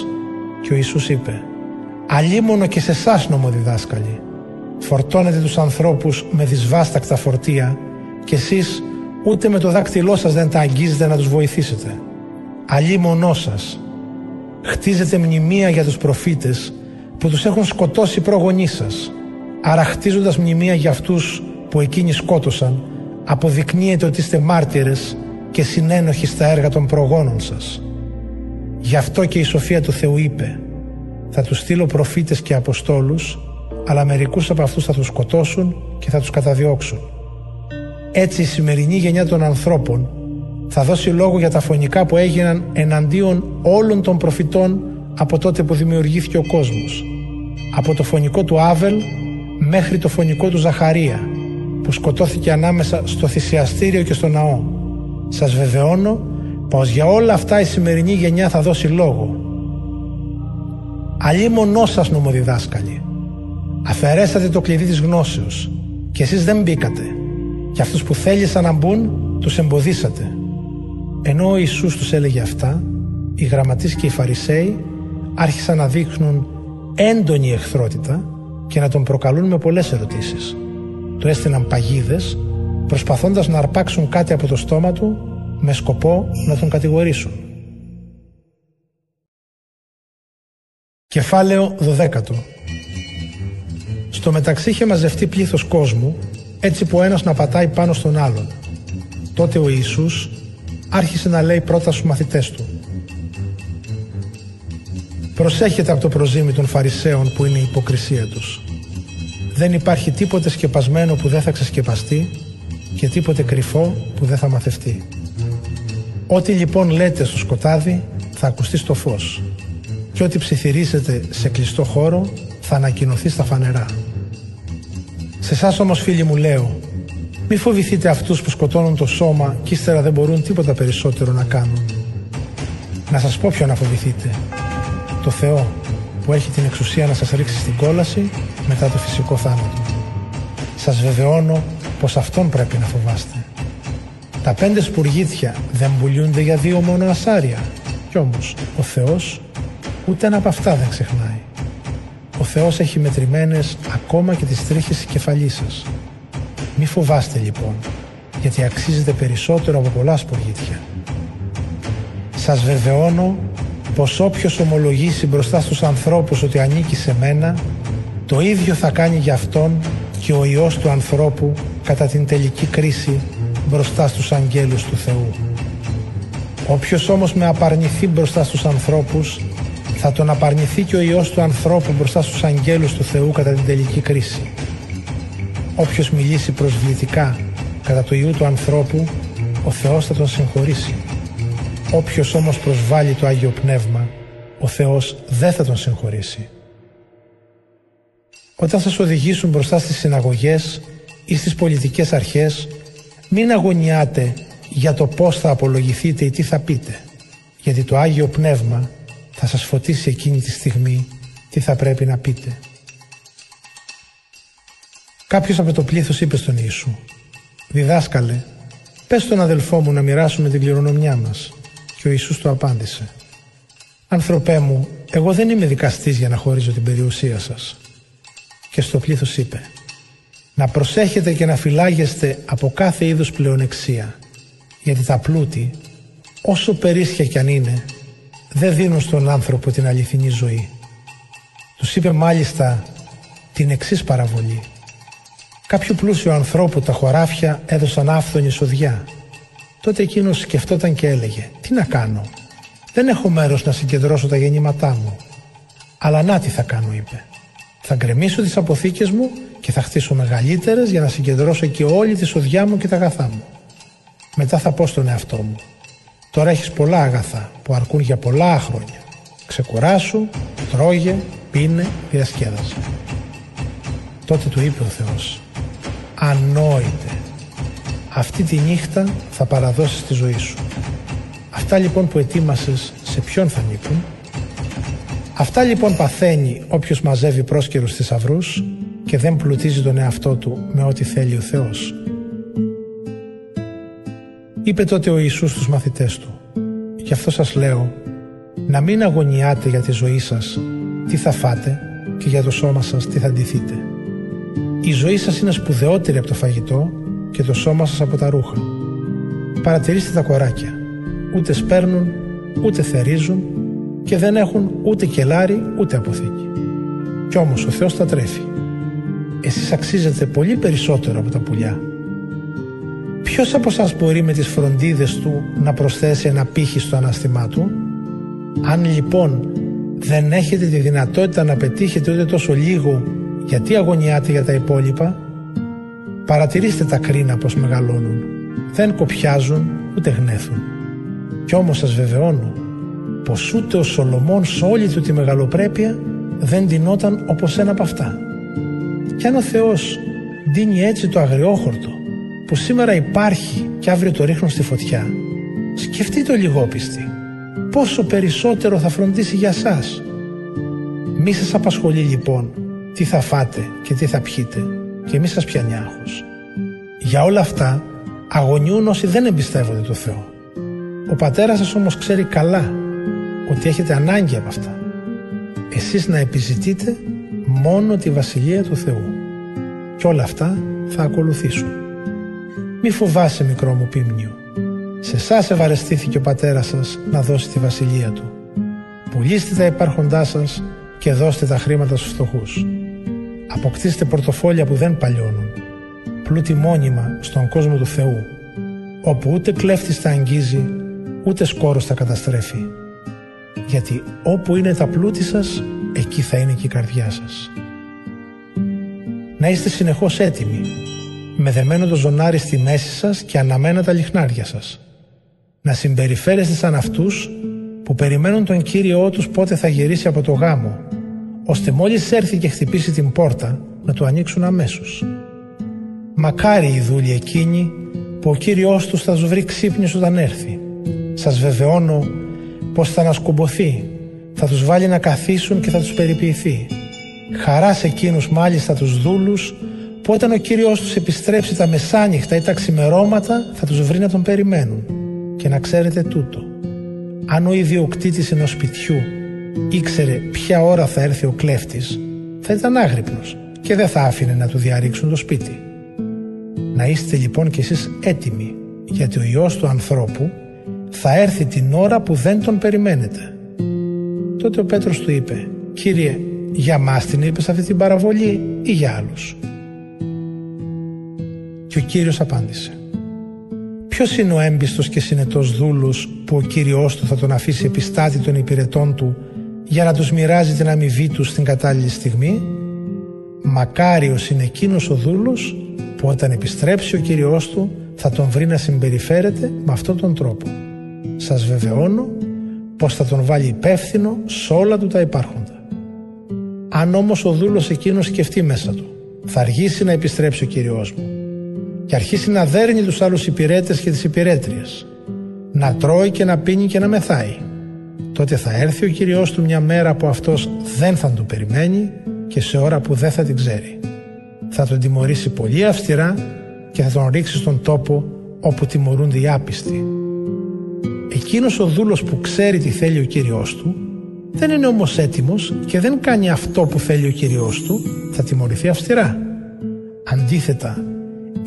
A: Και ο Ιησούς είπε «Αλίμονο και σε εσάς νομοδιδάσκαλοι. Φορτώνετε τους ανθρώπους με δυσβάστακτα φορτία και εσείς ούτε με το δάκτυλό σας δεν τα αγγίζετε να τους βοηθήσετε. Αλίμονό σας. Χτίζετε μνημεία για τους προφήτες που τους έχουν σκοτώσει οι προγονείς σας. Άρα χτίζοντας μνημεία για αυτούς που εκείνοι σκότωσαν, αποδεικνύεται ότι είστε μάρτυρες και συνένοχοι στα έργα των προγόνων σας. Γι' αυτό και η σοφία του Θεού είπε «Θα τους στείλω προφήτες και αποστόλους, αλλά μερικούς από αυτούς θα τους σκοτώσουν και θα τους καταδιώξουν». Έτσι η σημερινή γενιά των ανθρώπων θα δώσει λόγο για τα φωνικά που έγιναν εναντίον όλων των προφητών από τότε που δημιουργήθηκε ο κόσμος. Από το φωνικό του Άβελ μέχρι το φωνικό του Ζαχαρία που σκοτώθηκε ανάμεσα στο θυσιαστήριο και στο ναό. Σας βεβαιώνω πως για όλα αυτά η σημερινή γενιά θα δώσει λόγο. Αλλή μονό σας νομοδιδάσκαλοι. Αφαιρέσατε το κλειδί της γνώσεως και εσείς δεν μπήκατε και αυτούς που θέλησαν να μπουν τους εμποδίσατε. Ενώ ο Ιησούς τους έλεγε αυτά, οι γραμματείς και οι Φαρισαίοι άρχισαν να δείχνουν έντονη εχθρότητα και να τον προκαλούν με πολλές ερωτήσεις. Του έστειλαν παγίδες προσπαθώντας να αρπάξουν κάτι από το στόμα του με σκοπό να τον κατηγορήσουν. Κεφάλαιο 12 Στο μεταξύ είχε μαζευτεί πλήθος κόσμου έτσι που ένας να πατάει πάνω στον άλλον. Τότε ο Ιησούς άρχισε να λέει πρώτα στους μαθητές του Προσέχετε από το προζήμι των Φαρισαίων που είναι η υποκρισία τους. Δεν υπάρχει τίποτε σκεπασμένο που δεν θα ξεσκεπαστεί και τίποτε κρυφό που δεν θα μαθευτεί. Ό,τι λοιπόν λέτε στο σκοτάδι θα ακουστεί στο φως και ό,τι ψιθυρίσετε σε κλειστό χώρο θα ανακοινωθεί στα φανερά. Σε εσάς όμως φίλοι μου λέω μη φοβηθείτε αυτούς που σκοτώνουν το σώμα και ύστερα δεν μπορούν τίποτα περισσότερο να κάνουν. Να σας πω ποιο να φοβηθείτε. Το Θεό που έχει την εξουσία να σας ρίξει στην κόλαση μετά το φυσικό θάνατο. Σας βεβαιώνω πως Αυτόν πρέπει να φοβάστε. Τα πέντε σπουργίτια δεν πουλιούνται για δύο μόνο ασάρια. Κι όμως ο Θεός ούτε ένα από αυτά δεν ξεχνάει. Ο Θεός έχει μετρημένες ακόμα και τις τρίχες της κεφαλής σας. Μη φοβάστε λοιπόν, γιατί αξίζετε περισσότερο από πολλά σπουργίτια. Σας βεβαιώνω πως όποιος ομολογήσει μπροστά στους ανθρώπους ότι ανήκει σε μένα, το ίδιο θα κάνει για αυτόν και ο Υιός του ανθρώπου κατά την τελική κρίση μπροστά στους αγγέλους του Θεού. Όποιος όμως με απαρνηθεί μπροστά στους ανθρώπους, θα τον απαρνηθεί και ο Υιός του ανθρώπου μπροστά στους αγγέλους του Θεού κατά την τελική κρίση. Όποιος μιλήσει προσβλητικά κατά το Υιού του ανθρώπου, ο Θεός θα τον συγχωρήσει. Όποιος όμως προσβάλλει το Άγιο Πνεύμα, ο Θεός δεν θα τον συγχωρήσει. Όταν σας οδηγήσουν μπροστά στις συναγωγές ή στις πολιτικές αρχές, μην αγωνιάτε για το πώς θα απολογηθείτε ή τι θα πείτε, γιατί το Άγιο Πνεύμα θα σας φωτίσει εκείνη τη στιγμή τι θα πρέπει να πείτε. Κάποιος από το πλήθος είπε στον Ιησού «Διδάσκαλε, πες στον αδελφό μου να μοιράσουμε την κληρονομιά μας». Και ο Ιησούς του απάντησε «Άνθρωπέ μου, εγώ δεν είμαι δικαστής για να χωρίζω την περιουσία σας». Και στο πλήθος είπε «Να προσέχετε και να φυλάγεστε από κάθε είδους πλεονεξία, γιατί τα πλούτη, όσο περίσσια κι αν είναι, δεν δίνουν στον άνθρωπο την αληθινή ζωή». Τους είπε μάλιστα την εξής παραβολή Κάποιο πλούσιο ανθρώπου τα χωράφια έδωσαν άφθονη σοδιά. Τότε εκείνος σκεφτόταν και έλεγε «Τι να κάνω, δεν έχω μέρος να συγκεντρώσω τα γεννήματά μου». «Αλλά να τι θα κάνω» είπε. «Θα γκρεμίσω τις αποθήκες μου και θα χτίσω μεγαλύτερες για να συγκεντρώσω εκεί όλη τη σοδιά μου και τα αγαθά μου. Μετά θα πω στον εαυτό μου «Τώρα έχεις πολλά αγαθά που αρκούν για πολλά χρόνια. Ξεκουράσου, τρώγε, πίνε, διασκέδασε». Τότε του είπε ο Θεός «Ανόητε, αυτή τη νύχτα θα παραδώσεις τη ζωή σου. Αυτά λοιπόν που ετοίμασες σε ποιον θα ανήκουν. Αυτά λοιπόν παθαίνει όποιος μαζεύει πρόσκαιρους θησαυρούς και δεν πλουτίζει τον εαυτό του με ό,τι θέλει ο Θεός. Είπε τότε ο Ιησούς στους μαθητές του «Γι' αυτό σας λέω να μην αγωνιάτε για τη ζωή σας τι θα φάτε και για το σώμα σας τι θα ντυθείτε. Η ζωή σας είναι σπουδαιότερη από το φαγητό και το σώμα σας από τα ρούχα. Παρατηρήστε τα κοράκια. Ούτε σπέρνουν, ούτε θερίζουν και δεν έχουν ούτε κελάρι ούτε αποθήκη. Κι όμως ο Θεός τα τρέφει. Εσείς αξίζετε πολύ περισσότερο από τα πουλιά. Ποιος από σας μπορεί με τις φροντίδες του να προσθέσει ένα πύχη στο αναστημά του; Αν λοιπόν δεν έχετε τη δυνατότητα να πετύχετε ούτε τόσο λίγο γιατί αγωνιάτε για τα υπόλοιπα, παρατηρήστε τα κρίνα πως μεγαλώνουν. Δεν κοπιάζουν ούτε γνέθουν. Κι όμως σας βεβαιώνω πως ούτε ο Σολομών σε όλη του τη μεγαλοπρέπεια δεν ντυνόταν όπως ένα από αυτά. Κι αν ο Θεός δίνει έτσι το αγριόχορτο που σήμερα υπάρχει και αύριο το ρίχνουν στη φωτιά, σκεφτείτε το λιγόπιστη πόσο περισσότερο θα φροντίσει για σας. Μη σας απασχολεί λοιπόν τι θα φάτε και τι θα πιείτε και μη σας πιάνει άγχος. Για όλα αυτά αγωνιούν όσοι δεν εμπιστεύονται το Θεό. Ο πατέρας σας όμως ξέρει καλά ότι έχετε ανάγκη από αυτά. Εσείς να επιζητείτε μόνο τη Βασιλεία του Θεού και όλα αυτά θα ακολουθήσουν. Μη φοβάσαι μικρό μου πίμνιο. Σε εσάς ευαρεστήθηκε ο πατέρας σας να δώσει τη Βασιλεία Του. Πουλήστε τα υπάρχοντά σας και δώστε τα χρήματα στους φτωχούς. Αποκτήστε πορτοφόλια που δεν παλιώνουν. Πλούτη μόνιμα στον κόσμο του Θεού, όπου ούτε κλέφτης τα αγγίζει, ούτε σκόρος τα καταστρέφει. Γιατί όπου είναι τα πλούτη σας, εκεί θα είναι και η καρδιά σας. Να είστε συνεχώς έτοιμοι, με δεμένο το ζωνάρι στη μέση σας και αναμένα τα λιχνάρια σας. Να συμπεριφέρεστε σαν αυτούς που περιμένουν τον Κύριό τους πότε θα γυρίσει από το γάμο, ώστε μόλις έρθει και χτυπήσει την πόρτα να του ανοίξουν αμέσως. Μακάρι οι δούλοι εκείνοι που ο Κύριός τους θα τους βρει ξύπνιος όταν έρθει. Σας βεβαιώνω πως θα ανασκουμποθεί, θα τους βάλει να καθίσουν και θα τους περιποιηθεί. Χαράς σε εκείνους μάλιστα τους δούλους που όταν ο Κύριος τους επιστρέψει τα μεσάνυχτα ή τα ξημερώματα θα τους βρει να τον περιμένουν. Και να ξέρετε τούτο. Αν ο ιδιοκτήτης ενός σπιτιού ήξερε ποια ώρα θα έρθει ο κλέφτης, θα ήταν άγρυπνος και δεν θα άφηνε να του διαρρήξουν το σπίτι. Να είστε λοιπόν κι εσείς έτοιμοι, γιατί ο Υιός του ανθρώπου θα έρθει την ώρα που δεν τον περιμένετε. Τότε ο Πέτρος του είπε «Κύριε, για μας την είπες αυτή την παραβολή ή για άλλους» Και ο Κύριος απάντησε Ποιος είναι ο έμπιστος και συνετός δούλος που ο Κύριος του θα τον αφήσει επιστάτη των υπηρετών του για να τους μοιράζει την αμοιβή τους στην κατάλληλη στιγμή; Μακάριος είναι εκείνος ο δούλος που όταν επιστρέψει ο Κύριος του θα τον βρει να συμπεριφέρεται με αυτόν τον τρόπο. Σας βεβαιώνω πως θα τον βάλει υπεύθυνο σε όλα του τα υπάρχοντα. Αν όμως ο δούλος εκείνος σκεφτεί μέσα του, θα αργήσει να επιστρέψει ο Κύριος μου και αρχίσει να δέρνει τους άλλους υπηρέτες και τις υπηρέτριες, να τρώει και να πίνει και να μεθάει. Τότε θα έρθει ο Κύριος του μια μέρα που αυτός δεν θα τον περιμένει και σε ώρα που δεν θα την ξέρει. Θα τον τιμωρήσει πολύ αυστηρά και θα τον ρίξει στον τόπο όπου τιμωρούνται οι άπιστοι. Εκείνος ο δούλος που ξέρει τι θέλει ο Κύριος του δεν είναι όμως έτοιμος και δεν κάνει αυτό που θέλει ο Κύριος του θα τιμωρηθεί αυστηρά. Αντίθετα,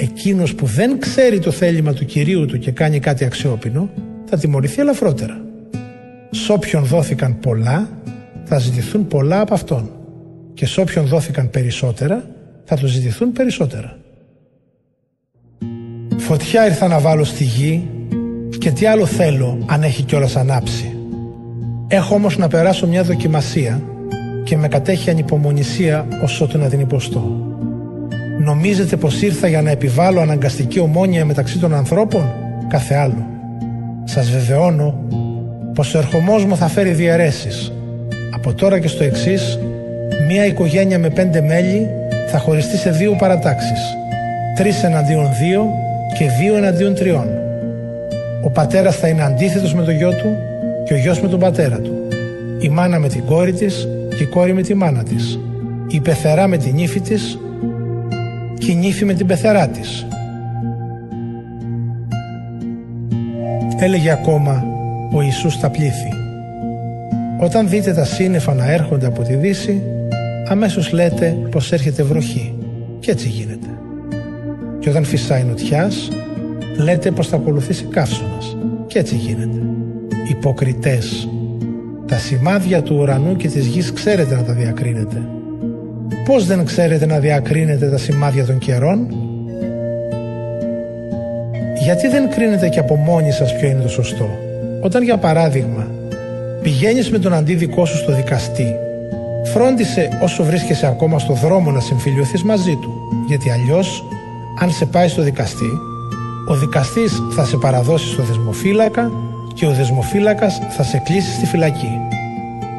A: εκείνος που δεν ξέρει το θέλημα του Κυρίου του και κάνει κάτι αξιόπινο θα τιμωρηθεί ελαφρότερα. Σ' όποιον δόθηκαν πολλά θα ζητηθούν πολλά από αυτόν και σ' όποιον δόθηκαν περισσότερα θα του ζητηθούν περισσότερα. Φωτιά ήρθα να βάλω στη γη και τι άλλο θέλω αν έχει κιόλας ανάψει. Έχω όμως να περάσω μια δοκιμασία και με κατέχει ανυπομονησία όσο του να την υποστώ. Νομίζετε πως ήρθα για να επιβάλλω αναγκαστική ομόνια μεταξύ των ανθρώπων; Κάθε άλλο. Σας βεβαιώνω πως ο ερχομός μου θα φέρει διαιρέσεις. Από τώρα και στο εξής, μία οικογένεια με πέντε μέλη θα χωριστεί σε δύο παρατάξεις. Τρεις εναντίον δύο και δύο εναντίον τριών. Ο πατέρας θα είναι αντίθετος με το γιο του και ο γιος με τον πατέρα του. Η μάνα με την κόρη της και η κόρη με τη μάνα της. Η πεθερά με την ύφη της και η νύφη με την πεθερά της. Έλεγε ακόμα ο Ιησούς στα πλήθη. Όταν δείτε τα σύννεφα να έρχονται από τη δύση, αμέσως λέτε πως έρχεται βροχή. Και έτσι γίνεται. Και όταν φυσάει νοτιάς, λέτε πως θα ακολουθήσει καύσωνας. Και έτσι γίνεται. Υποκριτές. Τα σημάδια του ουρανού και της γης ξέρετε να τα διακρίνετε. Πώς δεν ξέρετε να διακρίνετε τα σημάδια των καιρών; Γιατί δεν κρίνετε και από μόνοι σας ποιο είναι το σωστό; Όταν για παράδειγμα πηγαίνεις με τον αντίδικό σου στο δικαστή φρόντισε όσο βρίσκεσαι ακόμα στο δρόμο να συμφιλειωθείς μαζί του γιατί αλλιώς αν σε πάει στο δικαστή ο δικαστής θα σε παραδώσει στο δεσμοφύλακα και ο δεσμοφύλακας θα σε κλείσει στη φυλακή.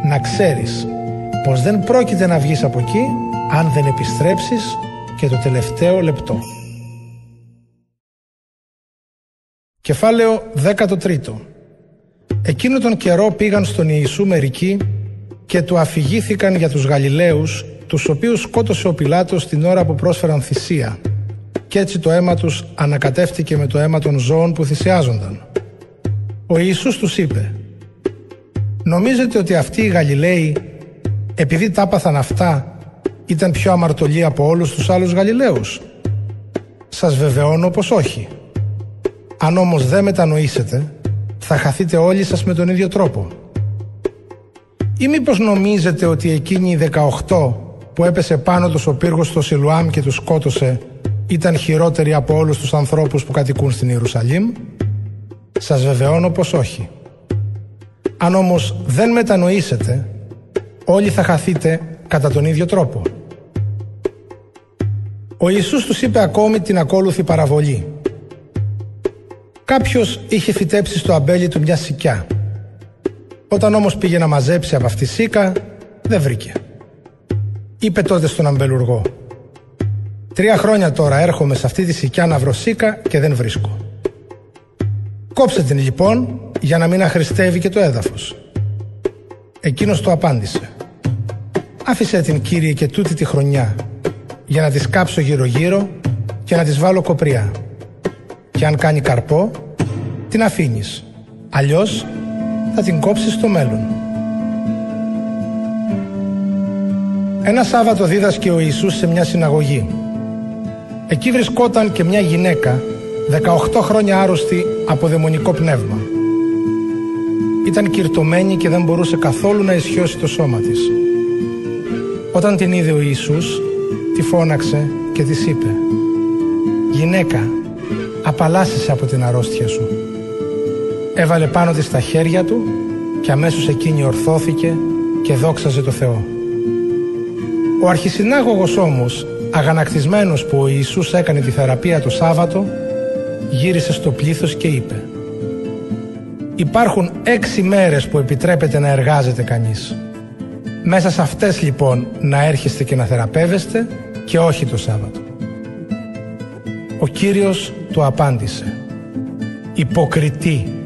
A: Να ξέρεις πως δεν πρόκειται να βγεις από εκεί αν δεν επιστρέψεις και το τελευταίο λεπτό. Κεφάλαιο 13 Εκείνο τον καιρό πήγαν στον Ιησού μερικοί και του αφηγήθηκαν για τους Γαλιλαίους τους οποίους σκότωσε ο Πιλάτος την ώρα που πρόσφεραν θυσία και έτσι το αίμα τους ανακατεύτηκε με το αίμα των ζώων που θυσιάζονταν. Ο Ιησούς τους είπε «Νομίζετε ότι αυτοί οι Γαλιλαίοι επειδή τα άπαθαν αυτά ήταν πιο αμαρτωλοί από όλους τους άλλους Γαλιλαίους. Σας βεβαιώνω πως όχι. Αν όμως δεν μετανοήσετε θα χαθείτε όλοι σας με τον ίδιο τρόπο. Ή μήπως νομίζετε ότι εκείνοι οι 18 που έπεσε πάνω τους ο πύργος στο Σιλουάμ και τους σκότωσε ήταν χειρότεροι από όλους τους ανθρώπους που κατοικούν στην Ιερουσαλήμ; Σας βεβαιώνω πως όχι. Αν όμως δεν μετανοήσετε, όλοι θα χαθείτε κατά τον ίδιο τρόπο. Ο Ιησούς τους είπε ακόμη την ακόλουθη παραβολή. Κάποιος είχε φυτέψει στο αμπέλι του μια σικιά. Όταν όμως πήγε να μαζέψει από αυτή σίκα, δεν βρήκε. Είπε τότε στον αμπελουργό Τρία χρόνια τώρα έρχομαι σε αυτή τη σικιά να βρω σίκα και δεν βρίσκω. Κόψε την λοιπόν για να μην αχρηστεύει και το έδαφος. Εκείνος το απάντησε. Άφησε την κύριε και τούτη τη χρονιά για να της κάψω γύρω γύρω και να της βάλω κοπριά. Και αν κάνει καρπό, την αφήνεις. Αλλιώς θα την κόψεις στο μέλλον. Ένα Σάββατο δίδασκε ο Ιησούς σε μια συναγωγή. Εκεί βρισκόταν και μια γυναίκα 18 χρόνια άρρωστη από δαιμονικό πνεύμα. Ήταν κυρτωμένη και δεν μπορούσε καθόλου να ισιώσει το σώμα της. Όταν την είδε ο Ιησούς, τη φώναξε και της είπε «Γυναίκα, απαλλάσσεσαι από την αρρώστια σου». Έβαλε πάνω της τα χέρια του και αμέσως εκείνη ορθώθηκε και δόξαζε το Θεό. Ο αρχισυνάγωγος όμως, αγανακτισμένος που ο Ιησούς έκανε τη θεραπεία το Σάββατο, γύρισε στο πλήθος και είπε Υπάρχουν έξι μέρες που επιτρέπεται να εργάζεται κανείς. Μέσα σε αυτές λοιπόν να έρχεστε και να θεραπεύεστε και όχι το Σάββατο. Ο Κύριος του απάντησε «Υποκριτή,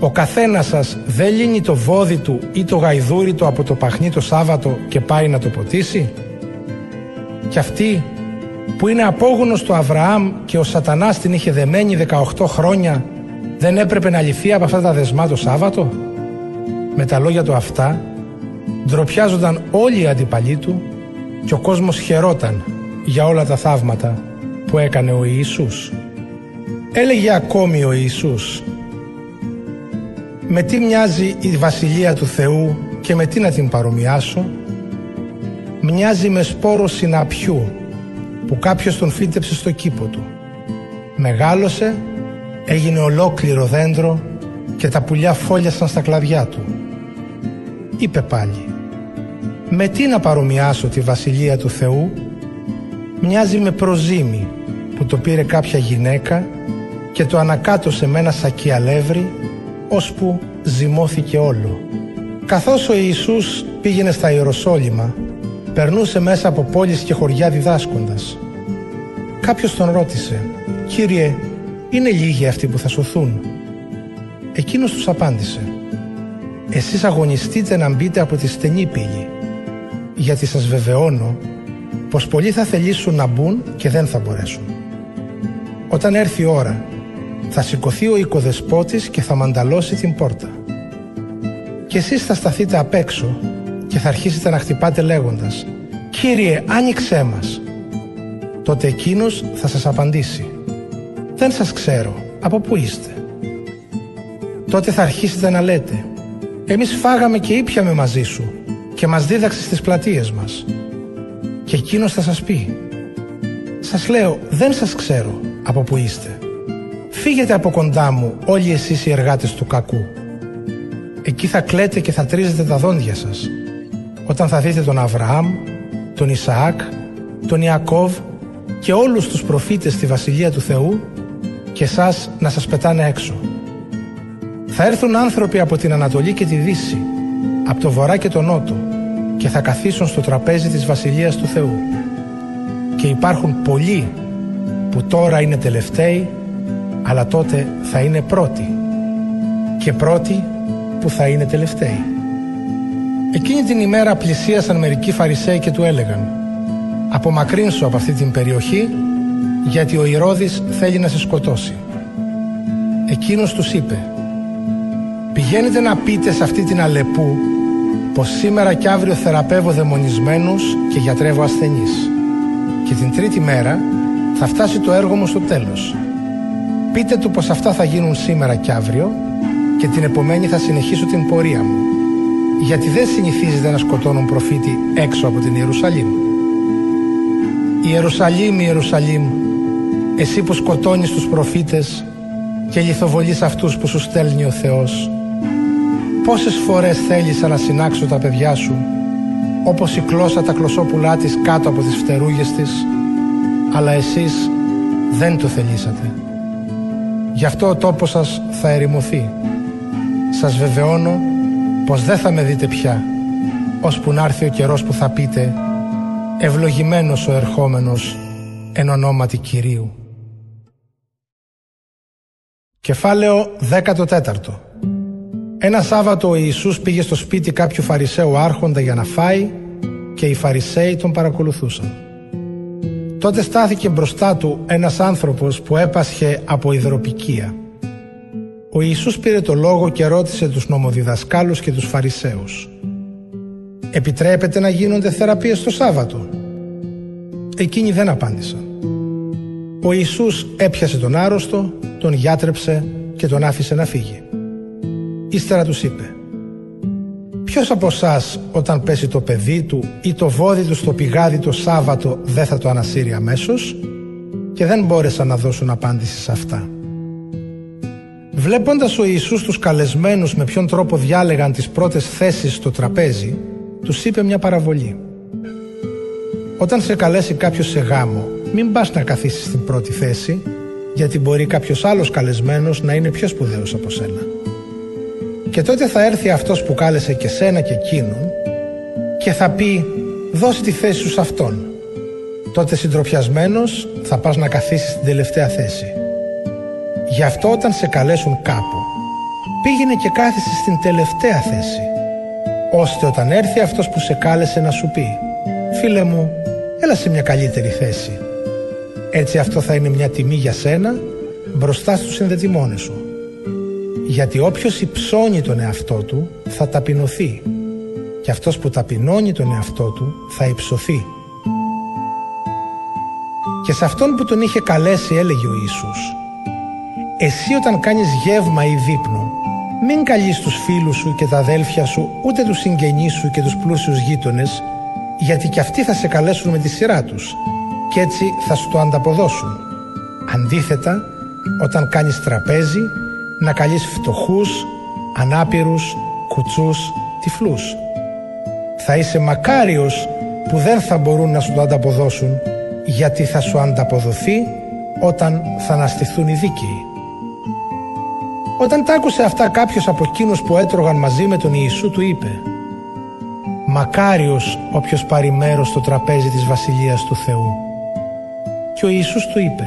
A: ο καθένας σας δεν λύνει το βόδι του ή το γαϊδούρι του από το παχνί το Σάββατο και πάει να το ποτίσει» και αυτή που είναι απόγονος του Αβραάμ και ο σατανάς την είχε δεμένη 18 χρόνια δεν έπρεπε να λυθεί από αυτά τα δεσμά το Σάββατο; Με τα λόγια του αυτά ντροπιάζονταν όλοι οι αντιπαλοί του και ο κόσμος χαιρόταν για όλα τα θαύματα που έκανε ο Ιησούς. Έλεγε ακόμη ο Ιησούς «Με τι μοιάζει η Βασιλεία του Θεού και με τι να την παρομοιάσω» μοιάζει με σπόρο συναπιού που κάποιος τον φύτεψε στο κήπο του. Μεγάλωσε, έγινε ολόκληρο δέντρο και τα πουλιά φόλιασαν στα κλαδιά του. Είπε πάλι «Με τι να παρομοιάσω τη βασιλεία του Θεού» μοιάζει με προζύμι που το πήρε κάποια γυναίκα και το ανακάτωσε με ένα σακί αλεύρι ώσπου ζυμώθηκε όλο. Καθώς ο Ιησούς πήγαινε στα Ιεροσόλυμα περνούσε μέσα από πόλεις και χωριά διδάσκοντας. Κάποιος τον ρώτησε «Κύριε, Είναι λίγοι αυτοί που θα σωθούν. Εκείνος τους απάντησε «Εσείς αγωνιστείτε να μπείτε από τη στενή πύλη, γιατί σας βεβαιώνω πως πολλοί θα θελήσουν να μπουν και δεν θα μπορέσουν. Όταν έρθει η ώρα, θα σηκωθεί ο οικοδεσπότης και θα μανταλώσει την πόρτα. Και εσείς θα σταθείτε απ' έξω και θα αρχίσετε να χτυπάτε λέγοντας «Κύριε, άνοιξέ μας». Τότε εκείνος θα σας απαντήσει «Δεν σας ξέρω, από πού είστε» τότε θα αρχίσετε να λέτε «Εμείς φάγαμε και ήπιαμε μαζί σου και μας δίδαξες στις πλατείες μας». Και εκείνος θα σας πει «Σας λέω, δεν σας ξέρω από που είστε. Φύγετε από κοντά μου όλοι εσείς οι εργάτες του κακού». Εκεί θα κλαίτε και θα τρίζετε τα δόντια σας όταν θα δείτε τον Αβραάμ, τον Ισαάκ, τον Ιακώβ και όλους τους προφήτες στη Βασιλεία του Θεού και σας να σας πετάνε έξω. Θα έρθουν άνθρωποι από την Ανατολή και τη Δύση, από το Βορρά και το Νότο και θα καθίσουν στο τραπέζι της Βασιλείας του Θεού. Και υπάρχουν πολλοί που τώρα είναι τελευταίοι, αλλά τότε θα είναι πρώτοι. Και πρώτοι που θα είναι τελευταίοι. Εκείνη την ημέρα πλησίασαν μερικοί Φαρισαίοι και του έλεγαν «Απομακρύνσου από αυτή την περιοχή, γιατί ο Ηρώδης θέλει να σε σκοτώσει». Εκείνος τους είπε Πηγαίνετε να πείτε σε αυτή την Αλεπού πως σήμερα και αύριο θεραπεύω δαιμονισμένους και γιατρεύω ασθενείς. Και την τρίτη μέρα θα φτάσει το έργο μου στο τέλος. Πείτε του πως αυτά θα γίνουν σήμερα και αύριο και την επομένη θα συνεχίσω την πορεία μου. Γιατί δεν συνηθίζεται να σκοτώνουν προφήτη έξω από την Ιερουσαλήμ. Ιερουσαλήμ, Ιερουσαλήμ, εσύ που σκοτώνεις τους προφήτες και λιθοβολείς αυτούς που σου στέλνει ο Θεός Πόσες φορές θέλησα να συνάξω τα παιδιά σου όπως η κλώσσα τα κλωσόπουλά της κάτω από τις φτερούγες της αλλά εσείς δεν το θελήσατε. Γι' αυτό ο τόπος σας θα ερημωθεί. Σας βεβαιώνω πως δεν θα με δείτε πια ώσπου να έρθει ο καιρός που θα πείτε «Ευλογημένος ο ερχόμενος εν ονόματι Κυρίου». Κεφάλαιο 14 ένα Σάββατο ο Ιησούς πήγε στο σπίτι κάποιου Φαρισαίου άρχοντα για να φάει και οι Φαρισαίοι τον παρακολουθούσαν. Τότε στάθηκε μπροστά του ένας άνθρωπος που έπασχε από υδροπικία. Ο Ιησούς πήρε το λόγο και ρώτησε τους νομοδιδασκάλους και τους Φαρισαίους «Επιτρέπεται να γίνονται θεραπείες το Σάββατο» Εκείνοι δεν απάντησαν. Ο Ιησούς έπιασε τον άρρωστο, τον γιάτρεψε και τον άφησε να φύγει. Ύστερα τους είπε Ποιος από εσάς όταν πέσει το παιδί του ή το βόδι του στο πηγάδι το Σάββατο δεν θα το ανασύρει αμέσως και δεν μπόρεσαν να δώσουν απάντηση σε αυτά. Βλέποντας ο Ιησούς τους καλεσμένους με ποιον τρόπο διάλεγαν τις πρώτες θέσεις στο τραπέζι, τους είπε μια παραβολή. Όταν σε καλέσει κάποιος σε γάμο, μην πας να καθίσεις στην πρώτη θέση, γιατί μπορεί κάποιος άλλος καλεσμένος να είναι πιο σπουδαίος από σένα. Και τότε θα έρθει αυτός που κάλεσε και σένα και εκείνον και θα πει δώσε τη θέση σου σε αυτόν. Τότε συντροπιασμένο θα πας να καθίσεις στην τελευταία θέση. Γι' αυτό όταν σε καλέσουν κάπου πήγαινε και κάθισε στην τελευταία θέση ώστε όταν έρθει αυτός που σε κάλεσε να σου πει «Φίλε μου, έλα σε μια καλύτερη θέση». Έτσι αυτό θα είναι μια τιμή για σένα μπροστά στους συνδετημόνες σου. Γιατί όποιος υψώνει τον εαυτό του θα ταπεινωθεί. Και αυτός που ταπεινώνει τον εαυτό του θα υψωθεί. Και σε αυτόν που τον είχε καλέσει έλεγε ο Ιησούς «Εσύ όταν κάνεις γεύμα ή δείπνο μην καλείς τους φίλους σου και τα αδέλφια σου ούτε τους συγγενείς σου και τους πλούσιους γείτονες γιατί και αυτοί θα σε καλέσουν με τη σειρά τους και έτσι θα σου το ανταποδώσουν. Αντίθετα, όταν κάνεις τραπέζι να καλείς φτωχούς, ανάπηρους, κουτσούς, τυφλούς. Θα είσαι μακάριος που δεν θα μπορούν να σου το ανταποδώσουν γιατί θα σου ανταποδοθεί όταν θα αναστηθούν οι δίκαιοι. Όταν τα άκουσε αυτά κάποιος από εκείνους που έτρωγαν μαζί με τον Ιησού του είπε «Μακάριος όποιος πάρει μέρος στο τραπέζι της Βασιλείας του Θεού». Και ο Ιησούς του είπε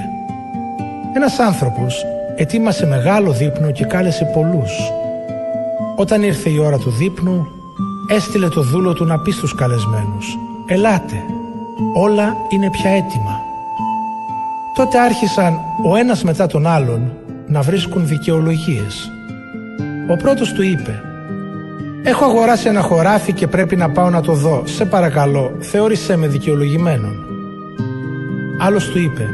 A: «Ένας άνθρωπος ετοίμασε μεγάλο δείπνο και κάλεσε πολλούς. Όταν ήρθε η ώρα του δείπνου, έστειλε το δούλο του να πει στους καλεσμένους «Ελάτε, όλα είναι πια έτοιμα». Τότε άρχισαν ο ένας μετά τον άλλον να βρίσκουν δικαιολογίες. Ο πρώτος του είπε «Έχω αγοράσει ένα χωράφι και πρέπει να πάω να το δω. Σε παρακαλώ, θεώρησέ με δικαιολογημένον». Άλλος του είπε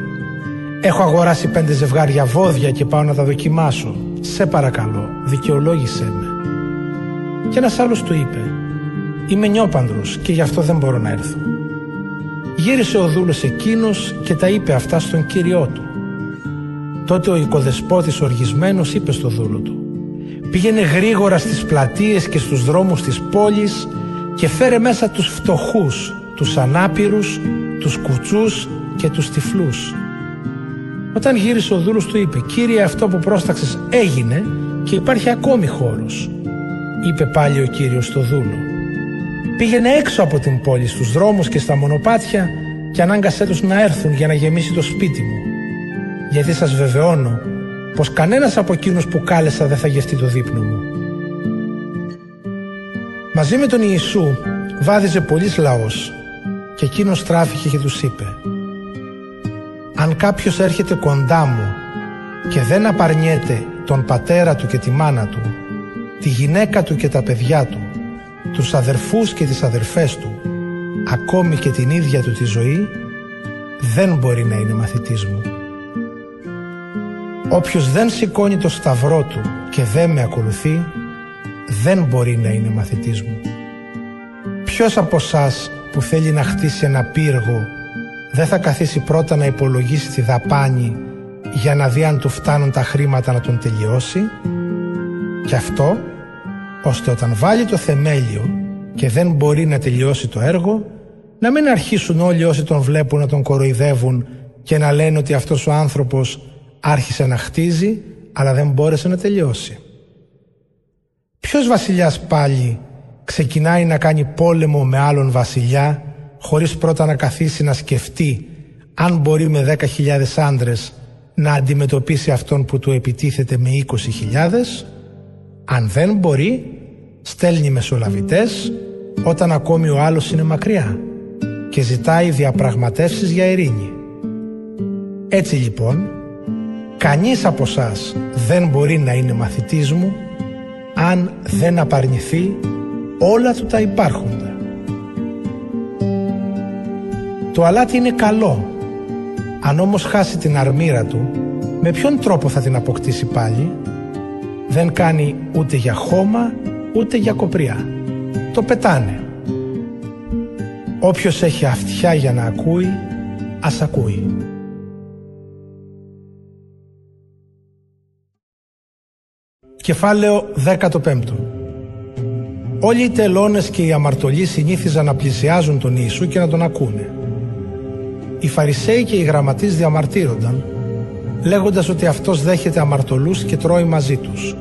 A: «Έχω αγοράσει πέντε ζευγάρια βόδια και πάω να τα δοκιμάσω. Σε παρακαλώ, δικαιολόγησέ με». Και ένας άλλος του είπε «Είμαι νιόπανδρος και γι' αυτό δεν μπορώ να έρθω». Γύρισε ο δούλος εκείνος και τα είπε αυτά στον κύριό του. Τότε ο οικοδεσπότης οργισμένος είπε στο δούλο του «Πήγαινε γρήγορα στις πλατείες και στους δρόμους της πόλης και φέρε μέσα τους φτωχούς, τους ανάπηρους, τους κουτσούς και τους τυφλούς». Όταν γύρισε ο δούλος του είπε «Κύριε αυτό που πρόσταξες έγινε και υπάρχει ακόμη χώρος» είπε πάλι ο κύριος στο δούλο. Πήγαινε έξω από την πόλη στους δρόμους και στα μονοπάτια και ανάγκασέ τους να έρθουν για να γεμίσει το σπίτι μου. Γιατί σας βεβαιώνω πως κανένας από εκείνους που κάλεσα δεν θα γευτεί το δείπνο μου. Μαζί με τον Ιησού βάδιζε πολλής λαός και εκείνος στράφηκε και τους είπε «Αν κάποιος έρχεται κοντά μου και δεν απαρνιέται τον πατέρα του και τη μάνα του τη γυναίκα του και τα παιδιά του, τους αδερφούς και τις αδερφές του, ακόμη και την ίδια του τη ζωή, δεν μπορεί να είναι μαθητής μου. Όποιος δεν σηκώνει το σταυρό του και δεν με ακολουθεί, δεν μπορεί να είναι μαθητής μου. Ποιος από εσάς που θέλει να χτίσει ένα πύργο δεν θα καθίσει πρώτα να υπολογίσει τη δαπάνη για να δει αν του φτάνουν τα χρήματα να τον τελειώσει και αυτό ώστε όταν βάλει το θεμέλιο και δεν μπορεί να τελειώσει το έργο, να μην αρχίσουν όλοι όσοι τον βλέπουν να τον κοροϊδεύουν και να λένε ότι αυτός ο άνθρωπος άρχισε να χτίζει αλλά δεν μπόρεσε να τελειώσει. Ποιος βασιλιάς πάλι ξεκινάει να κάνει πόλεμο με άλλον βασιλιά χωρίς πρώτα να καθίσει να σκεφτεί αν μπορεί με 10.000 άντρες να αντιμετωπίσει αυτόν που του επιτίθεται με 20.000 αν δεν μπορεί, στέλνει μεσολαβητές όταν ακόμη ο άλλος είναι μακριά και ζητάει διαπραγματεύσεις για ειρήνη. Έτσι λοιπόν, κανείς από εσά δεν μπορεί να είναι μαθητής μου αν δεν απαρνηθεί όλα του τα υπάρχοντα. Το αλάτι είναι καλό. Αν όμως χάσει την αρμήρα του, με ποιον τρόπο θα την αποκτήσει πάλι; Δεν κάνει ούτε για χώμα ούτε για κοπριά. Το πετάνε. Όποιος έχει αυτιά για να ακούει, ας ακούει. Κεφάλαιο 15 Όλοι οι τελώνες και οι αμαρτωλοί συνήθιζαν να πλησιάζουν τον Ιησού και να τον ακούνε. Οι Φαρισαίοι και οι γραμματείς διαμαρτύρονταν λέγοντας ότι αυτός δέχεται αμαρτωλούς και τρώει μαζί τους.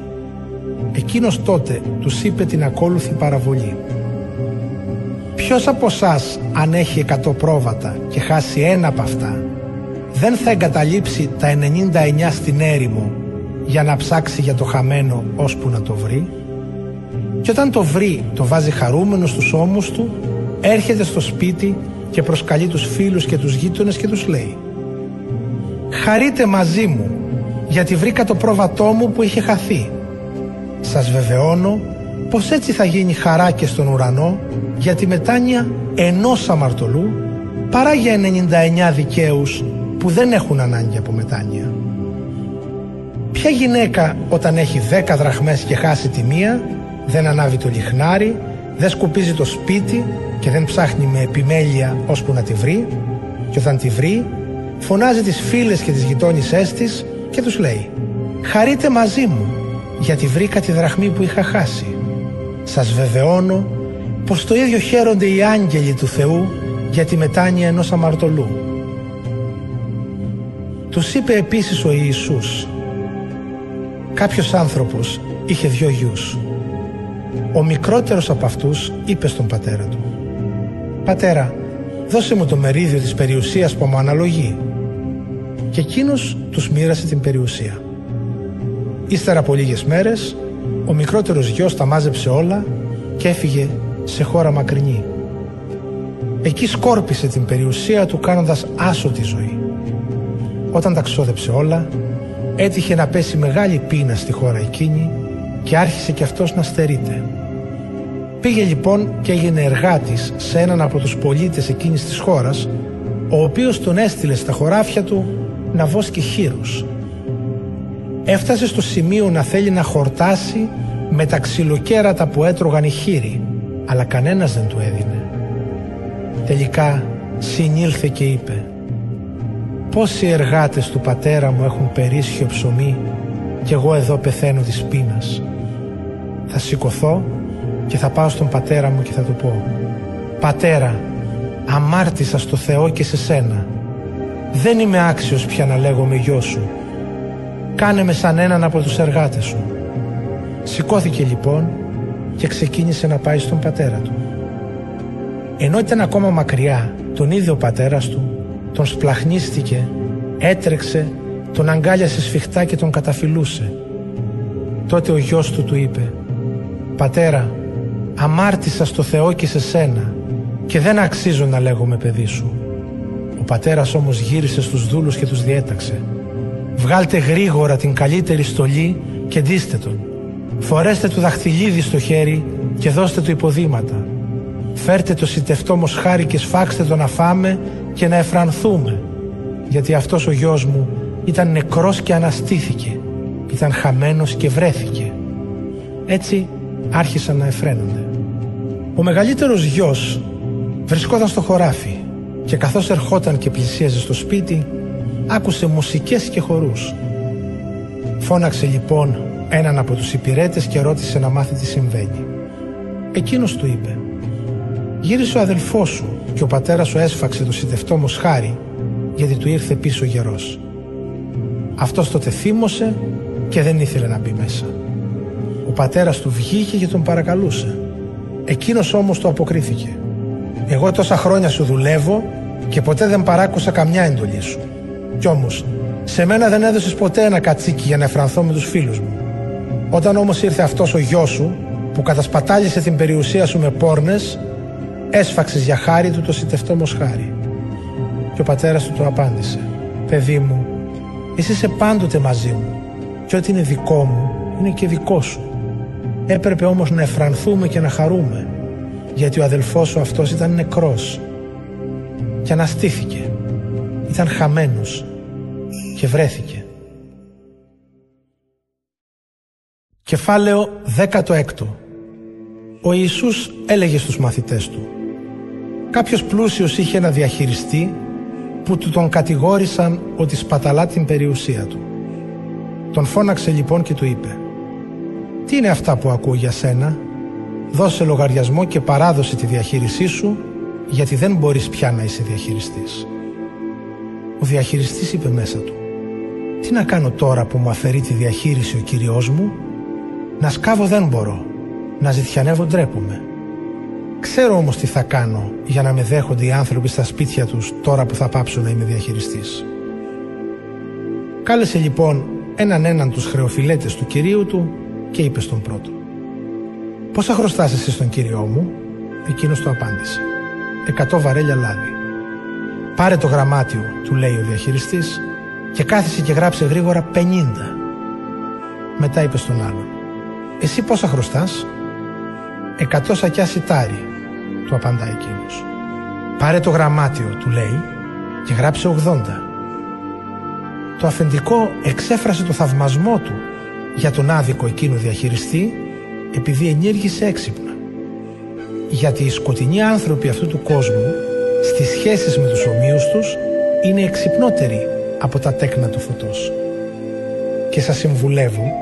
A: Εκείνος τότε τους είπε την ακόλουθη παραβολή. Ποιος από εσάς αν έχει 100 πρόβατα και χάσει ένα από αυτά, δεν θα εγκαταλείψει τα 99 στην έρημο για να ψάξει για το χαμένο ώσπου να το βρει; Και όταν το βρει, το βάζει χαρούμενο στους ώμους του, έρχεται στο σπίτι και προσκαλεί τους φίλους και τους γείτονες και τους λέει Χαρείτε μαζί μου, γιατί βρήκα το πρόβατό μου που είχε χαθεί. Σας βεβαιώνω πως έτσι θα γίνει χαρά και στον ουρανό για τη μετάνοια ενός αμαρτωλού παρά για 99 δικαίους που δεν έχουν ανάγκη από μετάνοια. Ποια γυναίκα όταν έχει 10 δραχμές και χάσει τη μία δεν ανάβει το λιχνάρι, δεν σκουπίζει το σπίτι και δεν ψάχνει με επιμέλεια ώσπου να τη βρει και όταν τη βρει φωνάζει τις φίλες και τις γειτόνισές της και τους λέει «Χαρείτε μαζί μου γιατί βρήκα τη δραχμή που είχα χάσει. Σας βεβαιώνω πως το ίδιο χαίρονται οι άγγελοι του Θεού για τη μετάνοια ενός αμαρτωλού». Τους είπε επίσης ο Ιησούς «Κάποιος άνθρωπος είχε δυο γιους. Ο μικρότερος από αυτούς είπε στον πατέρα του «Πατέρα, δώσε μου το μερίδιο της περιουσίας που μου αναλογεί» και εκείνος τους μοίρασε την περιουσία. Ύστερα από λίγες μέρες, ο μικρότερος γιος τα μάζεψε όλα και έφυγε σε χώρα μακρινή. Εκεί σκόρπισε την περιουσία του κάνοντας άσωτη ζωή. Όταν τα ξόδεψε όλα, έτυχε να πέσει μεγάλη πείνα στη χώρα εκείνη και άρχισε και αυτός να στερείται. Πήγε λοιπόν και έγινε εργάτης σε έναν από τους πολίτες εκείνης της χώρας, ο οποίος τον έστειλε στα χωράφια του να βόσκει χείρους. Έφτασε στο σημείο να θέλει να χορτάσει με τα ξυλοκέρατα που έτρωγαν οι χείροι, αλλά κανένας δεν του έδινε. Τελικά συνήλθε και είπε «Πόσοι εργάτες του πατέρα μου έχουν περίσσιο ψωμί και εγώ εδώ πεθαίνω της πείνας. Θα σηκωθώ και θα πάω στον πατέρα μου και θα του πω «Πατέρα, αμάρτησα στο Θεό και σε σένα. Δεν είμαι άξιος πια να λέγομαι γιο σου. Κάνε με σαν έναν από τους εργάτες σου». Σηκώθηκε λοιπόν και ξεκίνησε να πάει στον πατέρα του. Ενώ ήταν ακόμα μακριά, τον ίδιο ο πατέρας του τον σπλαχνίστηκε, έτρεξε, τον αγκάλιασε σφιχτά και τον καταφυλούσε. Τότε ο γιος του του είπε «Πατέρα, αμάρτησα στο Θεό και σε σένα και δεν αξίζω να λέγομαι παιδί σου». Ο πατέρας όμως γύρισε στους δούλους και τους διέταξε «Βγάλτε γρήγορα την καλύτερη στολή και ντύστε τον. Φορέστε του δαχτυλίδι στο χέρι και δώστε του υποδήματα. Φέρτε το σιτευτό μοσχάρι και σφάξτε το να φάμε και να εφρανθούμε. Γιατί αυτός ο γιος μου ήταν νεκρός και αναστήθηκε. Ήταν χαμένος και βρέθηκε. Έτσι άρχισαν να εφραίνονται. Ο μεγαλύτερος γιος βρισκόταν στο χωράφι και καθώς ερχόταν και πλησίαζε στο σπίτι άκουσε μουσικές και χορούς. Φώναξε λοιπόν έναν από τους υπηρέτες και ρώτησε να μάθει τι συμβαίνει. Εκείνος του είπε «Γύρισε ο αδελφός σου και ο πατέρας σου έσφαξε το σιτευτό μοσχάρι γιατί του ήρθε πίσω γερός. Αυτός τότε θύμωσε και δεν ήθελε να μπει μέσα. Ο πατέρας του βγήκε και τον παρακαλούσε. Εκείνος όμως το αποκρίθηκε. Εγώ τόσα χρόνια σου δουλεύω και ποτέ δεν παράκουσα καμιά εντολή σου. Κι όμως, σε μένα δεν έδωσες ποτέ ένα κατσίκι για να εφρανθώ με τους φίλους μου. Όταν όμως ήρθε αυτός ο γιος σου που κατασπατάλησε την περιουσία σου με πόρνες, έσφαξες για χάρη του το σιτευτό μοσχάρι. Και ο πατέρας του το απάντησε. Παιδί μου, εσύ είσαι πάντοτε μαζί μου και ό,τι είναι δικό μου είναι και δικό σου. Έπρεπε όμως να εφρανθούμε και να χαρούμε γιατί ο αδελφός σου αυτός ήταν νεκρός και αναστήθηκε. Ήταν χαμένος και βρέθηκε. Κεφάλαιο 16 Ο Ιησούς έλεγε στους μαθητές του Κάποιος πλούσιος είχε ένα διαχειριστή που του τον κατηγόρησαν ότι σπαταλά την περιουσία του. Τον φώναξε λοιπόν και του είπε «Τι είναι αυτά που ακούω για σένα, δώσε λογαριασμό και παράδοσε τη διαχείρισή σου γιατί δεν μπορείς πια να είσαι διαχειριστής». Ο διαχειριστής είπε μέσα του «Τι να κάνω τώρα που μου αφαιρεί τη διαχείριση ο Κύριός μου, να σκάβω δεν μπορώ, να ζητιανεύω ντρέπομαι». Ξέρω όμως τι θα κάνω για να με δέχονται οι άνθρωποι στα σπίτια τους τώρα που θα πάψω να είμαι διαχειριστής. Κάλεσε λοιπόν έναν έναν τους χρεοφιλέτες του κυρίου του και είπε στον πρώτο «Πόσα χρωστάς εσύ στον κύριό μου» Εκείνος το απάντησε «Εκατό βαρέλια λάδι». «Πάρε το γραμμάτιο» του λέει ο διαχειριστής και κάθισε και γράψε γρήγορα πενήντα. Μετά είπε στον άλλον «Εσύ πόσα χρωστάς» «Εκατό σακιά σιτάρι» του απαντά εκείνος. Πάρε το γραμμάτιο, του λέει, και γράψε 80. Το αφεντικό εξέφρασε το θαυμασμό του για τον άδικο εκείνο διαχειριστή επειδή ενήργησε έξυπνα. Γιατί οι σκοτεινοί άνθρωποι αυτού του κόσμου στις σχέσεις με τους ομοίους τους είναι εξυπνότεροι από τα τέκνα του φωτός. Και σας συμβουλεύω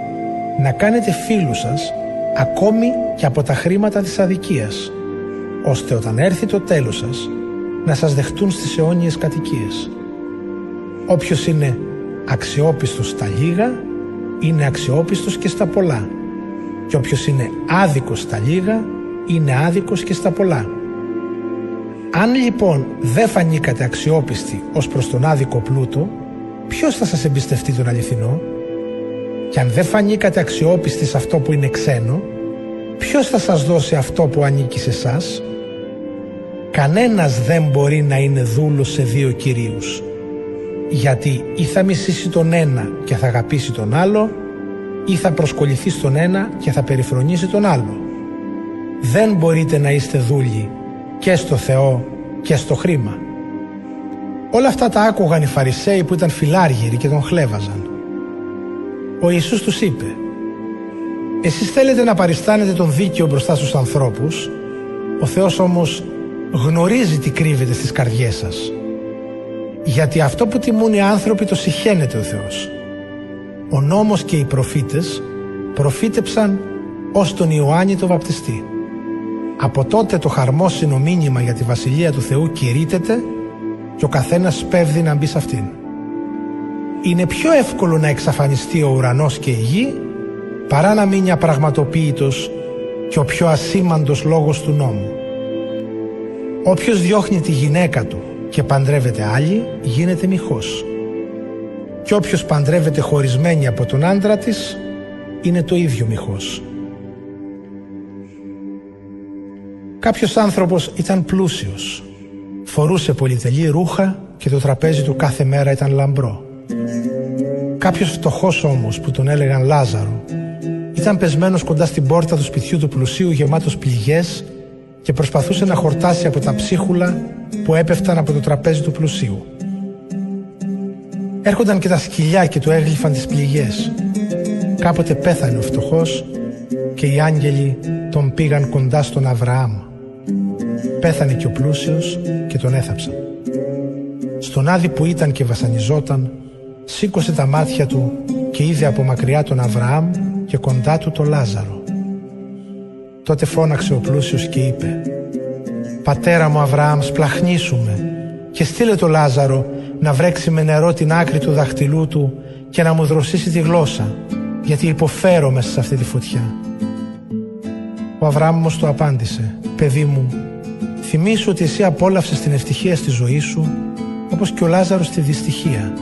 A: να κάνετε φίλους σας ακόμη και από τα χρήματα της αδικίας ώστε όταν έρθει το τέλος σας να σας δεχτούν στις αιώνιες κατοικίες. Όποιος είναι αξιόπιστος στα λίγα είναι αξιόπιστος και στα πολλά και όποιος είναι άδικος στα λίγα είναι άδικος και στα πολλά. Αν λοιπόν δεν φανήκατε αξιόπιστοι ως προς τον άδικο πλούτο ποιος θα σας εμπιστευτεί τον αληθινό; Και αν δεν φανήκατε αξιόπιστοι σε αυτό που είναι ξένο, ποιος θα σας δώσει αυτό που ανήκει σε εσάς; Κανένας δεν μπορεί να είναι δούλος σε δύο κυρίους. Γιατί ή θα μισήσει τον ένα και θα αγαπήσει τον άλλο, ή θα προσκοληθεί στον ένα και θα περιφρονήσει τον άλλο. Δεν μπορείτε να είστε δούλοι και στο Θεό και στο χρήμα. Όλα αυτά τα άκουγαν οι Φαρισαίοι που ήταν φιλάργυροι και τον χλέβαζαν. Ο Ιησούς τους είπε «Εσείς θέλετε να παριστάνετε τον δίκαιο μπροστά στους ανθρώπους, ο Θεός όμως γνωρίζει τι κρύβεται στις καρδιές σας. Γιατί αυτό που τιμούν οι άνθρωποι το συχαίνεται ο Θεός. Ο νόμος και οι προφήτες προφήτεψαν ως τον Ιωάννη το βαπτιστή. Από τότε το χαρμόσυνο μήνυμα για τη Βασιλεία του Θεού κηρύτεται και ο καθένας σπέβδει να μπει σε αυτήν. Είναι πιο εύκολο να εξαφανιστεί ο ουρανός και η γη παρά να μείνει απραγματοποιητός και ο πιο ασήμαντος λόγος του νόμου. Όποιος διώχνει τη γυναίκα του και παντρεύεται άλλη γίνεται μοιχός. Και όποιος παντρεύεται χωρισμένη από τον άντρα της είναι το ίδιο μοιχός. Κάποιος άνθρωπος ήταν πλούσιος. Φορούσε πολυτελή ρούχα και το τραπέζι του κάθε μέρα ήταν λαμπρό. Κάποιος φτωχός όμως που τον έλεγαν Λάζαρο ήταν πεσμένος κοντά στην πόρτα του σπιτιού του πλουσίου γεμάτος πληγές και προσπαθούσε να χορτάσει από τα ψίχουλα που έπεφταν από το τραπέζι του πλουσίου. Έρχονταν και τα σκυλιά και του έγλυφαν τις πληγές. Κάποτε πέθανε ο φτωχός και οι άγγελοι τον πήγαν κοντά στον Αβραάμ. Πέθανε και ο πλούσιος και τον έθαψαν. Στον άδει που ήταν και βασανιζόταν, σήκωσε τα μάτια του και είδε από μακριά τον Αβραάμ και κοντά του τον Λάζαρο. Τότε φώναξε ο πλούσιος και είπε «Πατέρα μου Αβραάμ σπλαχνίσουμε και στείλε το Λάζαρο να βρέξει με νερό την άκρη του δαχτυλού του και να μου δροσίσει τη γλώσσα γιατί υποφέρω μέσα σε αυτή τη φωτιά». Ο Αβραάμ όμως του απάντησε «Παιδί μου, θυμήσου ότι εσύ απόλαυσες την ευτυχία στη ζωή σου όπως και ο Λάζαρος τη δυστυχία.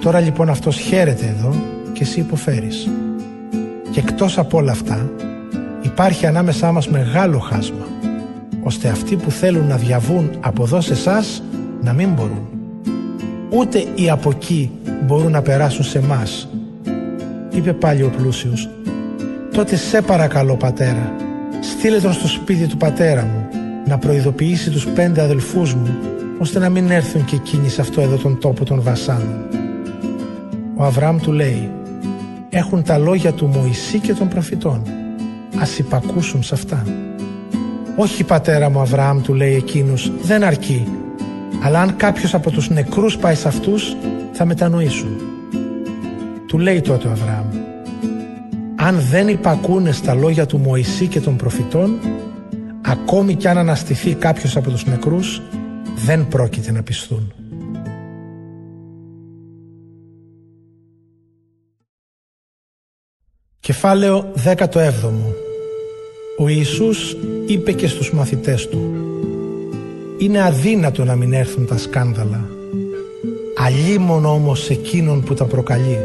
A: Τώρα λοιπόν αυτός χαίρεται εδώ και εσύ υποφέρεις. Και εκτός από όλα αυτά υπάρχει ανάμεσά μας μεγάλο χάσμα ώστε αυτοί που θέλουν να διαβούν από εδώ σε εσάς να μην μπορούν. Ούτε οι από εκεί μπορούν να περάσουν σε εμάς. Είπε πάλι ο πλούσιος «Τότε σε παρακαλώ πατέρα, στείλε τον στο σπίτι του πατέρα μου να προειδοποιήσει τους πέντε αδελφούς μου ώστε να μην έρθουν και εκείνοι σε αυτό εδώ τον τόπο των βασάνων. Ο Αβραάμ του λέει έχουν τα λόγια του Μωυσή και των προφητών. Ας υπακούσουν σε αυτά. Όχι πατέρα μου Αβραάμ του λέει εκείνος δεν αρκεί αλλά αν κάποιος από τους νεκρούς πάει σε αυτούς θα μετανοήσουν. Του λέει τότε ο Αβραάμ αν δεν υπακούνε στα λόγια του Μωυσή και των προφητών ακόμη κι αν αναστηθεί κάποιος από τους νεκρούς δεν πρόκειται να πιστούν. Κεφάλαιο 17 Ο Ιησούς είπε και στους μαθητές του Είναι αδύνατο να μην έρθουν τα σκάνδαλα Αλίμον όμως εκείνον που τα προκαλεί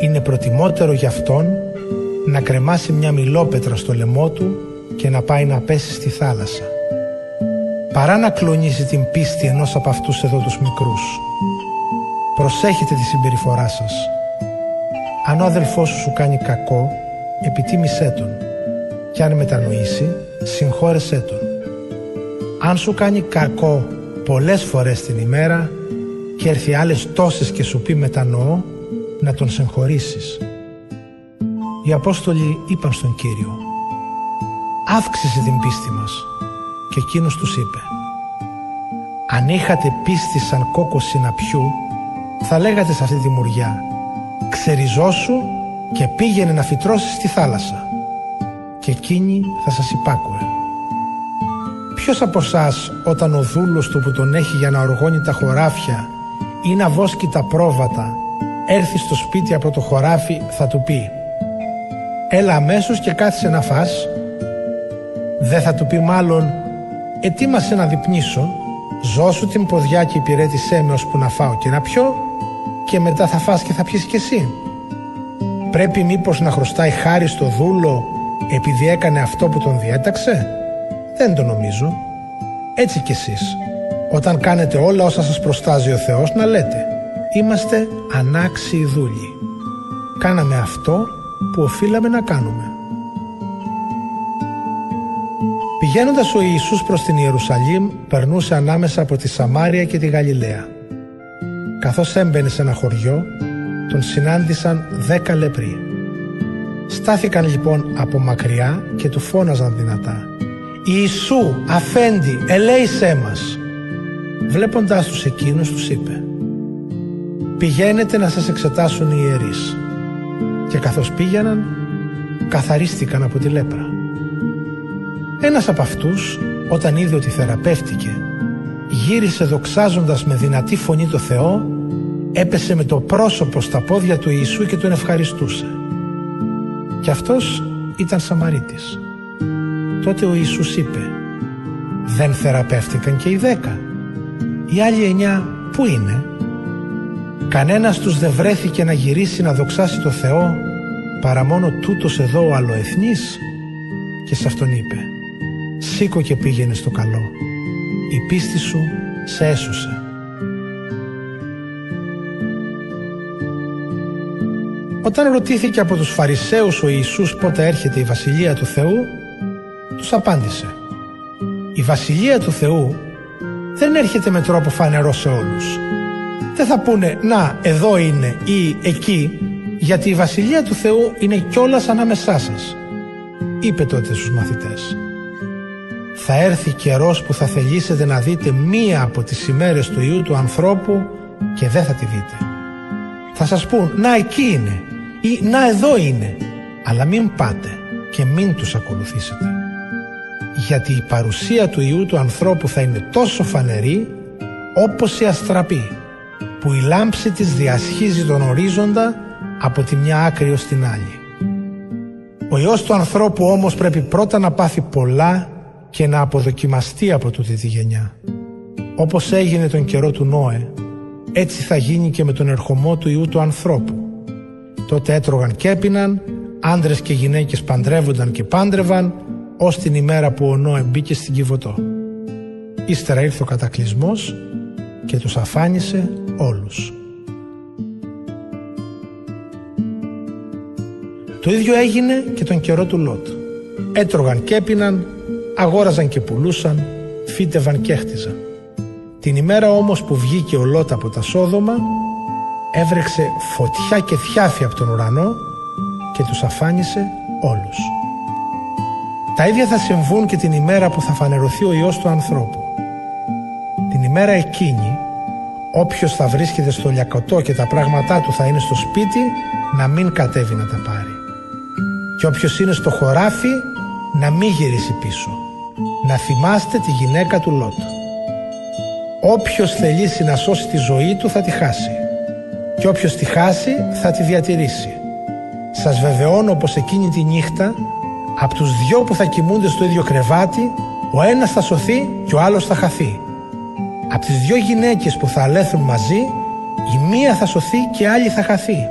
A: Είναι προτιμότερο για αυτόν να κρεμάσει μια μιλόπετρα στο λαιμό του και να πάει να πέσει στη θάλασσα παρά να κλονίζει την πίστη ενός από αυτούς εδώ τους μικρούς. Προσέχετε τη συμπεριφορά σας. Αν ο αδελφός σου σου κάνει κακό, επιτίμησέ τον. Και αν μετανοήσει, συγχώρεσέ τον. Αν σου κάνει κακό πολλές φορές την ημέρα και έρθει άλλες τόσες και σου πει μετανοώ, να τον συγχωρήσεις. Οι Απόστολοι είπαν στον Κύριο «Αύξησε την πίστη μας» και εκείνος τους είπε «Αν είχατε πίστη σαν κόκκο συναπιού, θα λέγατε σε αυτή τη μουριά «Ξεριζώσου και πήγαινε να φυτρώσεις στη θάλασσα» και εκείνη θα σας υπάκουε. Ποιος από εσάς όταν ο δούλος του που τον έχει για να οργώνει τα χωράφια ή να βόσκει τα πρόβατα έρθει στο σπίτι από το χωράφι θα του πει «Έλα αμέσως και κάθισε να φας» δεν θα του πει μάλλον ετοίμασε να διπνήσω, ζώσου την ποδιά και υπηρέτησέ με ώσπου να φάω και να πιω και μετά θα φας και θα πιεις κι εσύ. πρέπει μήπως να χρωστάει χάρη στο δούλο επειδή έκανε αυτό που τον διέταξε. Δεν το νομίζω. Έτσι κι εσείς. Όταν κάνετε όλα όσα σας προστάζει ο Θεός να λέτε Είμαστε ανάξιοι δούλοι. Κάναμε αυτό που οφείλαμε να κάνουμε. Πηγαίνοντας ο Ιησούς προς την Ιερουσαλήμ περνούσε ανάμεσα από τη Σαμάρια και τη Γαλιλαία. Καθώς έμπαινε σε ένα χωριό τον συνάντησαν δέκα λεπροί. Στάθηκαν λοιπόν από μακριά και του φώναζαν δυνατά «Ιησού, αφέντη, ελέησέ μας». Βλέποντάς τους εκείνους τους είπε «Πηγαίνετε να σας εξετάσουν οι ιερείς». Και καθώς πήγαιναν, καθαρίστηκαν από τη λέπρα. Ένας από αυτούς, όταν είδε ότι θεραπεύτηκε, γύρισε δοξάζοντας με δυνατή φωνή το Θεό, έπεσε με το πρόσωπο στα πόδια του Ιησού και τον ευχαριστούσε. Και αυτός ήταν Σαμαρίτης. Τότε ο Ιησούς είπε «Δεν θεραπεύτηκαν και οι δέκα. Οι άλλοι εννιά πού είναι» Κανένας τους δεν βρέθηκε να γυρίσει να δοξάσει το Θεό παρά μόνο τούτος εδώ ο αλλοεθνής και σε αυτόν είπε «Σήκω και πήγαινε στο καλό, η πίστη σου σε έσωσε». Όταν ρωτήθηκε από τους Φαρισαίους ο Ιησούς πότε έρχεται η Βασιλεία του Θεού, τους απάντησε «Η Βασιλεία του Θεού δεν έρχεται με τρόπο φανερό σε όλους, δεν θα πούνε «Να, εδώ είναι» ή «Εκεί», γιατί η Βασιλεία του Θεού είναι κιόλας ανάμεσά σας. Είπε τότε στους μαθητές «Θα έρθει καιρός που θα θελήσετε να δείτε μία από τις ημέρες του Ιού του ανθρώπου και δεν θα τη δείτε. Θα σας πούν «Να, εκεί είναι» ή «Να, εδώ είναι», αλλά μην πάτε και μην τους ακολουθήσετε. Γιατί η παρουσία του Ιού του ανθρώπου θα είναι τόσο φανερή όπως η αστραπή που η λάμψη της διασχίζει τον ορίζοντα από τη μια άκρη ως την άλλη. Ο Υιός του ανθρώπου όμως πρέπει πρώτα να πάθει πολλά και να αποδοκιμαστεί από τούτη τη γενιά. Όπως έγινε τον καιρό του Νόε, έτσι θα γίνει και με τον ερχομό του Υιού του ανθρώπου. Τότε έτρωγαν και έπιναν, άντρες και γυναίκες παντρεύονταν και πάντρευαν, ως την ημέρα που ο Νόε μπήκε στην Κιβωτό. Ύστερα ήρθε ο κατακλυσμός και τους αφάνισε όλους. Το ίδιο έγινε και τον καιρό του Λότ. Έτρωγαν και έπιναν, αγόραζαν και πουλούσαν, φύτευαν και έχτιζαν. Την ημέρα όμως που βγήκε ο Λότ από τα Σόδομα, έβρεξε φωτιά και θιάφη από τον ουρανό και τους αφάνισε όλους. Τα ίδια θα συμβούν και την ημέρα που θα φανερωθεί ο Υιός του ανθρώπου. Την ημέρα εκείνη Όποιος θα βρίσκεται στο λιακωτό και τα πράγματά του θα είναι στο σπίτι, να μην κατέβει να τα πάρει. Και όποιος είναι στο χωράφι, να μην γυρίσει πίσω. Να θυμάστε τη γυναίκα του Λότ. Όποιος θελήσει να σώσει τη ζωή του θα τη χάσει. Και όποιος τη χάσει θα τη διατηρήσει. Σας βεβαιώνω πως εκείνη τη νύχτα, από τους δυο που θα κοιμούνται στο ίδιο κρεβάτι, ο ένας θα σωθεί και ο άλλος θα χαθεί. Από τις δυο γυναίκες που θα αλέθουν μαζί, η μία θα σωθεί και η άλλη θα χαθεί.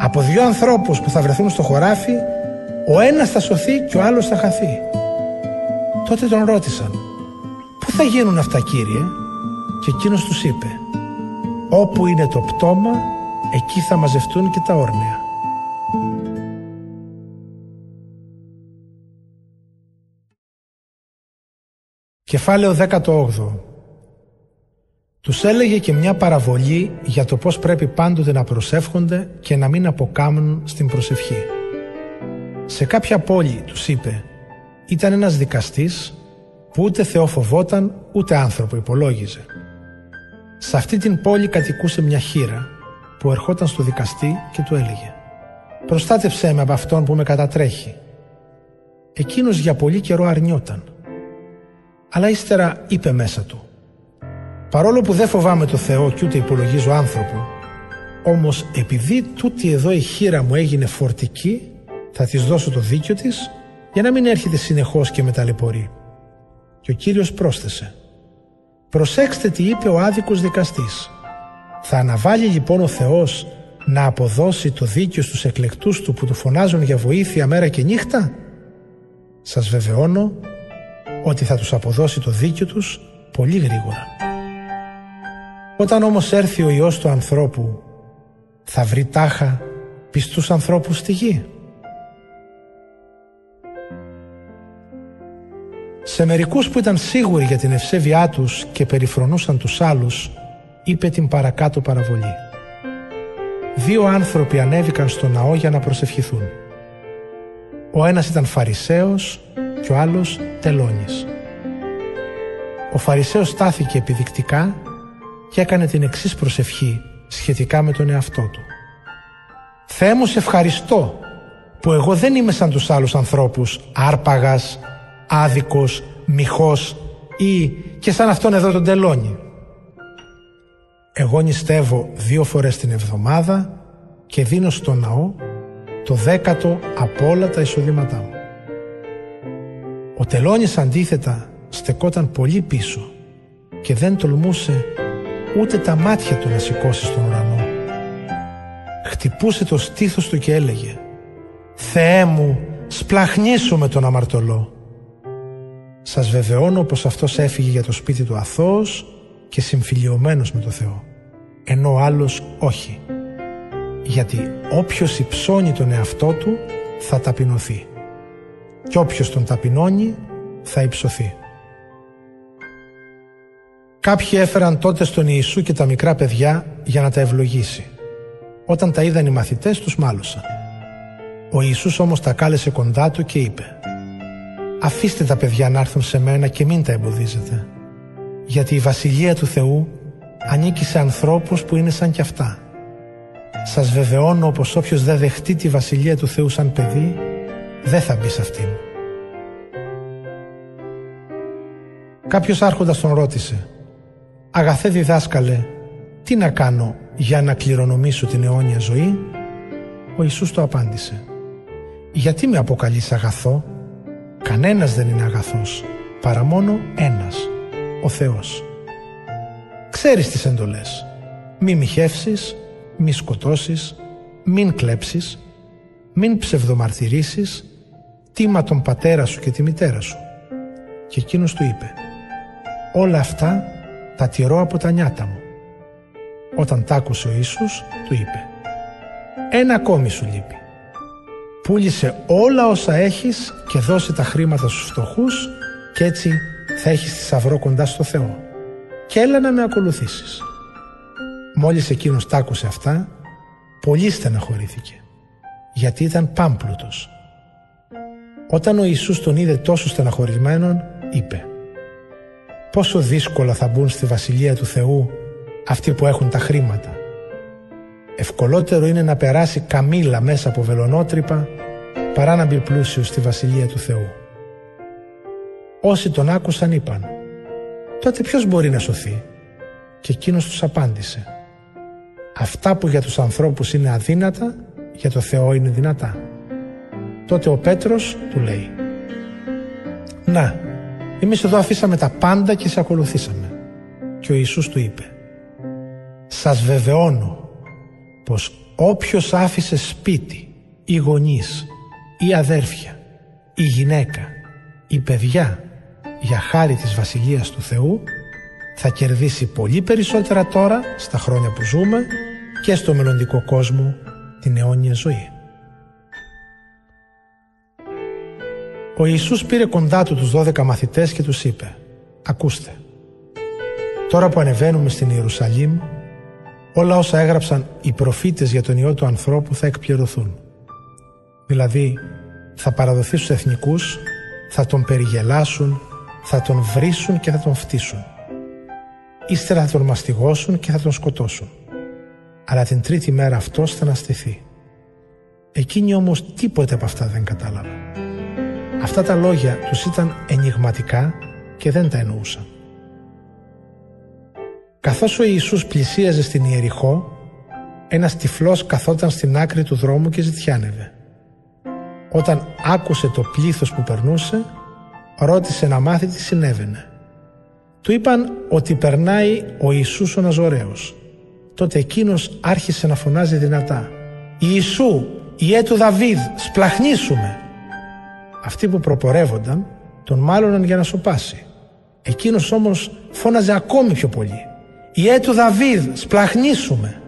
A: Από δυο ανθρώπους που θα βρεθούν στο χωράφι, ο ένας θα σωθεί και ο άλλος θα χαθεί. Τότε τον ρώτησαν, πού θα γίνουν αυτά κύριε, και εκείνος τους είπε, όπου είναι το πτώμα, εκεί θα μαζευτούν και τα όρνεα. Κεφάλαιο 18 τους έλεγε και μια παραβολή για το πώς πρέπει πάντοτε να προσεύχονται και να μην αποκάμουν στην προσευχή. Σε κάποια πόλη, τους είπε, ήταν ένας δικαστής που ούτε Θεό φοβόταν ούτε άνθρωπο υπολόγιζε. Σε αυτή την πόλη κατοικούσε μια χείρα που ερχόταν στο δικαστή και του έλεγε «Προστάτευσέ με από αυτόν που με κατατρέχει». Εκείνος για πολύ καιρό αρνιόταν. Αλλά ύστερα είπε μέσα του Παρόλο που δεν φοβάμαι το Θεό και ούτε υπολογίζω άνθρωπο, όμως επειδή τούτη εδώ η χείρα μου έγινε φορτική, θα της δώσω το δίκιο της για να μην έρχεται συνεχώς και με ταλαιπωρεί. Και ο Κύριος πρόσθεσε «Προσέξτε τι είπε ο άδικος δικαστής. Θα αναβάλει λοιπόν ο Θεός να αποδώσει το δίκιο στους εκλεκτούς του που του φωνάζουν για βοήθεια μέρα και νύχτα; Σας βεβαιώνω ότι θα τους αποδώσει το δίκιο τους πολύ γρήγορα. Όταν όμως έρθει ο Υιός του ανθρώπου θα βρει τάχα πιστούς ανθρώπους στη γη. Σε μερικούς που ήταν σίγουροι για την ευσέβειά τους και περιφρονούσαν τους άλλους, είπε την παρακάτω παραβολή. Δύο άνθρωποι ανέβηκαν στο ναό για να προσευχηθούν. Ο ένας ήταν Φαρισαίος και ο άλλος Τελώνης. Ο Φαρισαίος στάθηκε επιδεικτικά και έκανε την εξής προσευχή σχετικά με τον εαυτό του. «Θεέ μου σε ευχαριστώ που εγώ δεν είμαι σαν τους άλλους ανθρώπους άρπαγας, άδικος, μιχός ή και σαν αυτόν εδώ τον τελώνει. Εγώ νηστεύω δύο φορές την εβδομάδα και δίνω στο ναό το δέκατο από όλα τα εισοδήματά μου. Ο τελώνης αντίθετα στεκόταν πολύ πίσω και δεν τολμούσε ούτε τα μάτια του να σηκώσει στον ουρανό. Χτυπούσε το στήθος του και έλεγε «Θεέ μου, σπλαχνίσου με τον αμαρτωλό». Σας βεβαιώνω πως αυτός έφυγε για το σπίτι του αθώος και συμφιλιωμένος με το Θεό, ενώ ο άλλος όχι. Γιατί όποιος υψώνει τον εαυτό του θα ταπεινωθεί και όποιος τον ταπεινώνει θα υψωθεί. Κάποιοι έφεραν τότε στον Ιησού και τα μικρά παιδιά για να τα ευλογήσει. Όταν τα είδαν οι μαθητές τους μάλωσαν. Ο Ιησούς όμως τα κάλεσε κοντά του και είπε «Αφήστε τα παιδιά να έρθουν σε μένα και μην τα εμποδίζετε, γιατί η Βασιλεία του Θεού ανήκει σε ανθρώπους που είναι σαν κι αυτά. Σας βεβαιώνω πως όποιος δεν δεχτεί τη Βασιλεία του Θεού σαν παιδί, δεν θα μπει σε αυτήν». Κάποιος άρχοντας τον ρώτησε «Αγαθέ διδάσκαλε, τι να κάνω για να κληρονομήσω την αιώνια ζωή» Ο Ιησούς το απάντησε «Γιατί με αποκαλείς αγαθό, κανένας δεν είναι αγαθός, παρά μόνο ένας, ο Θεός». Ξέρεις τις εντολές, μη μοιχεύσεις, μη σκοτώσεις, μην κλέψεις, μην ψευδομαρτυρήσεις, τίμα τον πατέρα σου και τη μητέρα σου. Και εκείνος του είπε «Όλα αυτά τα τηρώ από τα νιάτα μου». Όταν τ' άκουσε ο Ιησούς, του είπε «Ένα ακόμη σου λείπει. Πούλησε όλα όσα έχεις και δώσε τα χρήματα στους φτωχούς και έτσι θα έχεις θησαυρό κοντά στο Θεό. Και έλα να με ακολουθήσεις». Μόλις εκείνος τ' άκουσε αυτά, πολύ στεναχωρήθηκε, γιατί ήταν πάμπλουτος. Όταν ο Ιησούς τον είδε τόσο στεναχωρημένον, είπε «Πόσο δύσκολα θα μπουν στη Βασιλεία του Θεού αυτοί που έχουν τα χρήματα. Ευκολότερο είναι να περάσει καμήλα μέσα από βελονότρυπα παρά να μπει πλούσιος στη Βασιλεία του Θεού». Όσοι τον άκουσαν είπαν «Τότε ποιος μπορεί να σωθεί» και εκείνος τους απάντησε Αυτά που για τους ανθρώπους είναι αδύνατα, για το Θεό είναι δυνατά. Τότε ο Πέτρος του λέει «Να, εμείς εδώ αφήσαμε τα πάντα και σε ακολουθήσαμε». Και ο Ιησούς του είπε «Σας βεβαιώνω πως όποιος άφησε σπίτι ή γονείς ή αδέρφια ή γυναίκα ή παιδιά για χάρη της Βασιλείας του Θεού θα κερδίσει πολύ περισσότερα τώρα στα χρόνια που ζούμε και στο μελλοντικό κόσμο την αιώνια ζωή. Ο Ιησούς πήρε κοντά του τους 12 μαθητές και τους είπε «Ακούστε, τώρα που ανεβαίνουμε στην Ιερουσαλήμ, όλα όσα έγραψαν οι προφήτες για τον Υιό του ανθρώπου θα εκπληρωθούν. Δηλαδή, θα παραδοθείς στους εθνικούς, θα τον περιγελάσουν, θα τον βρίσουν και θα τον φτύσουν. Ύστερα θα τον μαστιγώσουν και θα τον σκοτώσουν. Αλλά την τρίτη μέρα αυτός θα αναστηθεί. Εκείνοι όμως τίποτε από αυτά δεν κατάλαβαν. Αυτά τα λόγια τους ήταν ενηγματικά και δεν τα εννοούσαν. Καθώς ο Ιησούς πλησίαζε στην Ιεριχώ, ένας τυφλός καθόταν στην άκρη του δρόμου και ζητιάνευε. Όταν άκουσε το πλήθος που περνούσε, ρώτησε να μάθει τι συνέβαινε. Του είπαν ότι περνάει ο Ιησούς ο Ναζωραίος τότε εκείνος άρχισε να φωνάζει δυνατά «Ιησού, Ιε του Δαβίδ, σπλαχνίσουμε!» Αυτοί που προπορεύονταν τον μάλωναν για να σοπάσει. Εκείνος όμως φώναζε ακόμη πιο πολύ «Ιε του Δαβίδ, σπλαχνίσουμε!»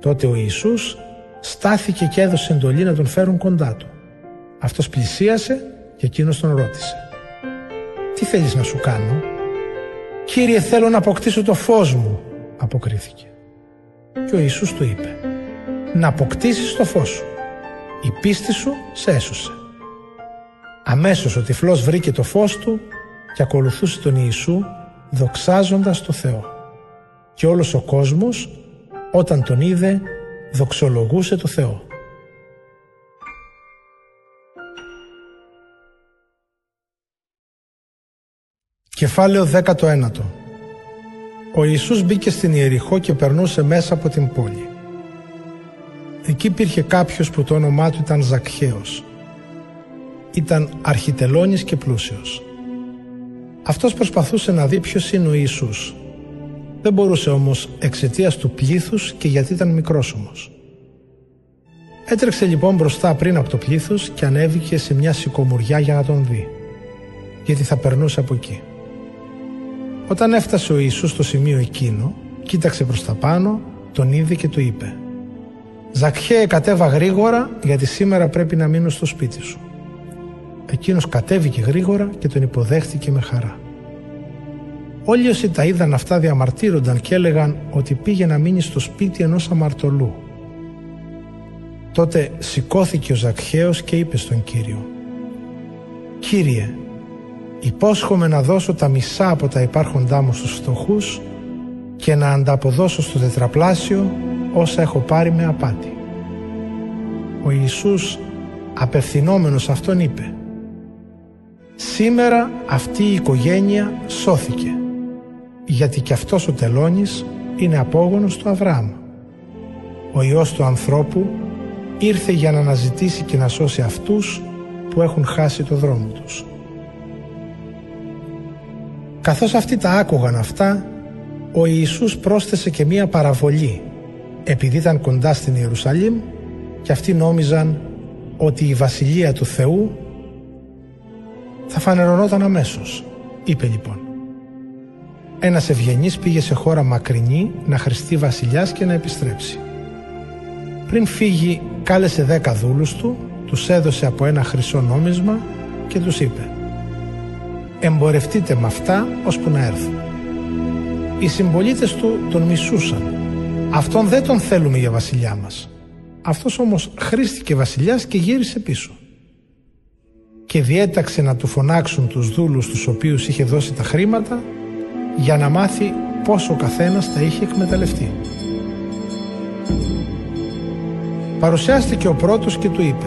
A: Τότε ο Ιησούς στάθηκε και έδωσε εντολή να τον φέρουν κοντά του. Αυτός πλησίασε και εκείνος τον ρώτησε «Τι θέλεις να σου κάνω» «Κύριε θέλω να αποκτήσω το φως μου» αποκρίθηκε. Και ο Ιησούς του είπε «Να αποκτήσεις το φως σου. Η πίστη σου σε έσωσε». Αμέσως ο τυφλός βρήκε το φως του και ακολουθούσε τον Ιησού δοξάζοντας το Θεό. Και όλος ο κόσμος όταν τον είδε δοξολογούσε το Θεό. Κεφάλαιο 19 Ο Ιησούς μπήκε στην Ιεριχώ και περνούσε μέσα από την πόλη. Εκεί υπήρχε κάποιος που το όνομά του ήταν Ζακχαίος. Ήταν αρχιτελώνης και πλούσιος. Αυτός προσπαθούσε να δει ποιος είναι ο Ιησούς. Δεν μπορούσε όμως εξαιτίας του πλήθους και γιατί ήταν μικρός όμως. Έτρεξε λοιπόν μπροστά πριν από το πλήθος και ανέβηκε σε μια σικομουριά για να τον δει, γιατί θα περνούσε από εκεί. Όταν έφτασε ο Ιησούς στο σημείο εκείνο, κοίταξε προς τα πάνω, τον είδε και του είπε «Ζακχέ, κατέβα γρήγορα, γιατί σήμερα πρέπει να μείνω στο σπίτι σου». Εκείνος κατέβηκε γρήγορα και τον υποδέχτηκε με χαρά. Όλοι όσοι τα είδαν αυτά διαμαρτύρονταν και έλεγαν ότι πήγε να μείνει στο σπίτι ενός αμαρτωλού. Τότε σηκώθηκε ο Ζακχαίος και είπε στον Κύριο «Κύριε, υπόσχομαι να δώσω τα μισά από τα υπάρχοντά μου στους φτωχούς και να ανταποδώσω στο τετραπλάσιο όσα έχω πάρει με απάτη». Ο Ιησούς απευθυνόμενος αυτόν είπε «Σήμερα αυτή η οικογένεια σώθηκε, γιατί και αυτός ο τελώνης είναι απόγονος του Αβραάμ. Ο Υιός του ανθρώπου ήρθε για να αναζητήσει και να σώσει αυτούς που έχουν χάσει το δρόμο τους. Καθώς αυτοί τα άκουγαν αυτά, ο Ιησούς πρόσθεσε και μία παραβολή, επειδή ήταν κοντά στην Ιερουσαλήμ και αυτοί νόμιζαν ότι η Βασιλεία του Θεού θα φανερωνόταν αμέσως. Είπε λοιπόν ένας ευγενής πήγε σε χώρα μακρινή να χρηστεί βασιλιάς και να επιστρέψει. Πριν φύγει κάλεσε δέκα δούλους του, τους έδωσε από ένα χρυσό νόμισμα και τους είπε «Εμπορευτείτε με αυτά ώσπου να έρθω». Οι συμπολίτες του τον μισούσαν. Αυτόν δεν τον θέλουμε για βασιλιά μας. Αυτός όμως χρήστηκε βασιλιάς και γύρισε πίσω. Και διέταξε να του φωνάξουν τους δούλους τους οποίους είχε δώσει τα χρήματα για να μάθει πόσο ο καθένας τα είχε εκμεταλλευτεί. Παρουσιάστηκε ο πρώτος και του είπε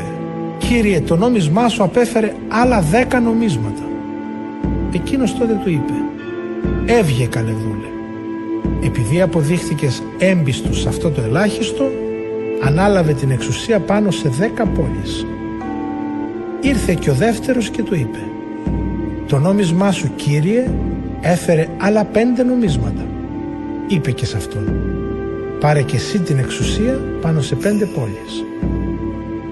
A: «Κύριε, το νόμισμά σου απέφερε άλλα δέκα νομίσματα». Εκείνος τότε του είπε «Έβγε καλέ δούλε. Επειδή αποδείχθηκες έμπιστος σε αυτό το ελάχιστο, ανάλαβε την εξουσία πάνω σε δέκα πόλεις». Ήρθε και ο δεύτερος και του είπε «Το νόμισμά σου, Κύριε, έφερε άλλα πέντε νομίσματα. Είπε και σε αυτόν «Πάρε και εσύ την εξουσία πάνω σε πέντε πόλεις».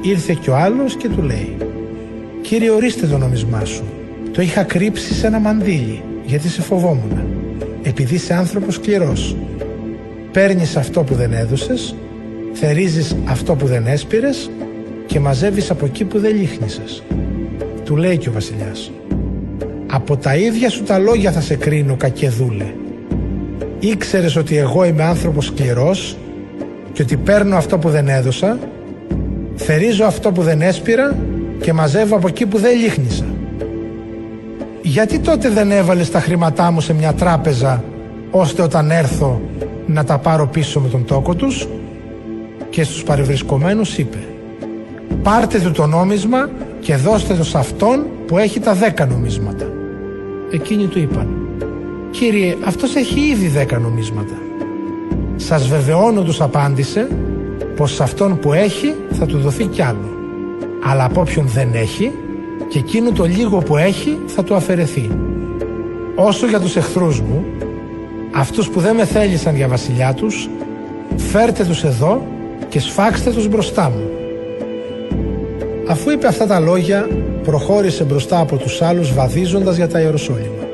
A: Ήρθε και ο άλλος και του λέει «Κύριε ορίστε το νομισμά σου, το είχα κρύψει σε ένα μανδύλι γιατί σε φοβόμουν, επειδή είσαι άνθρωπος σκληρός. Παίρνεις αυτό που δεν έδωσες, θερίζεις αυτό που δεν έσπηρες και μαζεύεις από εκεί που δεν λίχνησες». Του λέει και ο βασιλιάς από τα ίδια σου τα λόγια θα σε κρίνω κακεδούλε. Ήξερες ότι εγώ είμαι άνθρωπος σκληρός και ότι παίρνω αυτό που δεν έδωσα, θερίζω αυτό που δεν έσπηρα και μαζεύω από εκεί που δεν λίχνησα. Γιατί τότε δεν έβαλες τα χρήματά μου σε μια τράπεζα ώστε όταν έρθω να τα πάρω πίσω με τον τόκο τους; Και στους παρευρισκομένους είπε πάρτε του το νόμισμα και δώστε το σε αυτόν που έχει τα δέκα νομίσματα. Εκείνοι του είπαν «Κύριε, αυτός έχει ήδη δέκα νομίσματα». «Σας βεβαιώνω» τους απάντησε πως σε αυτόν που έχει θα του δοθεί κι άλλο. Αλλά από όποιον δεν έχει και εκείνο το λίγο που έχει θα του αφαιρεθεί. Όσο για τους εχθρούς μου, αυτούς που δεν με θέλησαν για βασιλιά τους, «Φέρτε τους εδώ και σφάξτε τους μπροστά μου». Αφού είπε αυτά τα λόγια, προχώρησε μπροστά από τους άλλους βαδίζοντας για τα Ιεροσόλυμα.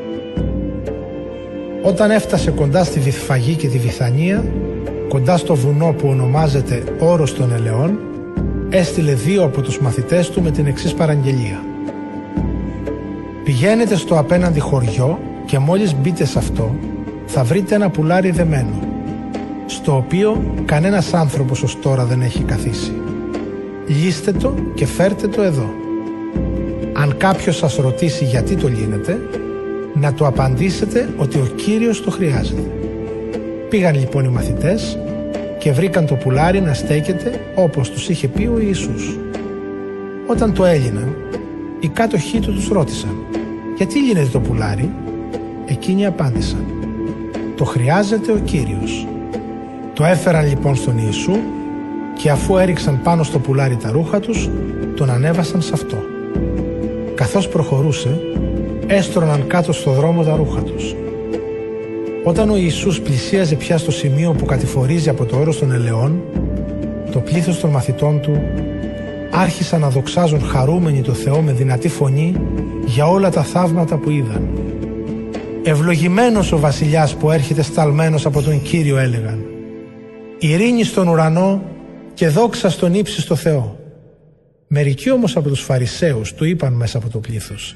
A: Όταν έφτασε κοντά στη Βυθφαγή και τη Βυθανία, κοντά στο βουνό που ονομάζεται Όρος των Ελαιών, έστειλε δύο από τους μαθητές του με την εξής παραγγελία. Πηγαίνετε στο απέναντι χωριό και μόλις μπείτε σε αυτό θα βρείτε ένα πουλάρι δεμένο, στο οποίο κανένας άνθρωπος ως τώρα δεν έχει καθίσει. Λύστε το και φέρτε το εδώ. Αν κάποιος σας ρωτήσει γιατί το λύνετε, να του απαντήσετε ότι ο Κύριος το χρειάζεται. Πήγαν λοιπόν οι μαθητές και βρήκαν το πουλάρι να στέκεται όπως τους είχε πει ο Ιησούς. Όταν το έλυναν, οι κάτοχοί του τους ρώτησαν «Γιατί λύνεται το πουλάρι» Εκείνοι απάντησαν «Το χρειάζεται ο Κύριος». Το έφεραν λοιπόν στον Ιησού και αφού έριξαν πάνω στο πουλάρι τα ρούχα τους, τον ανέβασαν σε αυτό. Καθώς προχωρούσε, έστρωναν κάτω στο δρόμο τα ρούχα τους. Όταν ο Ιησούς πλησίαζε πια στο σημείο που κατηφορίζει από το όρος των ελαιών, το πλήθος των μαθητών του άρχισαν να δοξάζουν χαρούμενοι το Θεό με δυνατή φωνή για όλα τα θαύματα που είδαν. Ευλογημένος ο βασιλιάς που έρχεται σταλμένος από τον Κύριο έλεγαν. Ειρήνη στον ουρανό και δόξα στον ύψιστο Θεό. Μερικοί όμως από τους Φαρισαίους του είπαν μέσα από το πλήθος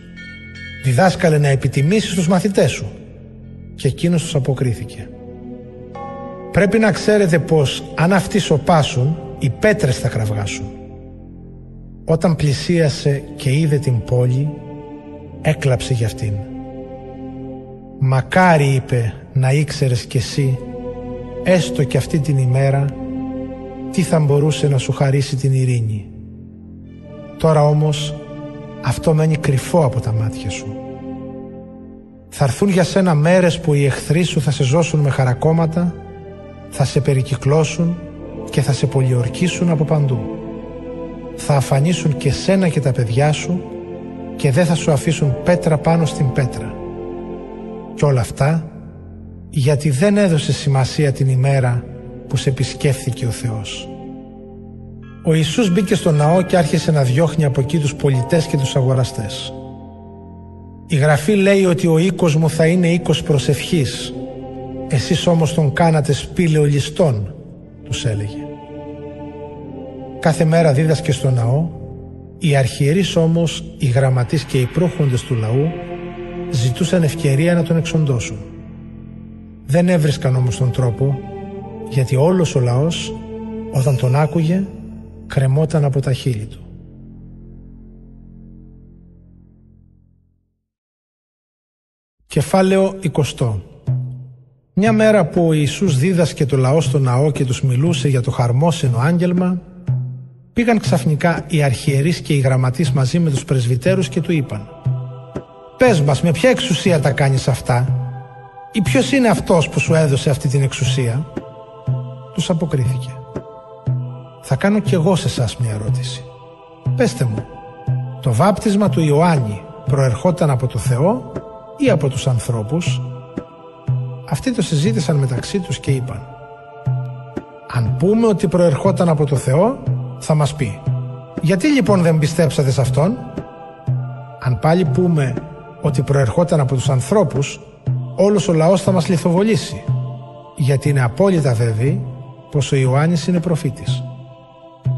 A: «Διδάσκαλε να επιτιμήσεις τους μαθητές σου» και εκείνος τους αποκρίθηκε. Πρέπει να ξέρετε πως αν αυτοί σοπάσουν, οι πέτρες θα κραυγάσουν. Όταν πλησίασε και είδε την πόλη, έκλαψε για αυτήν. «Μακάρι» είπε «να ήξερες κι εσύ, έστω κι αυτή την ημέρα, τι θα μπορούσε να σου χαρίσει την ειρήνη. Τώρα όμως αυτό μένει κρυφό από τα μάτια σου. Θα έρθουν για σένα μέρες που οι εχθροί σου θα σε ζώσουν με χαρακόμματα, θα σε περικυκλώσουν και θα σε πολιορκήσουν από παντού. Θα αφανίσουν και σένα και τα παιδιά σου και δεν θα σου αφήσουν πέτρα πάνω στην πέτρα. Και όλα αυτά γιατί δεν έδωσε σημασία την ημέρα που σε επισκέφθηκε ο Θεός. Ο Ιησούς μπήκε στο ναό και άρχισε να διώχνει από εκεί τους πολιτές και τους αγοραστές. Η Γραφή λέει ότι ο οίκος μου θα είναι οίκος προσευχής. Εσείς όμως τον κάνατε σπήλαιο ληστών, τους έλεγε. Κάθε μέρα δίδασκε στο ναό, οι αρχιερείς όμως, οι γραμματείς και οι πρόχοντες του λαού ζητούσαν ευκαιρία να τον εξοντώσουν. Δεν έβρισκαν όμως τον τρόπο, γιατί όλος ο λαός, όταν τον άκουγε, κρεμόταν από τα χείλη του. Κεφάλαιο 20 Μια μέρα που ο Ιησούς δίδασκε το λαό στο ναό και τους μιλούσε για το χαρμόσυνο άγγελμα, πήγαν ξαφνικά οι αρχιερείς και οι γραμματείς μαζί με τους πρεσβυτέρους και του είπαν «Πες μας με ποια εξουσία τα κάνεις αυτά; Ή ποιος είναι αυτός που σου έδωσε αυτή την εξουσία» Τους αποκρίθηκε «Θα κάνω κι εγώ σε εσάς μια ερώτηση. Πέστε μου, το βάπτισμα του Ιωάννη προερχόταν από το Θεό ή από τους ανθρώπους» Αυτοί το συζήτησαν μεταξύ τους και είπαν «Αν πούμε ότι προερχόταν από το Θεό, θα μας πει «Γιατί λοιπόν δεν πιστέψατε σε Αυτόν» Αν πάλι πούμε ότι προερχόταν από τους ανθρώπους, όλος ο λαός θα μας λιθοβολήσει, γιατί είναι απόλυτα βέβαιοι πως ο Ιωάννης είναι προφήτης.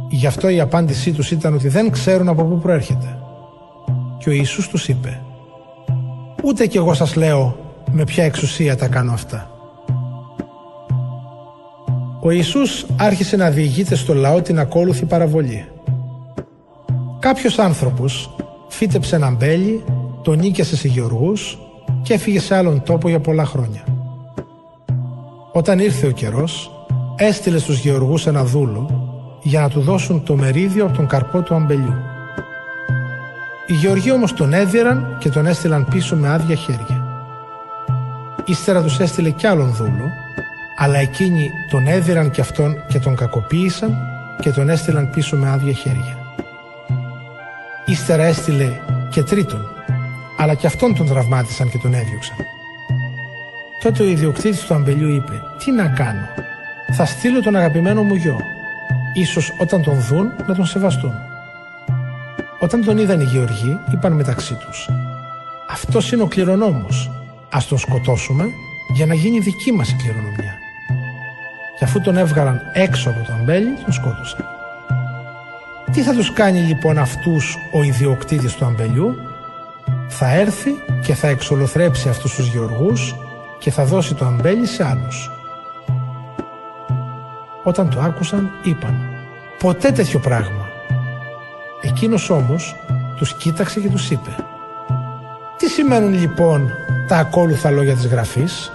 A: Γι' αυτό η απάντησή τους ήταν ότι δεν ξέρουν από πού προέρχεται. Και ο Ιησούς τους είπε «Ούτε κι εγώ σας λέω με ποια εξουσία τα κάνω αυτά». Ο Ιησούς άρχισε να διηγείται στο λαό την ακόλουθη παραβολή. Κάποιος άνθρωπος φύτεψε ένα μπέλι, τον νίκησε σε γεωργούς και έφυγε σε άλλον τόπο για πολλά χρόνια. Όταν ήρθε ο καιρός, έστειλε στους γεωργούς ένα δούλο για να του δώσουν το μερίδιο από τον καρπό του αμπελιού. Οι γεωργοί όμως τον έδιραν και τον έστειλαν πίσω με άδεια χέρια. Ύστερα τους έστειλε κι άλλον δούλο, αλλά εκείνοι τον έδιραν κι αυτόν και τον κακοποίησαν και τον έστειλαν πίσω με άδεια χέρια. Ύστερα έστειλε και τρίτον, αλλά κι αυτόν τον τραυμάτισαν και τον έδιωξαν. Τότε ο ιδιοκτήτης του αμπελιού είπε «Τι να κάνω, Θα στείλω τον αγαπημένο μου γιο. Ίσως όταν τον δουν να τον σεβαστούν. Όταν τον είδαν οι Γεωργοί, είπαν μεταξύ τους «Αυτός είναι ο κληρονόμος. Ας τον σκοτώσουμε για να γίνει δική μας η κληρονομιά». Και αφού τον έβγαλαν έξω από το αμπέλι, τον σκότωσαν. Τι θα τους κάνει λοιπόν αυτούς ο ιδιοκτήτης του αμπελιού; Θα έρθει και θα εξολοθρέψει αυτούς τους γεωργούς και θα δώσει το αμπέλι σε άλλους. Όταν το άκουσαν είπαν «Ποτέ τέτοιο πράγμα». Εκείνος όμως τους κοίταξε και τους είπε «Τι σημαίνουν λοιπόν τα ακόλουθα λόγια της γραφής»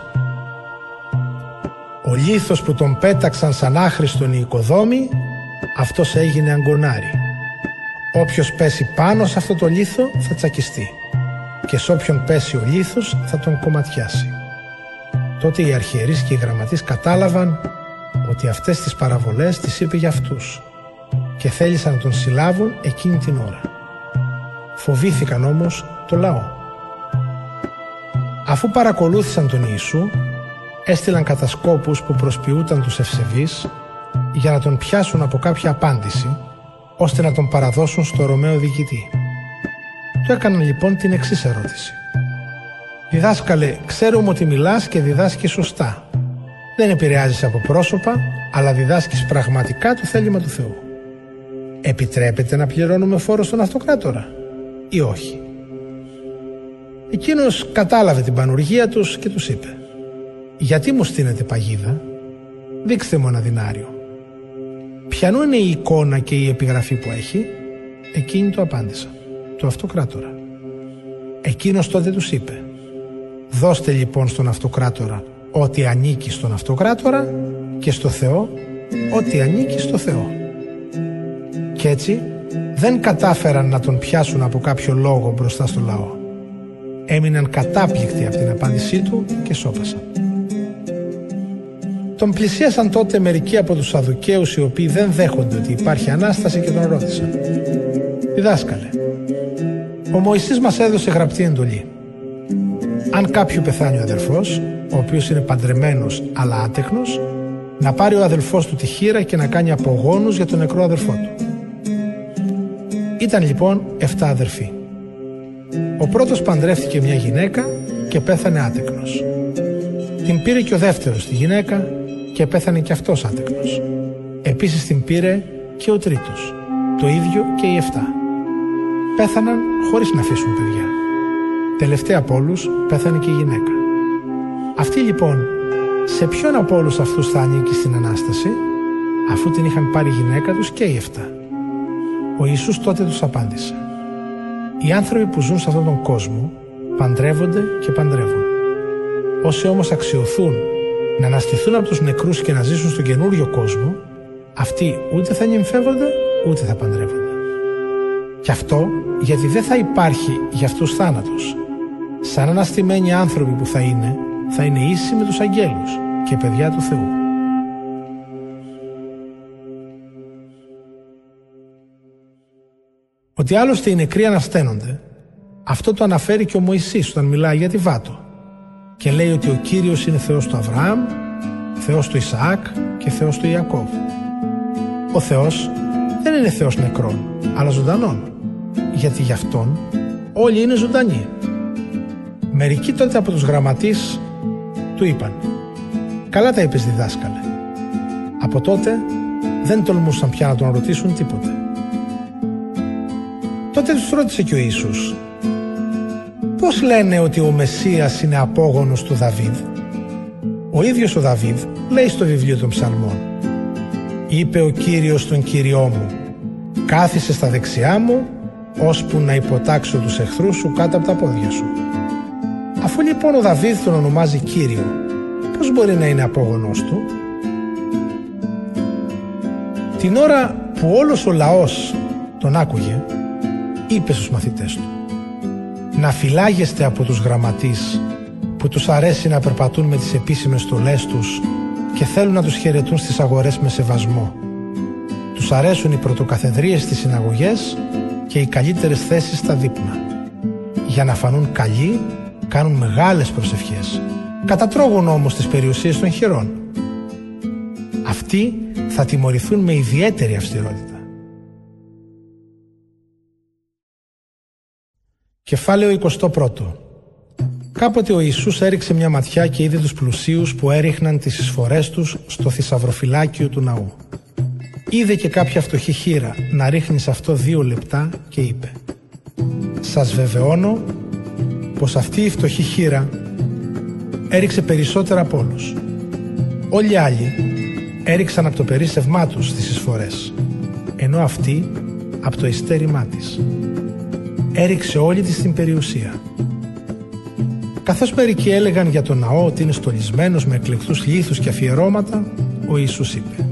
A: Ο λίθος που τον πέταξαν σαν άχρηστον οι οικοδόμοι αυτός έγινε αγκονάρι. Όποιος πέσει πάνω σε αυτό το λίθο θα τσακιστεί και σ' όποιον πέσει ο λίθος θα τον κομματιάσει. Τότε οι αρχιερείς και οι γραμματείς κατάλαβαν ότι αυτές τις παραβολές τις είπε για αυτούς και θέλησαν να τον συλλάβουν εκείνη την ώρα. Φοβήθηκαν όμως το λαό. Αφού παρακολούθησαν τον Ιησού, έστειλαν κατασκόπους που προσποιούταν τους ευσεβείς για να τον πιάσουν από κάποια απάντηση ώστε να τον παραδώσουν στο Ρωμαίο διοικητή. Του έκαναν λοιπόν την εξής ερώτηση. Διδάσκαλε, ξέρουμε ότι μιλάς και διδάσκεις σωστά. Δεν επηρεάζεις από πρόσωπα, αλλά διδάσκεις πραγματικά το θέλημα του Θεού. Επιτρέπεται να πληρώνουμε φόρο στον αυτοκράτορα ή όχι; Εκείνος κατάλαβε την πανουργία τους και τους είπε «Γιατί μου στείνετε παγίδα, δείξτε μου ένα δινάριο». Ποιανού είναι η εικόνα και η επιγραφή που έχει, εκείνη το απάντησα του αυτοκράτορα. Εκείνος τότε τους είπε «Δώστε λοιπόν στον αυτοκράτορα ό,τι ανήκει στον αυτοκράτορα και στο Θεό ό,τι ανήκει στο Θεό». Κι έτσι δεν κατάφεραν να τον πιάσουν από κάποιο λόγο μπροστά στο λαό. Έμειναν κατάπληκτοι από την απάντησή του και σώπασαν. Τον πλησίασαν τότε μερικοί από τους Σαδουκαίους οι οποίοι δεν δέχονται ότι υπάρχει Ανάσταση και τον ρώτησαν «Διδάσκαλε, ο Μωυσής μας έδωσε γραπτή εντολή. Αν κάποιου πεθάνει ο αδελφός, ο οποίος είναι παντρεμένος αλλά άτεχνος, να πάρει ο αδελφός του τη χείρα και να κάνει απογόνους για τον νεκρό αδελφό του. Ήταν λοιπόν 7 αδερφοί. Ο πρώτος παντρεύτηκε μια γυναίκα και πέθανε άτεκνος. Την πήρε και ο δεύτερος τη γυναίκα και πέθανε και αυτός άτεκνος. Επίσης την πήρε και ο τρίτος. Το ίδιο και οι 7 πέθαναν χωρίς να αφήσουν παιδιά. Τελευταία από όλους πέθανε και η γυναίκα. Αυτή λοιπόν, σε ποιον από όλους αυτούς θα ανήκει στην Ανάσταση, αφού την είχαν πάρει η γυναίκα τους και οι 7. Ο Ιησούς τότε τους απάντησε. Οι άνθρωποι που ζουν σε αυτόν τον κόσμο παντρεύονται και παντρεύουν. Όσοι όμως αξιοθούν να αναστηθούν από τους νεκρούς και να ζήσουν στον καινούριο κόσμο, αυτοί ούτε θα νυμφεύονται ούτε θα παντρεύονται. Και αυτό γιατί δεν θα υπάρχει για αυτούς θάνατος. Σαν αναστημένοι άνθρωποι που θα είναι, θα είναι ίσοι με τους αγγέλους και παιδιά του Θεού. Ότι άλλωστε οι νεκροί ανασταίνονται, αυτό το αναφέρει και ο Μωυσής όταν μιλάει για τη Βάτο και λέει ότι ο Κύριος είναι Θεός του Αβραάμ, Θεός του Ισαάκ και Θεός του Ιακώβ. Ο Θεός δεν είναι Θεός νεκρών, αλλά ζωντανών γιατί γι' αυτόν όλοι είναι ζωντανοί. Μερικοί τότε από τους γραμματείς του είπαν «Καλά τα είπες διδάσκαλε». Από τότε δεν τολμούσαν πια να τον ρωτήσουν τίποτε. Τότε τους ρώτησε και ο Ιησούς «Πώς λένε ότι ο Μεσσίας είναι απόγονος του Δαβίδ» Ο ίδιος ο Δαβίδ λέει στο βιβλίο των ψαλμών «Είπε ο Κύριος τον Κύριό μου, κάθισε στα δεξιά μου ώσπου να υποτάξω τους εχθρούς σου κάτω από τα πόδια σου. Αφού λοιπόν ο Δαβίδ τον ονομάζει Κύριο, πώς μπορεί να είναι απόγονός του; Την ώρα που όλος ο λαός τον άκουγε, είπε στους μαθητές του «Να φυλάγεστε από τους γραμματείς που τους αρέσει να περπατούν με τις επίσημες στολές τους και θέλουν να τους χαιρετούν στις αγορές με σεβασμό. Τους αρέσουν οι πρωτοκαθεδρίες στις συναγωγές και οι καλύτερες θέσεις στα δείπνα. Για να φανούν καλοί, κάνουν μεγάλες προσευχές. Κατατρώγουν όμως τις περιουσίες των χειρών. αυτοί θα τιμωρηθούν με ιδιαίτερη αυστηρότητα. Κεφάλαιο 21 Κάποτε ο Ιησούς έριξε μια ματιά και είδε τους πλουσίους που έριχναν τις εισφορές τους στο θησαυροφυλάκιο του ναού. Είδε και κάποια φτωχή χείρα να ρίχνει σε αυτό δύο λεπτά και είπε «Σας βεβαιώνω πως αυτή η φτωχή χείρα έριξε περισσότερα από όλους. Όλοι οι άλλοι έριξαν από το περίσσευμά τους τις εισφορές, ενώ αυτή από το ειστέρημά της. Έριξε όλη της την περιουσία. Καθώς μερικοί έλεγαν για τον ναό ότι είναι στολισμένος με εκλεκτούς λίθους και αφιερώματα, ο Ιησούς είπε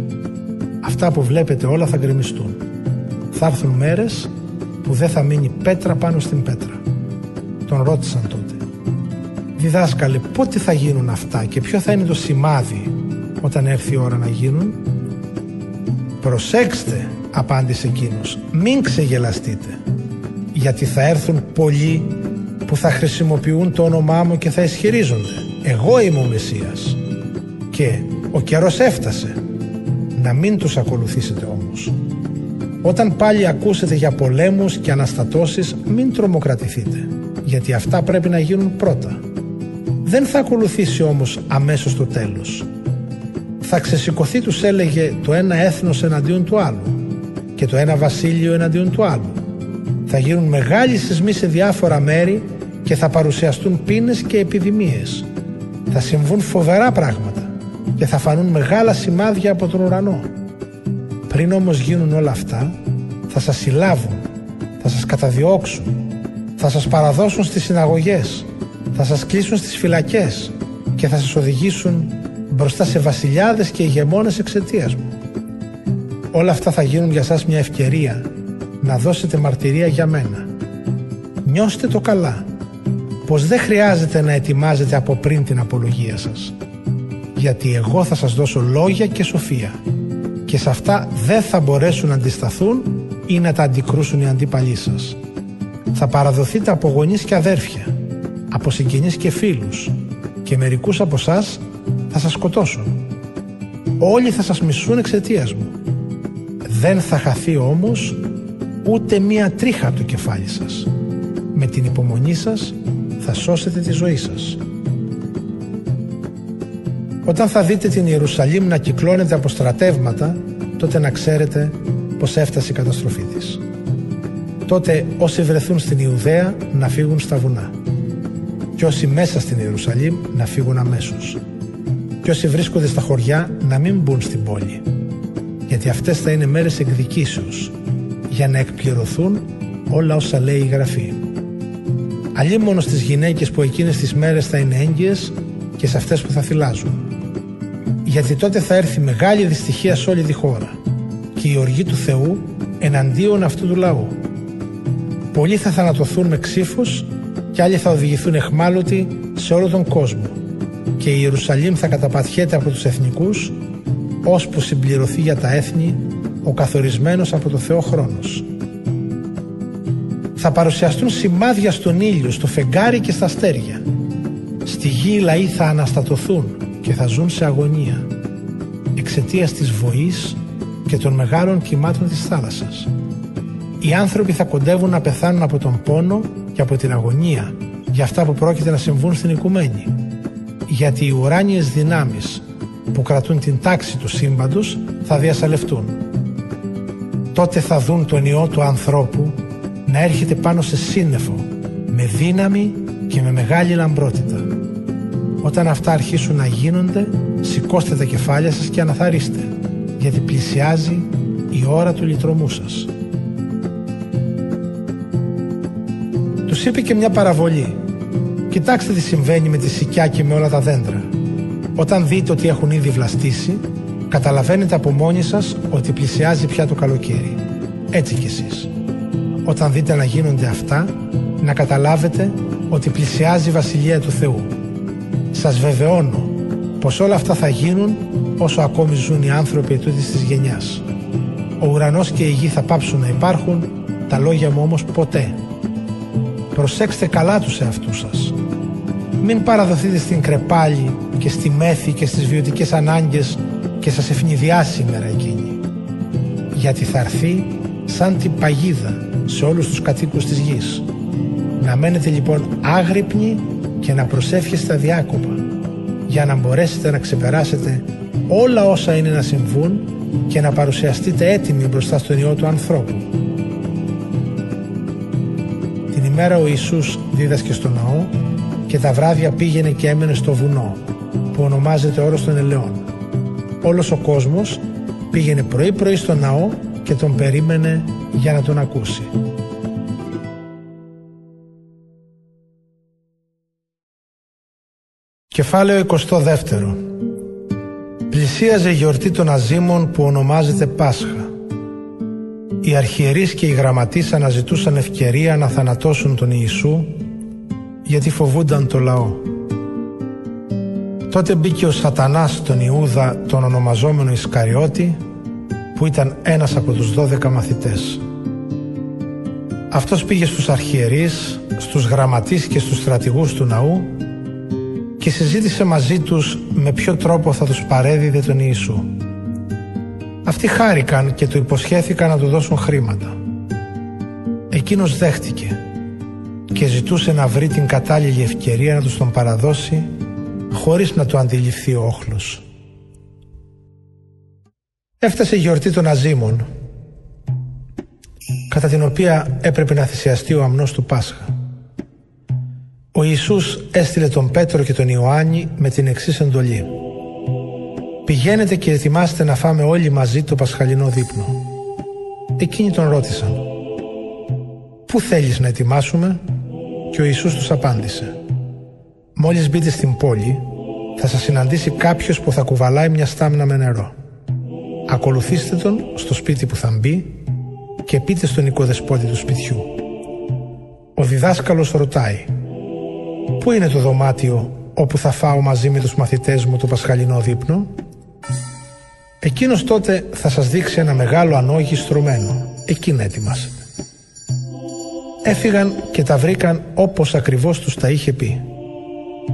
A: «Αυτά που βλέπετε όλα θα γκρεμιστούν. Θα έρθουν μέρες που δεν θα μείνει πέτρα πάνω στην πέτρα». Τον ρώτησαν τότε. «Διδάσκαλε, πότε θα γίνουν αυτά και ποιο θα είναι το σημάδι όταν έρθει η ώρα να γίνουν» «Προσέξτε», απάντησε εκείνος, «μην ξεγελαστείτε, γιατί θα έρθουν πολλοί που θα χρησιμοποιούν το όνομά μου και θα ισχυρίζονται. «Εγώ είμαι ο Μεσσίας» και «Ο καιρός έφτασε» να μην τους ακολουθήσετε όμως. Όταν πάλι ακούσετε για πολέμους και αναστατώσεις μην τρομοκρατηθείτε γιατί αυτά πρέπει να γίνουν πρώτα. Δεν θα ακολουθήσει όμως αμέσως το τέλος. Θα ξεσηκωθεί τους έλεγε το ένα έθνος εναντίον του άλλου και το ένα βασίλειο εναντίον του άλλου. Θα γίνουν μεγάλοι σεισμοί σε διάφορα μέρη και θα παρουσιαστούν πίνες και επιδημίες. Θα συμβούν φοβερά πράγματα και θα φανούν μεγάλα σημάδια από τον ουρανό. Πριν όμως γίνουν όλα αυτά, θα σας συλλάβουν, θα σας καταδιώξουν, θα σας παραδώσουν στις συναγωγές, θα σας κλείσουν στις φυλακές και θα σας οδηγήσουν μπροστά σε βασιλιάδες και ηγεμόνες εξαιτίας μου. Όλα αυτά θα γίνουν για σας μια ευκαιρία να δώσετε μαρτυρία για μένα. Νιώστε το καλά πως δεν χρειάζεται να ετοιμάζετε από πριν την απολογία σας. Γιατί εγώ θα σας δώσω λόγια και σοφία και σε αυτά δεν θα μπορέσουν να αντισταθούν ή να τα αντικρούσουν οι αντίπαλοι σας. Θα παραδοθείτε από γονείς και αδέρφια, από συγγενείς και φίλους και μερικούς από εσά θα σας σκοτώσουν. Όλοι θα σας μισούν εξαιτίας μου. Δεν θα χαθεί όμως ούτε μία τρίχα από το κεφάλι σας. Με την υπομονή σας θα σώσετε τη ζωή σας. Όταν θα δείτε την Ιερουσαλήμ να κυκλώνεται από στρατεύματα, τότε να ξέρετε πως έφτασε η καταστροφή της. Τότε όσοι βρεθούν στην Ιουδαία να φύγουν στα βουνά και όσοι μέσα στην Ιερουσαλήμ να φύγουν αμέσως και όσοι βρίσκονται στα χωριά να μην μπουν στην πόλη γιατί αυτές θα είναι μέρες εκδικήσεως για να εκπληρωθούν όλα όσα λέει η Γραφή αλλή μόνο στις γυναίκες που εκείνες τις μέρες θα είναι έγκυες και σε αυτές που θα θυλάζουν. Γιατί τότε θα έρθει μεγάλη δυστυχία σε όλη τη χώρα και η οργή του Θεού εναντίον αυτού του λαού. Πολλοί θα θανατωθούν με ξύφους και άλλοι θα οδηγηθούν εχμάλωτοι σε όλο τον κόσμο και η Ιερουσαλήμ θα καταπατιέται από τους εθνικούς ώσπου συμπληρωθεί για τα έθνη ο καθορισμένος από το Θεό χρόνος θα παρουσιαστούν σημάδια στον ήλιο, στο φεγγάρι και στα αστέρια. Στη γη οι λαοί θα αναστατωθούν και θα ζουν σε αγωνία εξαιτίας της βοής και των μεγάλων κυμάτων της θάλασσας. Οι άνθρωποι θα κοντεύουν να πεθάνουν από τον πόνο και από την αγωνία για αυτά που πρόκειται να συμβούν στην οικουμένη. Γιατί οι ουράνιες δυνάμεις που κρατούν την τάξη του σύμπαντος θα διασαλευτούν. Τότε θα δουν τον ιό του ανθρώπου να έρχεται πάνω σε σύννεφο με δύναμη και με μεγάλη λαμπρότητα. Όταν αυτά αρχίσουν να γίνονται, σηκώστε τα κεφάλια σας και αναθαρίστε, γιατί πλησιάζει η ώρα του λυτρωμού σας. Τους είπε και μια παραβολή. Κοιτάξτε τι συμβαίνει με τη σικιά και με όλα τα δέντρα. Όταν δείτε ότι έχουν ήδη βλαστήσει, καταλαβαίνετε από μόνοι σας ότι πλησιάζει πια το καλοκαίρι. Έτσι κι εσείς όταν δείτε να γίνονται αυτά, να καταλάβετε ότι πλησιάζει η Βασιλεία του Θεού. Σας βεβαιώνω πως όλα αυτά θα γίνουν όσο ακόμη ζουν οι άνθρωποι τούτης της γενιάς. Ο ουρανός και η γη θα πάψουν να υπάρχουν, τα λόγια μου όμως ποτέ. Προσέξτε καλά τους εαυτούς σας. Μην παραδοθείτε στην κρεπάλη και στη μέθη και στις βιωτικές ανάγκες και σας ευνηδιάσει η μέρα εκείνη. Γιατί θα έρθει σαν την παγίδα σε όλους τους κατοίκους της γης. Να μένετε λοιπόν άγρυπνοι και να προσεύχεστε αδιάκοπα για να μπορέσετε να ξεπεράσετε όλα όσα είναι να συμβούν και να παρουσιαστείτε έτοιμοι μπροστά στον Υιό του ανθρώπου. Την ημέρα ο Ιησούς δίδασκε στο ναό και τα βράδια πήγαινε και έμενε στο βουνό που ονομάζεται όρος των ελαιών. Όλος ο κόσμος πήγαινε πρωί πρωί στο ναό και τον περίμενε για να τον ακούσει. Κεφάλαιο 22 Πλησίαζε η γιορτή των Αζήμων που ονομάζεται Πάσχα. Οι αρχιερείς και οι γραμματείς αναζητούσαν ευκαιρία να θανατώσουν τον Ιησού γιατί φοβούνταν το λαό. Τότε μπήκε ο σατανάς στον Ιούδα τον ονομαζόμενο Ισκαριώτη που ήταν ένας από τους δώδεκα μαθητές. Αυτός πήγε στους αρχιερείς, στους γραμματείς και στους στρατηγούς του ναού και συζήτησε μαζί τους με ποιο τρόπο θα τους παρέδιδε τον Ιησού. Αυτοί χάρηκαν και του υποσχέθηκαν να του δώσουν χρήματα. Εκείνος δέχτηκε και ζητούσε να βρει την κατάλληλη ευκαιρία να τους τον παραδώσει χωρίς να το αντιληφθεί ο όχλος. Έφτασε η γιορτή των Αζήμων κατά την οποία έπρεπε να θυσιαστεί ο αμνός του Πάσχα. Ο Ιησούς έστειλε τον Πέτρο και τον Ιωάννη με την εξής εντολή. Πηγαίνετε και ετοιμάστε να φάμε όλοι μαζί το πασχαλινό δείπνο. Εκείνοι τον ρώτησαν. Πού θέλεις να ετοιμάσουμε; Και ο Ιησούς τους απάντησε. Μόλις μπείτε στην πόλη θα σας συναντήσει κάποιος που θα κουβαλάει μια στάμνα με νερό. Ακολουθήστε τον στο σπίτι που θα μπει και πείτε στον οικοδεσπότη του σπιτιού. Ο διδάσκαλος ρωτάει Πού είναι το δωμάτιο όπου θα φάω μαζί με τους μαθητές μου το πασχαλινό δείπνο; Εκείνος τότε θα σας δείξει ένα μεγάλο ανόγι στρωμένο. Εκεί να ετοιμάσετε. Έφυγαν και τα βρήκαν όπως ακριβώς τους τα είχε πει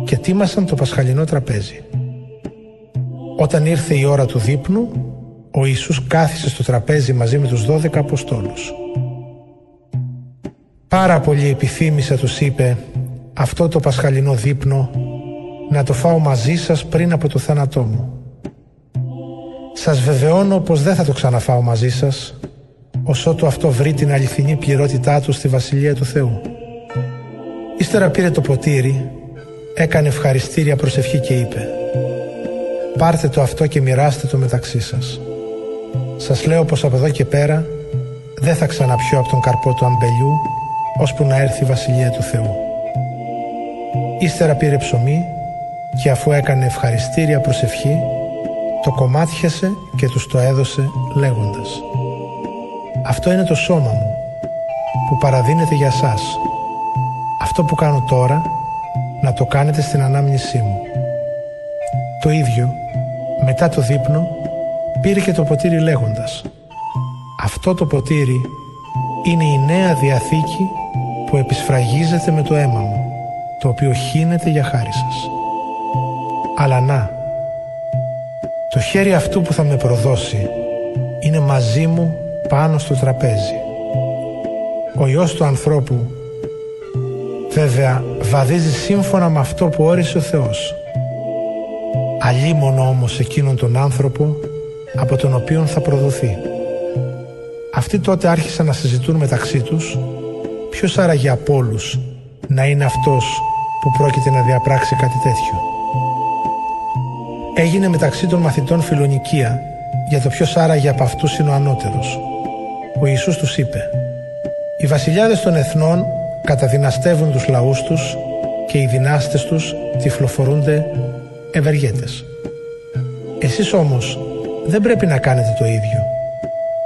A: και τίμασαν το πασχαλινό τραπέζι. Όταν ήρθε η ώρα του δείπνου, ο Ιησούς κάθισε στο τραπέζι μαζί με τους δώδεκα Αποστόλους. Πάρα πολύ επιθύμησα τους είπε αυτό το πασχαλινό δείπνο να το φάω μαζί σας πριν από το θάνατό μου. Σας βεβαιώνω πως δεν θα το ξαναφάω μαζί σας ώσο αυτό βρει την αληθινή πληρότητά του στη Βασιλεία του Θεού. Ύστερα πήρε το ποτήρι, έκανε ευχαριστήρια προσευχή και είπε «Πάρτε το αυτό και μοιράστε το μεταξύ σας. Σας λέω πως από εδώ και πέρα δεν θα ξαναπιώ από τον καρπό του αμπελιού ώσπου να έρθει η Βασιλεία του Θεού». Ύστερα πήρε ψωμί και αφού έκανε ευχαριστήρια προσευχή το κομμάτιασε και τους το έδωσε λέγοντας «Αυτό είναι το σώμα μου που παραδίνεται για σας. Αυτό που κάνω τώρα να το κάνετε στην ανάμνησή μου». Το ίδιο μετά το δείπνο πήρε και το ποτήρι λέγοντας «Αυτό το ποτήρι είναι η νέα διαθήκη που επισφραγίζεται με το αίμα μου το οποίο χύνεται για χάρη σας. Αλλά να, το χέρι αυτού που θα με προδώσει είναι μαζί μου πάνω στο τραπέζι. Ο Υιός του ανθρώπου βέβαια βαδίζει σύμφωνα με αυτό που όρισε ο Θεός. Αλίμονο όμως εκείνον τον άνθρωπο από τον οποίον θα προδοθεί. Αυτοί τότε άρχισαν να συζητούν μεταξύ τους ποιος άραγε από όλους να είναι αυτός που πρόκειται να διαπράξει κάτι τέτοιο. Έγινε μεταξύ των μαθητών φιλονικία για το ποιος άραγε από αυτούς είναι ο ανώτερος. Ο Ιησούς τους είπε «Οι βασιλιάδες των εθνών καταδυναστεύουν τους λαούς τους και οι δυνάστες τους τυφλοφορούνται ευεργέτες. Εσείς όμως δεν πρέπει να κάνετε το ίδιο,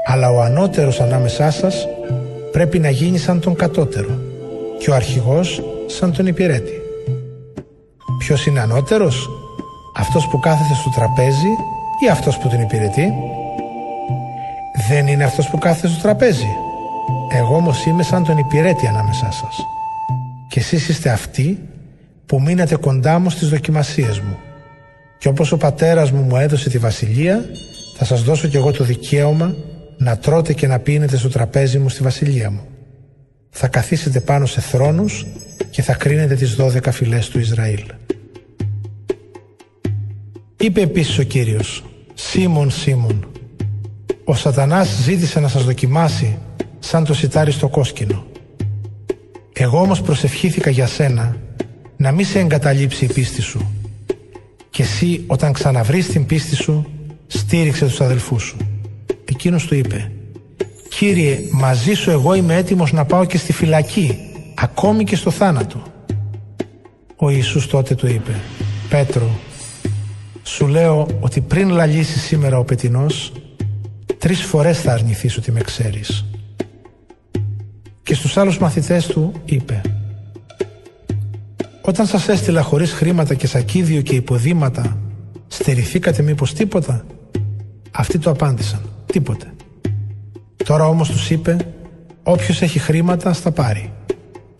A: αλλά ο ανώτερος ανάμεσά σας πρέπει να γίνει σαν τον κατώτερο και ο αρχηγός σαν τον υπηρέτη. Ποιος είναι ανώτερος, αυτός που κάθεται στο τραπέζι ή αυτός που την υπηρετεί; Δεν είναι αυτός που κάθεται στο τραπέζι. Εγώ όμως είμαι σαν τον υπηρέτη ανάμεσά σας. Και εσείς είστε αυτοί που μείνατε κοντά μου στις δοκιμασίες μου. Και όπως ο πατέρας μου μου έδωσε τη βασιλεία, θα σας δώσω κι εγώ το δικαίωμα να τρώτε και να πίνετε στο τραπέζι μου στη βασιλεία μου. Θα καθίσετε πάνω σε θρόνους και θα κρίνετε τις δώδεκα φυλές του Ισραήλ. Είπε επίσης ο Κύριος «Σίμων, Σίμων, ο σατανάς ζήτησε να σας δοκιμάσει σαν το σιτάρι στο κόσκινο. Εγώ όμως προσευχήθηκα για σένα να μην σε εγκαταλείψει η πίστη σου και εσύ όταν ξαναβρεις την πίστη σου στήριξε τους αδελφούς σου. Εκείνος του είπε «Κύριε, μαζί σου εγώ είμαι έτοιμος να πάω και στη φυλακή, ακόμη και στο θάνατο». Ο Ιησούς τότε του είπε «Πέτρο, σου λέω ότι πριν λαλήσει σήμερα ο πετινός, τρεις φορές θα αρνηθείς ότι με ξέρεις». Και στους άλλους μαθητές του είπε «Όταν σας έστειλα χωρίς χρήματα και σακίδιο και υποδήματα, στερηθήκατε μήπως τίποτα» Αυτοί του απάντησαν «Τίποτε». Τώρα όμως τους είπε «Όποιος έχει χρήματα στα πάρει.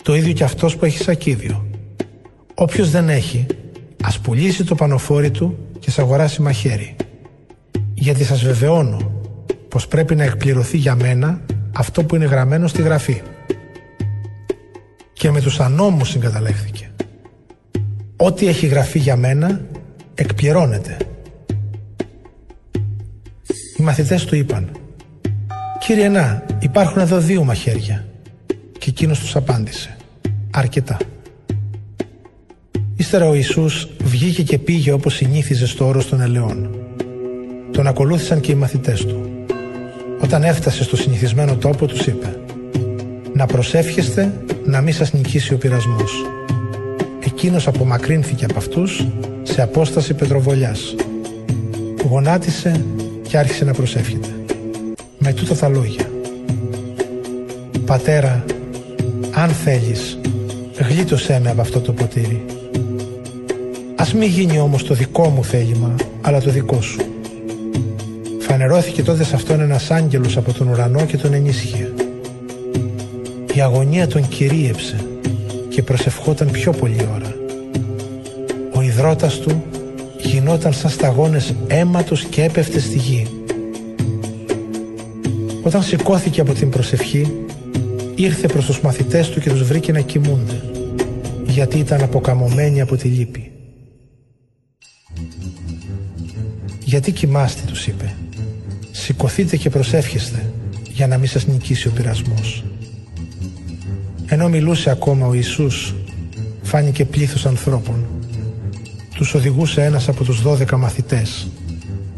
A: Το ίδιο και αυτός που έχει σακίδιο. Όποιος δεν έχει, ας πουλήσει το πανοφόρι του και σ' αγοράσει μαχαίρι. Γιατί σας βεβαιώνω πως πρέπει να εκπληρωθεί για μένα αυτό που είναι γραμμένο στη γραφή. Και με τους ανώμους συγκαταλέχθηκε. Ό,τι έχει γραφεί για μένα εκπληρώνεται. Οι μαθητές του είπαν «Κύριε Να, υπάρχουν εδώ δύο μαχαίρια». Και εκείνος τους απάντησε «Αρκετά». Ύστερα ο Ιησούς βγήκε και πήγε όπως συνήθιζε στο όρος των ελαιών. Τον ακολούθησαν και οι μαθητές του. Όταν έφτασε στο συνηθισμένο τόπο τους είπε «Να προσεύχεστε να μην σας νικήσει ο πειρασμός». Εκείνος απομακρύνθηκε από αυτούς σε απόσταση πετροβολιάς. Γονάτισε και άρχισε να προσεύχεται. Με τούτα τα λόγια. Πατέρα, αν θέλεις, γλίτωσέ με από αυτό το ποτήρι. Ας μην γίνει όμως το δικό μου θέλημα, αλλά το δικό σου. Φανερώθηκε τότε σε αυτόν ένας άγγελος από τον ουρανό και τον ενίσχυε. Η αγωνία τον κυρίεψε και προσευχόταν πιο πολλή ώρα. Ο υδρότας του γινόταν σαν σταγόνες αίματος και έπεφτε στη γη. Όταν σηκώθηκε από την προσευχή, ήρθε προς τους μαθητές του και τους βρήκε να κοιμούνται, γιατί ήταν αποκαμωμένοι από τη λύπη. «Γιατί κοιμάστε» τους είπε. «Σηκωθείτε και προσεύχεστε, για να μην σας νικήσει ο πειρασμός». Ενώ μιλούσε ακόμα ο Ιησούς, φάνηκε πλήθος ανθρώπων τους οδηγούσε ένας από τους δώδεκα μαθητές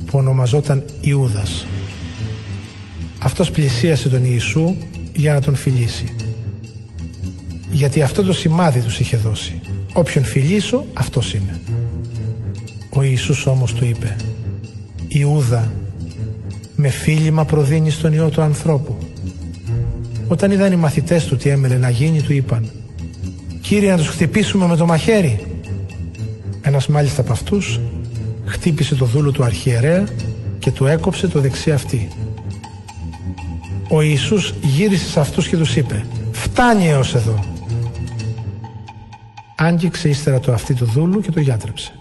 A: που ονομαζόταν Ιούδας. Αυτός πλησίασε τον Ιησού για να τον φιλήσει. Γιατί αυτό το σημάδι τους είχε δώσει. Όποιον φιλήσω, αυτός είναι. Ο Ιησούς όμως του είπε «Ιούδα, με φίλημα προδίνει τον Υιό του ανθρώπου». Όταν είδαν οι μαθητές του τι έμελε να γίνει, του είπαν «Κύριε, να τους χτυπήσουμε με το μαχαίρι». Ένας μάλιστα από αυτούς χτύπησε το δούλο του αρχιερέα και του έκοψε το δεξί αυτή. Ο Ιησούς γύρισε σε αυτούς και τους είπε «Φτάνει έως εδώ». Άγγιξε ύστερα το αυτή του δούλου και το γιάτρεψε.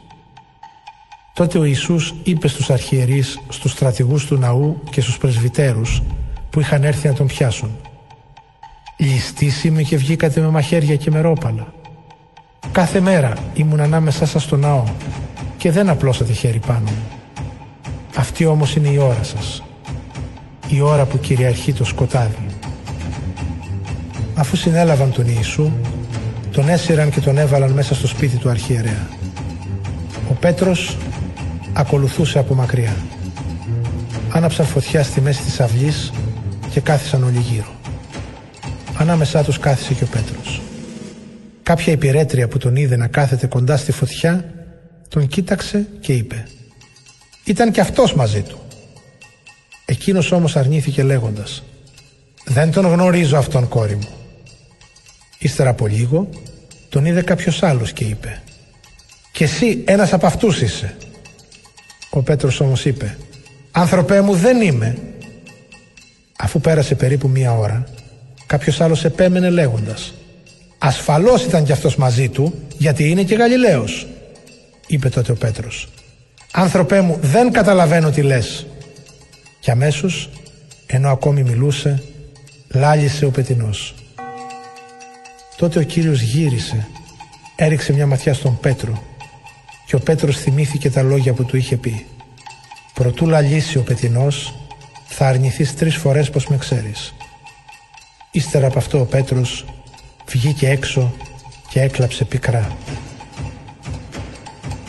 A: Τότε ο Ιησούς είπε στους αρχιερείς, στους στρατηγούς του ναού και στους πρεσβυτέρους που είχαν έρθει να τον πιάσουν «Ληστής είμαι και βγήκατε με μαχαίρια και με ρόπαλα». Κάθε μέρα ήμουν ανάμεσά σας στο ναό και δεν απλώσατε χέρι πάνω μου. Αυτή όμως είναι η ώρα σας. Η ώρα που κυριαρχεί το σκοτάδι. Αφού συνέλαβαν τον Ιησού, τον έσυραν και τον έβαλαν μέσα στο σπίτι του αρχιερέα. Ο Πέτρος ακολουθούσε από μακριά. Άναψαν φωτιά στη μέση της αυλής και κάθισαν όλοι γύρω. Ανάμεσά τους κάθισε και ο Πέτρος. Κάποια υπηρέτρια που τον είδε να κάθεται κοντά στη φωτιά τον κοίταξε και είπε «Ήταν και αυτός μαζί του». Εκείνος όμως αρνήθηκε λέγοντας «Δεν τον γνωρίζω αυτόν κόρη μου». Ύστερα από λίγο τον είδε κάποιος άλλος και είπε «Και εσύ ένας από αυτούς είσαι». Ο Πέτρος όμως είπε «Άνθρωπέ μου δεν είμαι». Αφού πέρασε περίπου μία ώρα κάποιος άλλος επέμενε λέγοντας Ασφαλώς ήταν κι αυτός μαζί του, γιατί είναι και Γαλιλαίος, είπε τότε ο Πέτρος. «Άνθρωπέ μου, δεν καταλαβαίνω τι λες». Και αμέσως, ενώ ακόμη μιλούσε, λάλησε ο πετινός. Τότε ο Κύριος γύρισε, έριξε μια ματιά στον Πέτρο και ο Πέτρος θυμήθηκε τα λόγια που του είχε πει. «Προτού λαλήσει ο πετινός, θα αρνηθείς τρεις φορές πως με ξέρεις». Ύστερα από αυτό ο Πέτρος βγήκε έξω και έκλαψε πικρά.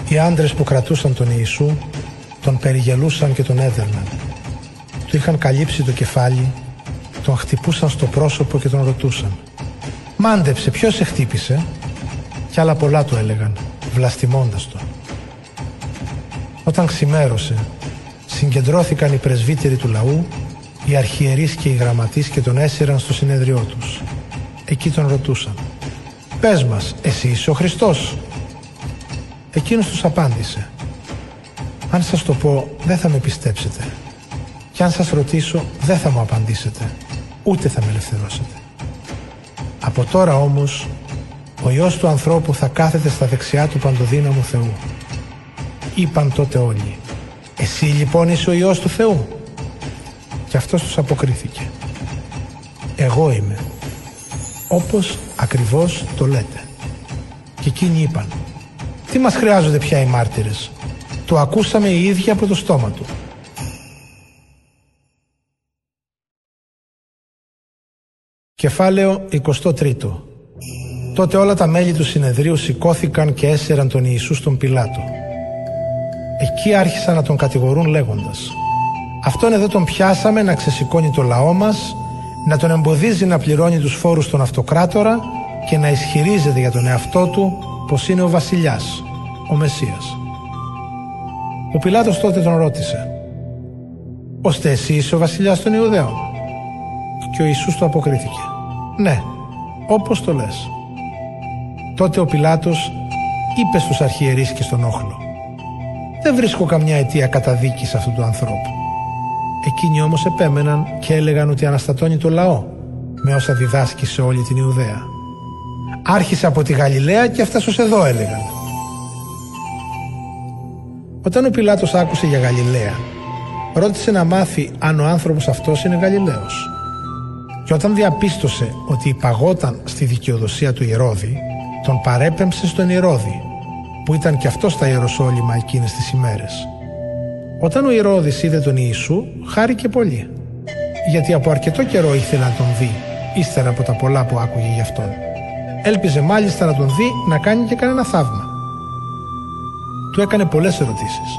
A: Οι άντρες που κρατούσαν τον Ιησού τον περιγελούσαν και τον έδερναν. Του είχαν καλύψει το κεφάλι, τον χτυπούσαν στο πρόσωπο και τον ρωτούσαν. «Μάντεψε, ποιος σε χτύπησε» κι άλλα πολλά του έλεγαν, βλαστημώντας το. Όταν ξημέρωσε, συγκεντρώθηκαν οι πρεσβύτεροι του λαού, οι αρχιερείς και οι γραμματείς και τον έσυραν στο συνεδριό τους. Εκεί τον ρωτούσαν. «Πες μας, εσύ είσαι ο Χριστός» Εκείνος τους απάντησε «Αν σας το πω δεν θα με πιστέψετε και αν σας ρωτήσω δεν θα μου απαντήσετε ούτε θα με ελευθερώσετε. Από τώρα όμως ο Υιός του ανθρώπου θα κάθεται στα δεξιά του παντοδύναμου Θεού. Είπαν τότε όλοι «Εσύ λοιπόν είσαι ο Υιός του Θεού» και αυτός τους αποκρίθηκε «Εγώ είμαι» όπως ακριβώς το λέτε. Και εκείνοι είπαν τι μας χρειάζονται πια οι μάρτυρες; Το ακούσαμε οι ίδιοι από το στόμα του. Κεφάλαιο 23 Τότε όλα τα μέλη του συνεδρίου σηκώθηκαν και έσαιραν τον Ιησούς στον Πιλάτο. Εκεί άρχισαν να τον κατηγορούν λέγοντας «Αυτόν εδώ τον πιάσαμε να ξεσηκώνει το λαό μας, να τον εμποδίζει να πληρώνει τους φόρους στον αυτοκράτορα και να ισχυρίζεται για τον εαυτό του πως είναι ο βασιλιάς, ο Μεσσίας. Ο Πιλάτος τότε τον ρώτησε «Ωστε εσύ είσαι ο βασιλιάς των Ιουδαίων» και ο Ιησούς του αποκρίθηκε «Ναι, όπως το λες». Τότε ο Πιλάτος είπε στους αρχιερείς και στον όχλο «Δεν βρίσκω καμιά αιτία καταδίκης αυτού του ανθρώπου». Εκείνοι όμως επέμεναν και έλεγαν ότι αναστατώνει το λαό με όσα διδάσκει σε όλη την Ιουδαία. Άρχισε από τη Γαλιλαία και έφτασε ως εδώ έλεγαν. Όταν ο Πιλάτος άκουσε για Γαλιλαία, ρώτησε να μάθει αν ο άνθρωπος αυτός είναι Γαλιλαίος. Και όταν διαπίστωσε ότι υπαγόταν στη δικαιοδοσία του Ηρώδη, τον παρέπεμψε στον Ηρώδη, που ήταν και αυτός στα Ιεροσόλυμα εκείνες τις ημέρες. Όταν ο Ηρώδης είδε τον Ιησού, χάρηκε πολύ, γιατί από αρκετό καιρό ήθελε να τον δει, ύστερα από τα πολλά που άκουγε γι' αυτόν. Έλπιζε μάλιστα να τον δει να κάνει και κανένα θαύμα. Του έκανε πολλές ερωτήσεις.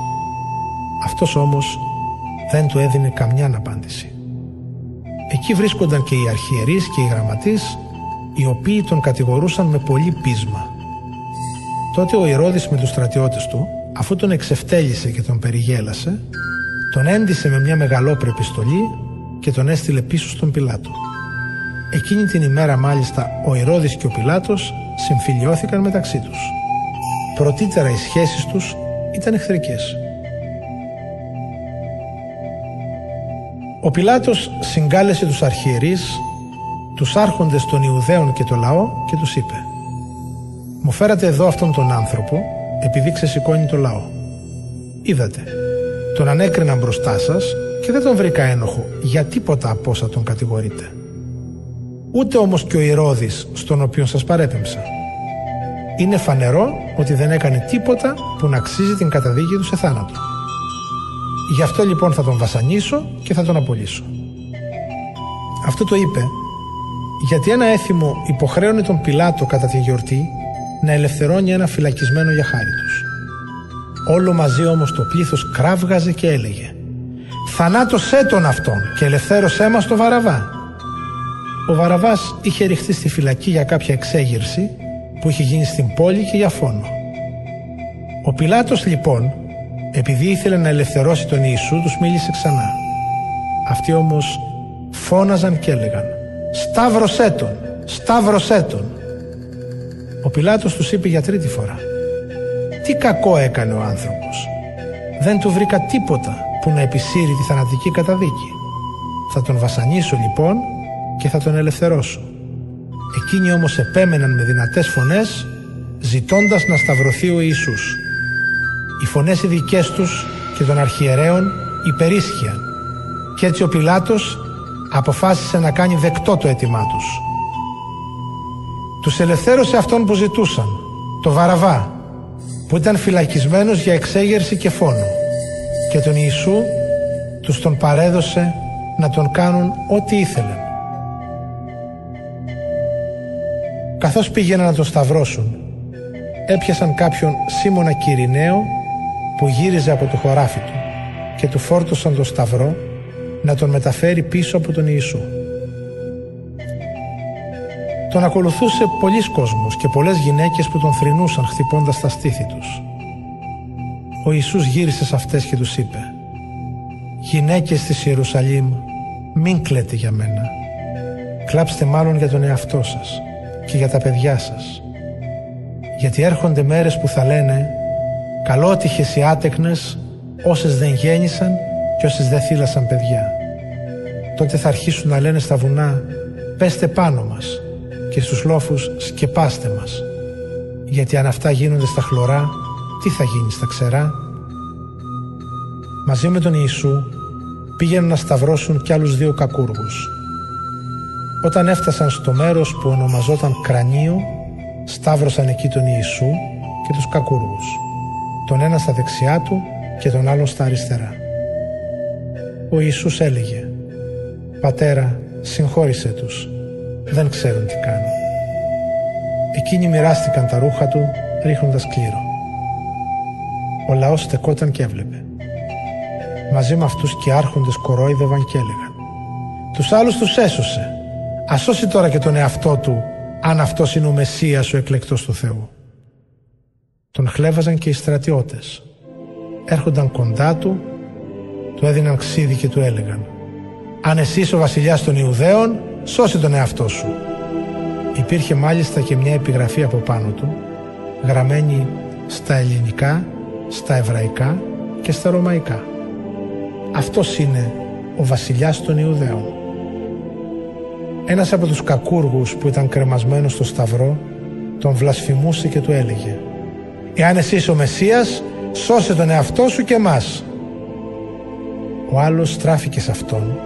A: Αυτός όμως δεν του έδινε καμιά απάντηση. Εκεί βρίσκονταν και οι αρχιερείς και οι γραμματείς, οι οποίοι τον κατηγορούσαν με πολύ πείσμα. Τότε ο Ηρώδης με τους στρατιώτες του, αφού τον εξευτέλισε και τον περιγέλασε, τον έντισε με μια μεγαλόπρεπη στολή και τον έστειλε πίσω στον Πιλάτο. Εκείνη την ημέρα μάλιστα ο Ηρώδης και ο Πιλάτος συμφιλιώθηκαν μεταξύ τους. Πρωτήτερα οι σχέσεις τους ήταν εχθρικές. Ο Πιλάτος συγκάλεσε τους αρχιερείς, τους άρχοντες των Ιουδαίων και το λαό και τους είπε «Μου φέρατε εδώ αυτόν τον άνθρωπο επειδή ξεσηκώνει το λαό. Είδατε, τον ανέκριναν μπροστά σας και δεν τον βρήκα ένοχο για τίποτα από όσα τον κατηγορείτε. Ούτε όμως και ο Ηρώδης στον οποίο σας παρέπεμψα είναι φανερό ότι δεν έκανε τίποτα που να αξίζει την καταδίκη του σε θάνατο. Γι' αυτό λοιπόν θα τον βασανίσω και θα τον απολύσω. Αυτό το είπε γιατί ένα έθιμο υποχρέωνε τον Πιλάτο κατά τη γιορτή να ελευθερώνει ένα φυλακισμένο για χάρη τους. Όλο μαζί όμως το πλήθος κράβγαζε και έλεγε «Θανάτωσέ τον αυτόν και ελευθέρωσέ μας το Βαραβά». Ο Βαραβάς είχε ρηχθεί στη φυλακή για κάποια εξέγερση που είχε γίνει στην πόλη και για φόνο. Ο Πιλάτος λοιπόν, επειδή ήθελε να ελευθερώσει τον Ιησού, τους μίλησε ξανά. Αυτοί όμως φώναζαν και έλεγαν «Σταύρωσέ τον! Σταύρωσέ τον!» Ο Πιλάτος τους είπε για τρίτη φορά «Τι κακό έκανε ο άνθρωπος! Δεν του βρήκα τίποτα που να επισύρει τη θανατική καταδίκη. Θα τον βασανίσω λοιπόν και θα τον ελευθερώσω. Εκείνοι όμως επέμεναν με δυνατές φωνές ζητώντας να σταυρωθεί ο Ιησούς. Οι Οι φωνές οι δικές τους και των αρχιερέων υπερίσχυαν και έτσι ο Πιλάτος αποφάσισε να κάνει δεκτό το αίτημά τους. Τους ελευθέρωσε αυτόν που ζητούσαν, το Βαραβά, που ήταν φυλακισμένος για εξέγερση και φόνο και τον Ιησού τους τον παρέδωσε να τον κάνουν ό,τι ήθελαν. Καθώς πήγαιναν να τον σταυρώσουν, έπιασαν κάποιον Σίμωνα Κυριναίο που γύριζε από το χωράφι του και του φόρτωσαν το σταυρό να τον μεταφέρει πίσω από τον Ιησού. Τον ακολουθούσε πολλοί κόσμος και πολλές γυναίκες που τον θρυνούσαν χτυπώντας τα στήθη τους. Ο Ιησούς γύρισε σε αυτές και τους είπε «Γυναίκες της Ιερουσαλήμ, μην κλαίτε για μένα. Κλάψτε μάλλον για τον εαυτό σας και για τα παιδιά σας. Γιατί έρχονται μέρες που θα λένε «Καλότυχες οι άτεκνες, όσες δεν γέννησαν και όσες δεν θύλασαν παιδιά». Τότε θα αρχίσουν να λένε στα βουνά «Πέστε πάνω μας» και στους λόφους «Σκεπάστε μας». Γιατί αν αυτά γίνονται στα χλωρά, τι θα γίνει στα ξερά; Μαζί με τον Ιησού πήγαιναν να σταυρώσουν κι άλλους δύο κακούργους. Όταν έφτασαν στο μέρος που ονομαζόταν Κρανίο, σταύρωσαν εκεί τον Ιησού και τους κακούργους. Τον ένα στα δεξιά του και τον άλλον στα αριστερά. Ο Ιησούς έλεγε «Πατέρα, συγχώρησέ τους, δεν ξέρουν τι κάνουν». Εκείνοι μοιράστηκαν τα ρούχα του ρίχνοντας κλήρο. Ο λαός στεκόταν και έβλεπε. Μαζί με αυτούς και οι άρχοντες κορόιδευαν και έλεγαν «Τους άλλους τους έσωσε. Ας σώσει τώρα και τον εαυτό του αν αυτός είναι ο Μεσσίας ο εκλεκτός του Θεού». Τον χλέβαζαν και οι στρατιώτες. Έρχονταν κοντά του, του έδιναν ξύδι και του έλεγαν «Αν εσύ είσαι ο βασιλιάς των Ιουδαίων, σώσε τον εαυτό σου». Υπήρχε μάλιστα και μια επιγραφή από πάνω του, γραμμένη στα ελληνικά, στα εβραϊκά και στα ρωμαϊκά. Αυτός είναι ο βασιλιάς των Ιουδαίων. Ένας από τους κακούργους που ήταν κρεμασμένος στο σταυρό τον βλασφημούσε και του έλεγε «Εάν εσύ είσαι ο Μεσσίας, σώσε τον εαυτό σου και εμάς». Ο άλλος στράφηκε σε αυτόν,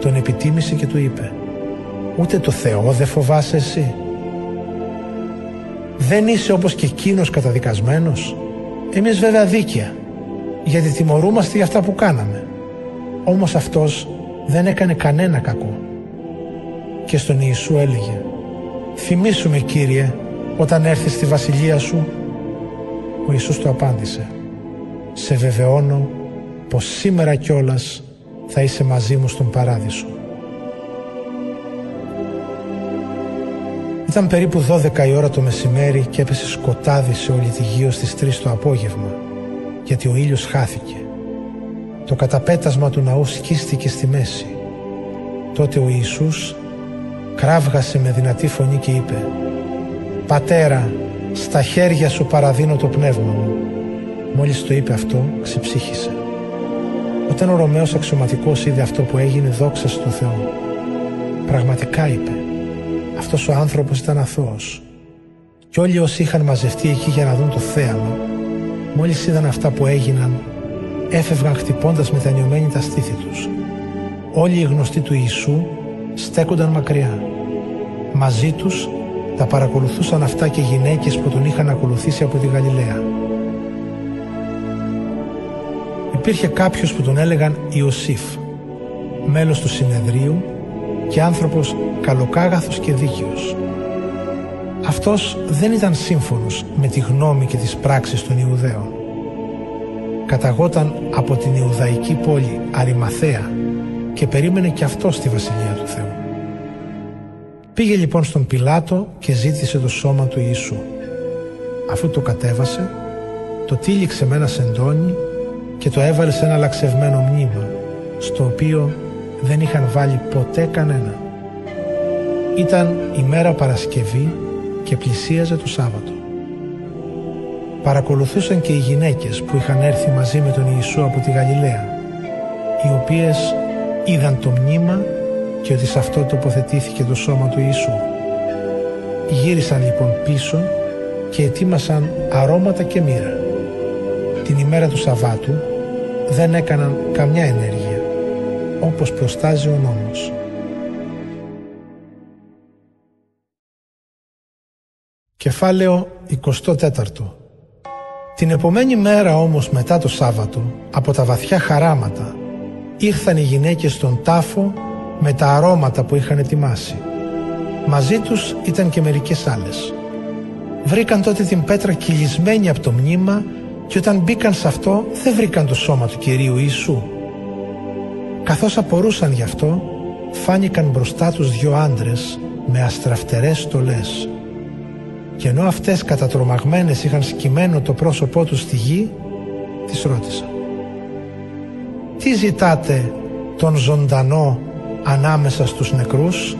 A: τον επιτίμησε και του είπε «Ούτε το Θεό δεν φοβάσαι εσύ». Δεν είσαι όπως και εκείνος καταδικασμένος. Εμείς βέβαια δίκαια, γιατί τιμωρούμαστε για αυτά που κάναμε. Όμως αυτός δεν έκανε κανένα κακό. Και στον Ιησού έλεγε «Θυμήσου με Κύριε όταν έρθεις στη βασιλεία σου». Ο Ιησούς του απάντησε «Σε βεβαιώνω πως σήμερα κιόλας θα είσαι μαζί μου στον παράδεισο». Ήταν περίπου 12 η ώρα το μεσημέρι και έπεσε σκοτάδι σε όλη τη γύρω στις 3 το απόγευμα γιατί ο ήλιος χάθηκε. Το καταπέτασμα του ναού σκίστηκε στη μέση. Τότε ο Ιησούς κράβγασε με δυνατή φωνή και είπε «Πατέρα, στα χέρια σου παραδίνω το πνεύμα μου». Μόλις το είπε αυτό, ξεψύχησε. Όταν ο Ρωμαίος αξιωματικός είδε αυτό που έγινε δόξα στο Θεό, πραγματικά είπε «Αυτός ο άνθρωπος ήταν αθώος». Και όλοι όσοι είχαν μαζευτεί εκεί για να δουν το θέαμα, μόλις είδαν αυτά που έγιναν, έφευγαν χτυπώντας μετανιωμένοι τα στήθη τους. Όλοι οι γνωστοί του Ιησού στέκονταν μακριά. Μαζί τους τα παρακολουθούσαν αυτά και γυναίκες που τον είχαν ακολουθήσει από τη Γαλιλαία. Υπήρχε κάποιος που τον έλεγαν Ιωσήφ, μέλος του συνεδρίου και άνθρωπος καλοκάγαθος και δίκαιος. Αυτός δεν ήταν σύμφωνος με τη γνώμη και τις πράξεις των Ιουδαίων καταγόταν από την Ιουδαϊκή πόλη Αριμαθέα και περίμενε και αυτό στη Βασιλεία του Θεού. Πήγε λοιπόν στον Πιλάτο και ζήτησε το σώμα του Ιησού. Αφού το κατέβασε, το τύλιξε με ένα σεντόνι και το έβαλε σε ένα λαξευμένο μνήμα, στο οποίο δεν είχαν βάλει ποτέ κανένα. Ήταν η μέρα Παρασκευή και πλησίαζε το Σάββατο παρακολουθούσαν και οι γυναίκες που είχαν έρθει μαζί με τον Ιησού από τη Γαλιλαία, οι οποίες είδαν το μνήμα και ότι σε αυτό τοποθετήθηκε το σώμα του Ιησού. Γύρισαν λοιπόν πίσω και ετοίμασαν αρώματα και μοίρα. την ημέρα του Σαββάτου δεν έκαναν καμιά ενέργεια, όπως προστάζει ο νόμος. Κεφάλαιο 24 Την επομένη μέρα όμως μετά το Σάββατο, από τα βαθιά χαράματα, ήρθαν οι γυναίκες στον τάφο με τα αρώματα που είχαν ετοιμάσει. Μαζί τους ήταν και μερικές άλλες. Βρήκαν τότε την πέτρα κυλισμένη από το μνήμα και όταν μπήκαν σε αυτό δεν βρήκαν το σώμα του Κυρίου Ιησού. Καθώς απορούσαν γι' αυτό, φάνηκαν μπροστά τους δυο άντρες με αστραφτερές στολές. Και ενώ αυτές κατατρομαγμένες είχαν σκυμμένο το πρόσωπό τους στη γη, τις ρώτησαν. «Τι ζητάτε τον ζωντανό ανάμεσα στους νεκρούς»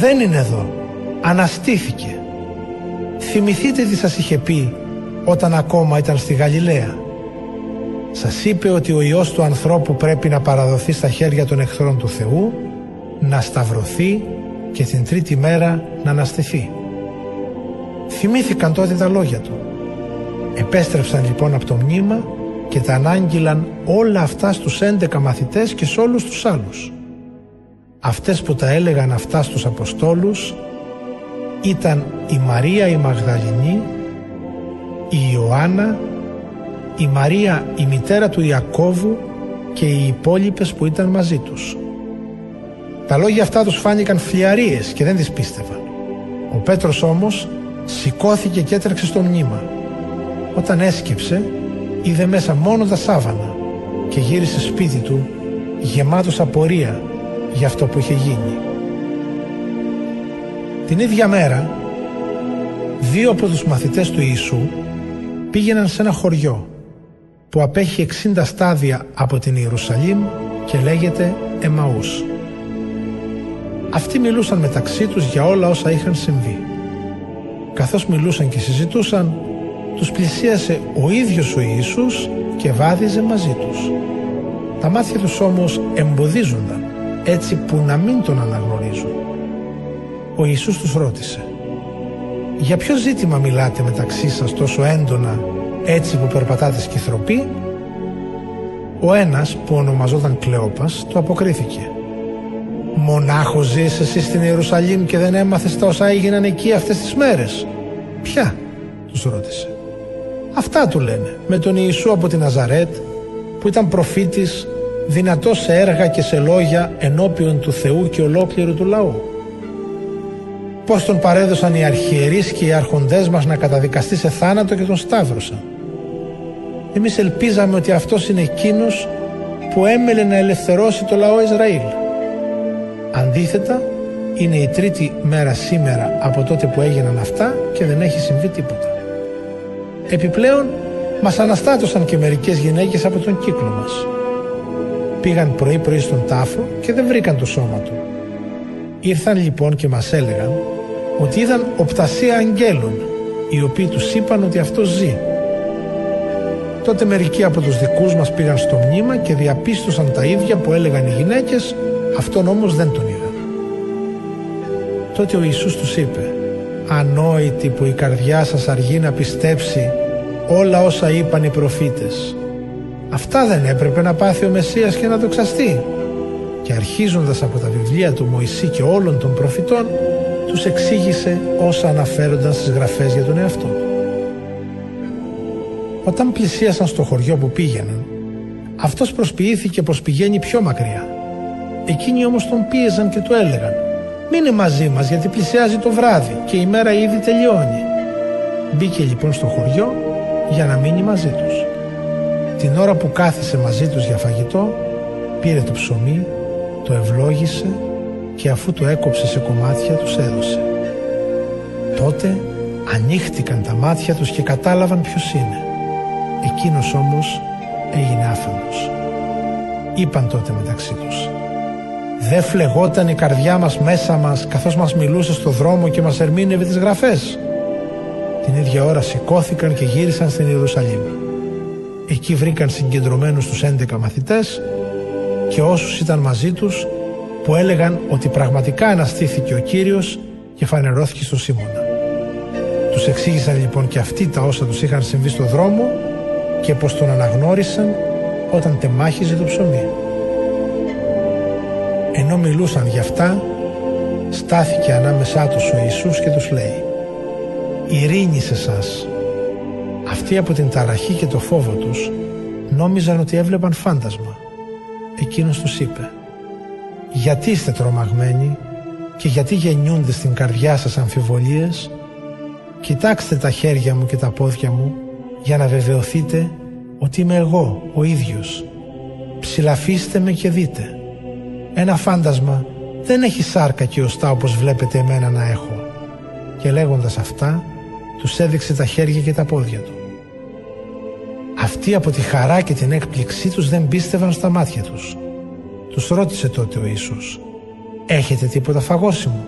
A: «Δεν είναι εδώ, αναστήθηκε». Θυμηθείτε τι σας είχε πει όταν ακόμα ήταν στη Γαλιλαία. Σας είπε ότι ο Υιός του ανθρώπου πρέπει να παραδοθεί στα χέρια των εχθρών του Θεού, να σταυρωθεί και την τρίτη μέρα να αναστηθεί. Θυμήθηκαν τότε τα λόγια του. Επέστρεψαν λοιπόν από το μνήμα και τα ανάγγειλαν όλα αυτά στους 11 μαθητές και σε όλους τους άλλους. Αυτές που τα έλεγαν αυτά στους Αποστόλους ήταν η Μαρία η Μαγδαληνή, η Ιωάννα, η Μαρία η μητέρα του Ιακώβου και οι υπόλοιπες που ήταν μαζί τους. Τα λόγια αυτά τους φάνηκαν φλιαρίες και δεν τις πίστευαν. Ο Πέτρος όμως σηκώθηκε και έτρεξε στο μνήμα. Όταν έσκυψε είδε μέσα μόνο τα σάβανα και γύρισε σπίτι του γεμάτος απορία για αυτό που είχε γίνει. Την ίδια μέρα δύο από τους μαθητές του Ιησού πήγαιναν σε ένα χωριό που απέχει 60 στάδια από την Ιερουσαλήμ και λέγεται Εμαούς. Αυτοί μιλούσαν μεταξύ τους για όλα όσα είχαν συμβεί. Καθώς μιλούσαν και συζητούσαν, τους πλησίασε ο ίδιος ο Ιησούς και βάδιζε μαζί τους. Τα μάτια τους όμως εμποδίζονταν έτσι που να μην τον αναγνωρίζουν. Ο Ιησούς τους ρώτησε «Για ποιο ζήτημα μιλάτε μεταξύ σας τόσο έντονα έτσι που περπατάτε σκυθροπή» Ο ένας που ονομαζόταν Κλεόπας το αποκρίθηκε. «Μονάχος ζεις εσύ στην Ιερουσαλήμ και δεν έμαθες τα όσα έγιναν εκεί αυτές τις μέρες» «Ποια» τους ρώτησε. Αυτά του λένε με τον Ιησού από την Ναζαρέτ που ήταν προφήτης δυνατός σε έργα και σε λόγια ενώπιον του Θεού και ολόκληρου του λαού πως τον παρέδωσαν οι αρχιερείς και οι αρχοντές μας να καταδικαστεί σε θάνατο και τον σταύρωσαν. Εμείς ελπίζαμε ότι αυτός είναι εκείνος που έμελε να ελευθερώσει το λαό Ισραήλ. Αντίθετα, είναι η τρίτη μέρα σήμερα από τότε που έγιναν αυτά και δεν έχει συμβεί τίποτα. Επιπλέον, μας αναστάτωσαν και μερικές γυναίκες από τον κύκλο μας. Πήγαν πρωί-πρωί στον τάφο και δεν βρήκαν το σώμα του. Ήρθαν λοιπόν και μας έλεγαν ότι είδαν οπτασία αγγέλων οι οποίοι τους είπαν ότι αυτός ζει. Τότε μερικοί από τους δικούς μας πήγαν στο μνήμα και διαπίστωσαν τα ίδια που έλεγαν οι γυναίκες, αυτόν όμως δεν τον είδαν. Τότε ο Ιησούς τους είπε «Ανόητοι που η καρδιά σας αργεί να πιστέψει όλα όσα είπαν οι προφήτες. Αυτά δεν έπρεπε να πάθει ο Μεσσίας και να δοξαστεί» και αρχίζοντας από τα βιβλία του Μωυσή και όλων των προφητών τους εξήγησε όσα αναφέρονταν στις γραφές για τον εαυτό του. Όταν πλησίασαν στο χωριό που πήγαιναν, αυτός προσποιήθηκε πως πηγαίνει πιο μακριά. Εκείνοι όμως τον πίεζαν και του έλεγαν «Μείνε μαζί μας γιατί πλησιάζει το βράδυ και η μέρα ήδη τελειώνει». Μπήκε λοιπόν στο χωριό για να μείνει μαζί τους. Την ώρα που κάθισε μαζί τους για φαγητό, πήρε το ψωμί, το ευλόγησε και αφού το έκοψε σε κομμάτια τους έδωσε. Τότε ανοίχτηκαν τα μάτια τους και κατάλαβαν ποιος είναι. Εκείνος όμως έγινε άφαντος. Είπαν τότε μεταξύ τους «Δεν φλεγόταν η καρδιά μας μέσα μας καθώς μας μιλούσε στο δρόμο και μας ερμήνευε τις γραφές». Την ίδια ώρα σηκώθηκαν και γύρισαν στην Ιερουσαλήμ. Εκεί βρήκαν συγκεντρωμένους τους 11 μαθητές και όσους ήταν μαζί τους που έλεγαν ότι πραγματικά αναστήθηκε ο Κύριος και φανερώθηκε στο Σίμωνα. Τους εξήγησαν λοιπόν και αυτοί τα όσα τους είχαν συμβεί στο δρόμο και πως τον αναγνώρισαν όταν τεμάχιζε το ψωμί. Ενώ μιλούσαν γι' αυτά, στάθηκε ανάμεσά τους ο Ιησούς και τους λέει «Ειρήνη σε σας». Αυτοί από την ταραχή και το φόβο τους νόμιζαν ότι έβλεπαν φάντασμα. Εκείνος τους είπε «Γιατί είστε τρομαγμένοι και γιατί γεννιούνται στην καρδιά σας αμφιβολίες; Κοιτάξτε τα χέρια μου και τα πόδια μου για να βεβαιωθείτε ότι είμαι εγώ ο ίδιος. Ψηλαφίστε με και δείτε. Ένα φάντασμα δεν έχει σάρκα και οστά όπως βλέπετε εμένα να έχω. Και λέγοντας αυτά, τους έδειξε τα χέρια και τα πόδια του. Αυτοί από τη χαρά και την έκπληξή τους δεν πίστευαν στα μάτια τους. Τους ρώτησε τότε ο Ιησούς «Έχετε τίποτα φαγόσιμο»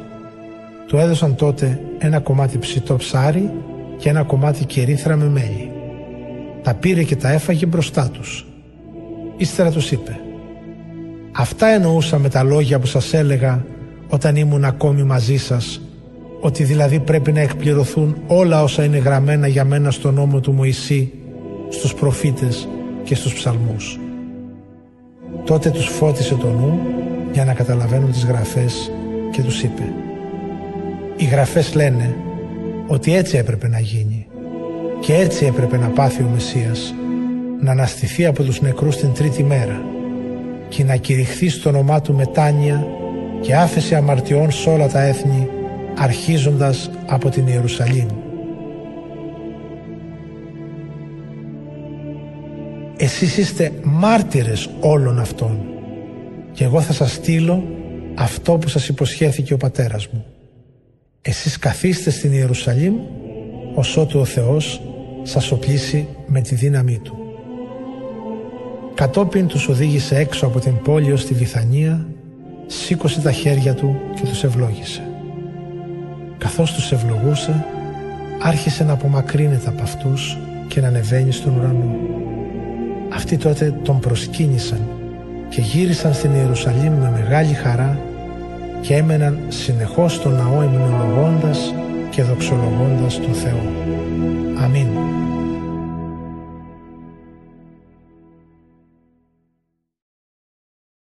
A: Του έδωσαν τότε ένα κομμάτι ψητό ψάρι και ένα κομμάτι κερίθρα με μέλι. Τα πήρε και τα έφαγε μπροστά τους. Ύστερα τους είπε «Αυτά εννοούσα με τα λόγια που σας έλεγα όταν ήμουν ακόμη μαζί σας, ότι δηλαδή πρέπει να εκπληρωθούν όλα όσα είναι γραμμένα για μένα στον νόμο του Μωυσή, στους προφήτες και στους ψαλμούς». Τότε τους φώτισε το νου για να καταλαβαίνουν τις γραφές και τους είπε οι γραφές λένε ότι έτσι έπρεπε να γίνει και έτσι έπρεπε να πάθει ο Μεσσίας να αναστηθεί από τους νεκρούς την τρίτη μέρα και να κηρυχθεί στο όνομά του μετάνοια και άφεση αμαρτιών σε όλα τα έθνη αρχίζοντας από την Ιερουσαλήμ. Εσείς είστε μάρτυρες όλων αυτών και εγώ θα σας στείλω αυτό που σας υποσχέθηκε ο πατέρας μου. Εσείς καθίστε στην Ιερουσαλήμ ως ότου ο Θεός σας οπλίσει με τη δύναμή Του. Κατόπιν τους οδήγησε έξω από την πόλη ως τη Βιθανία, σήκωσε τα χέρια του και τους ευλόγησε. Καθώς τους ευλογούσε, άρχισε να απομακρύνεται από αυτούς και να ανεβαίνει στον ουρανό. Αυτοί τότε τον προσκύνησαν και γύρισαν στην Ιερουσαλήμ με μεγάλη χαρά και έμεναν συνεχώς στον ναό υμνολογώντας και δοξολογώντας τον Θεό.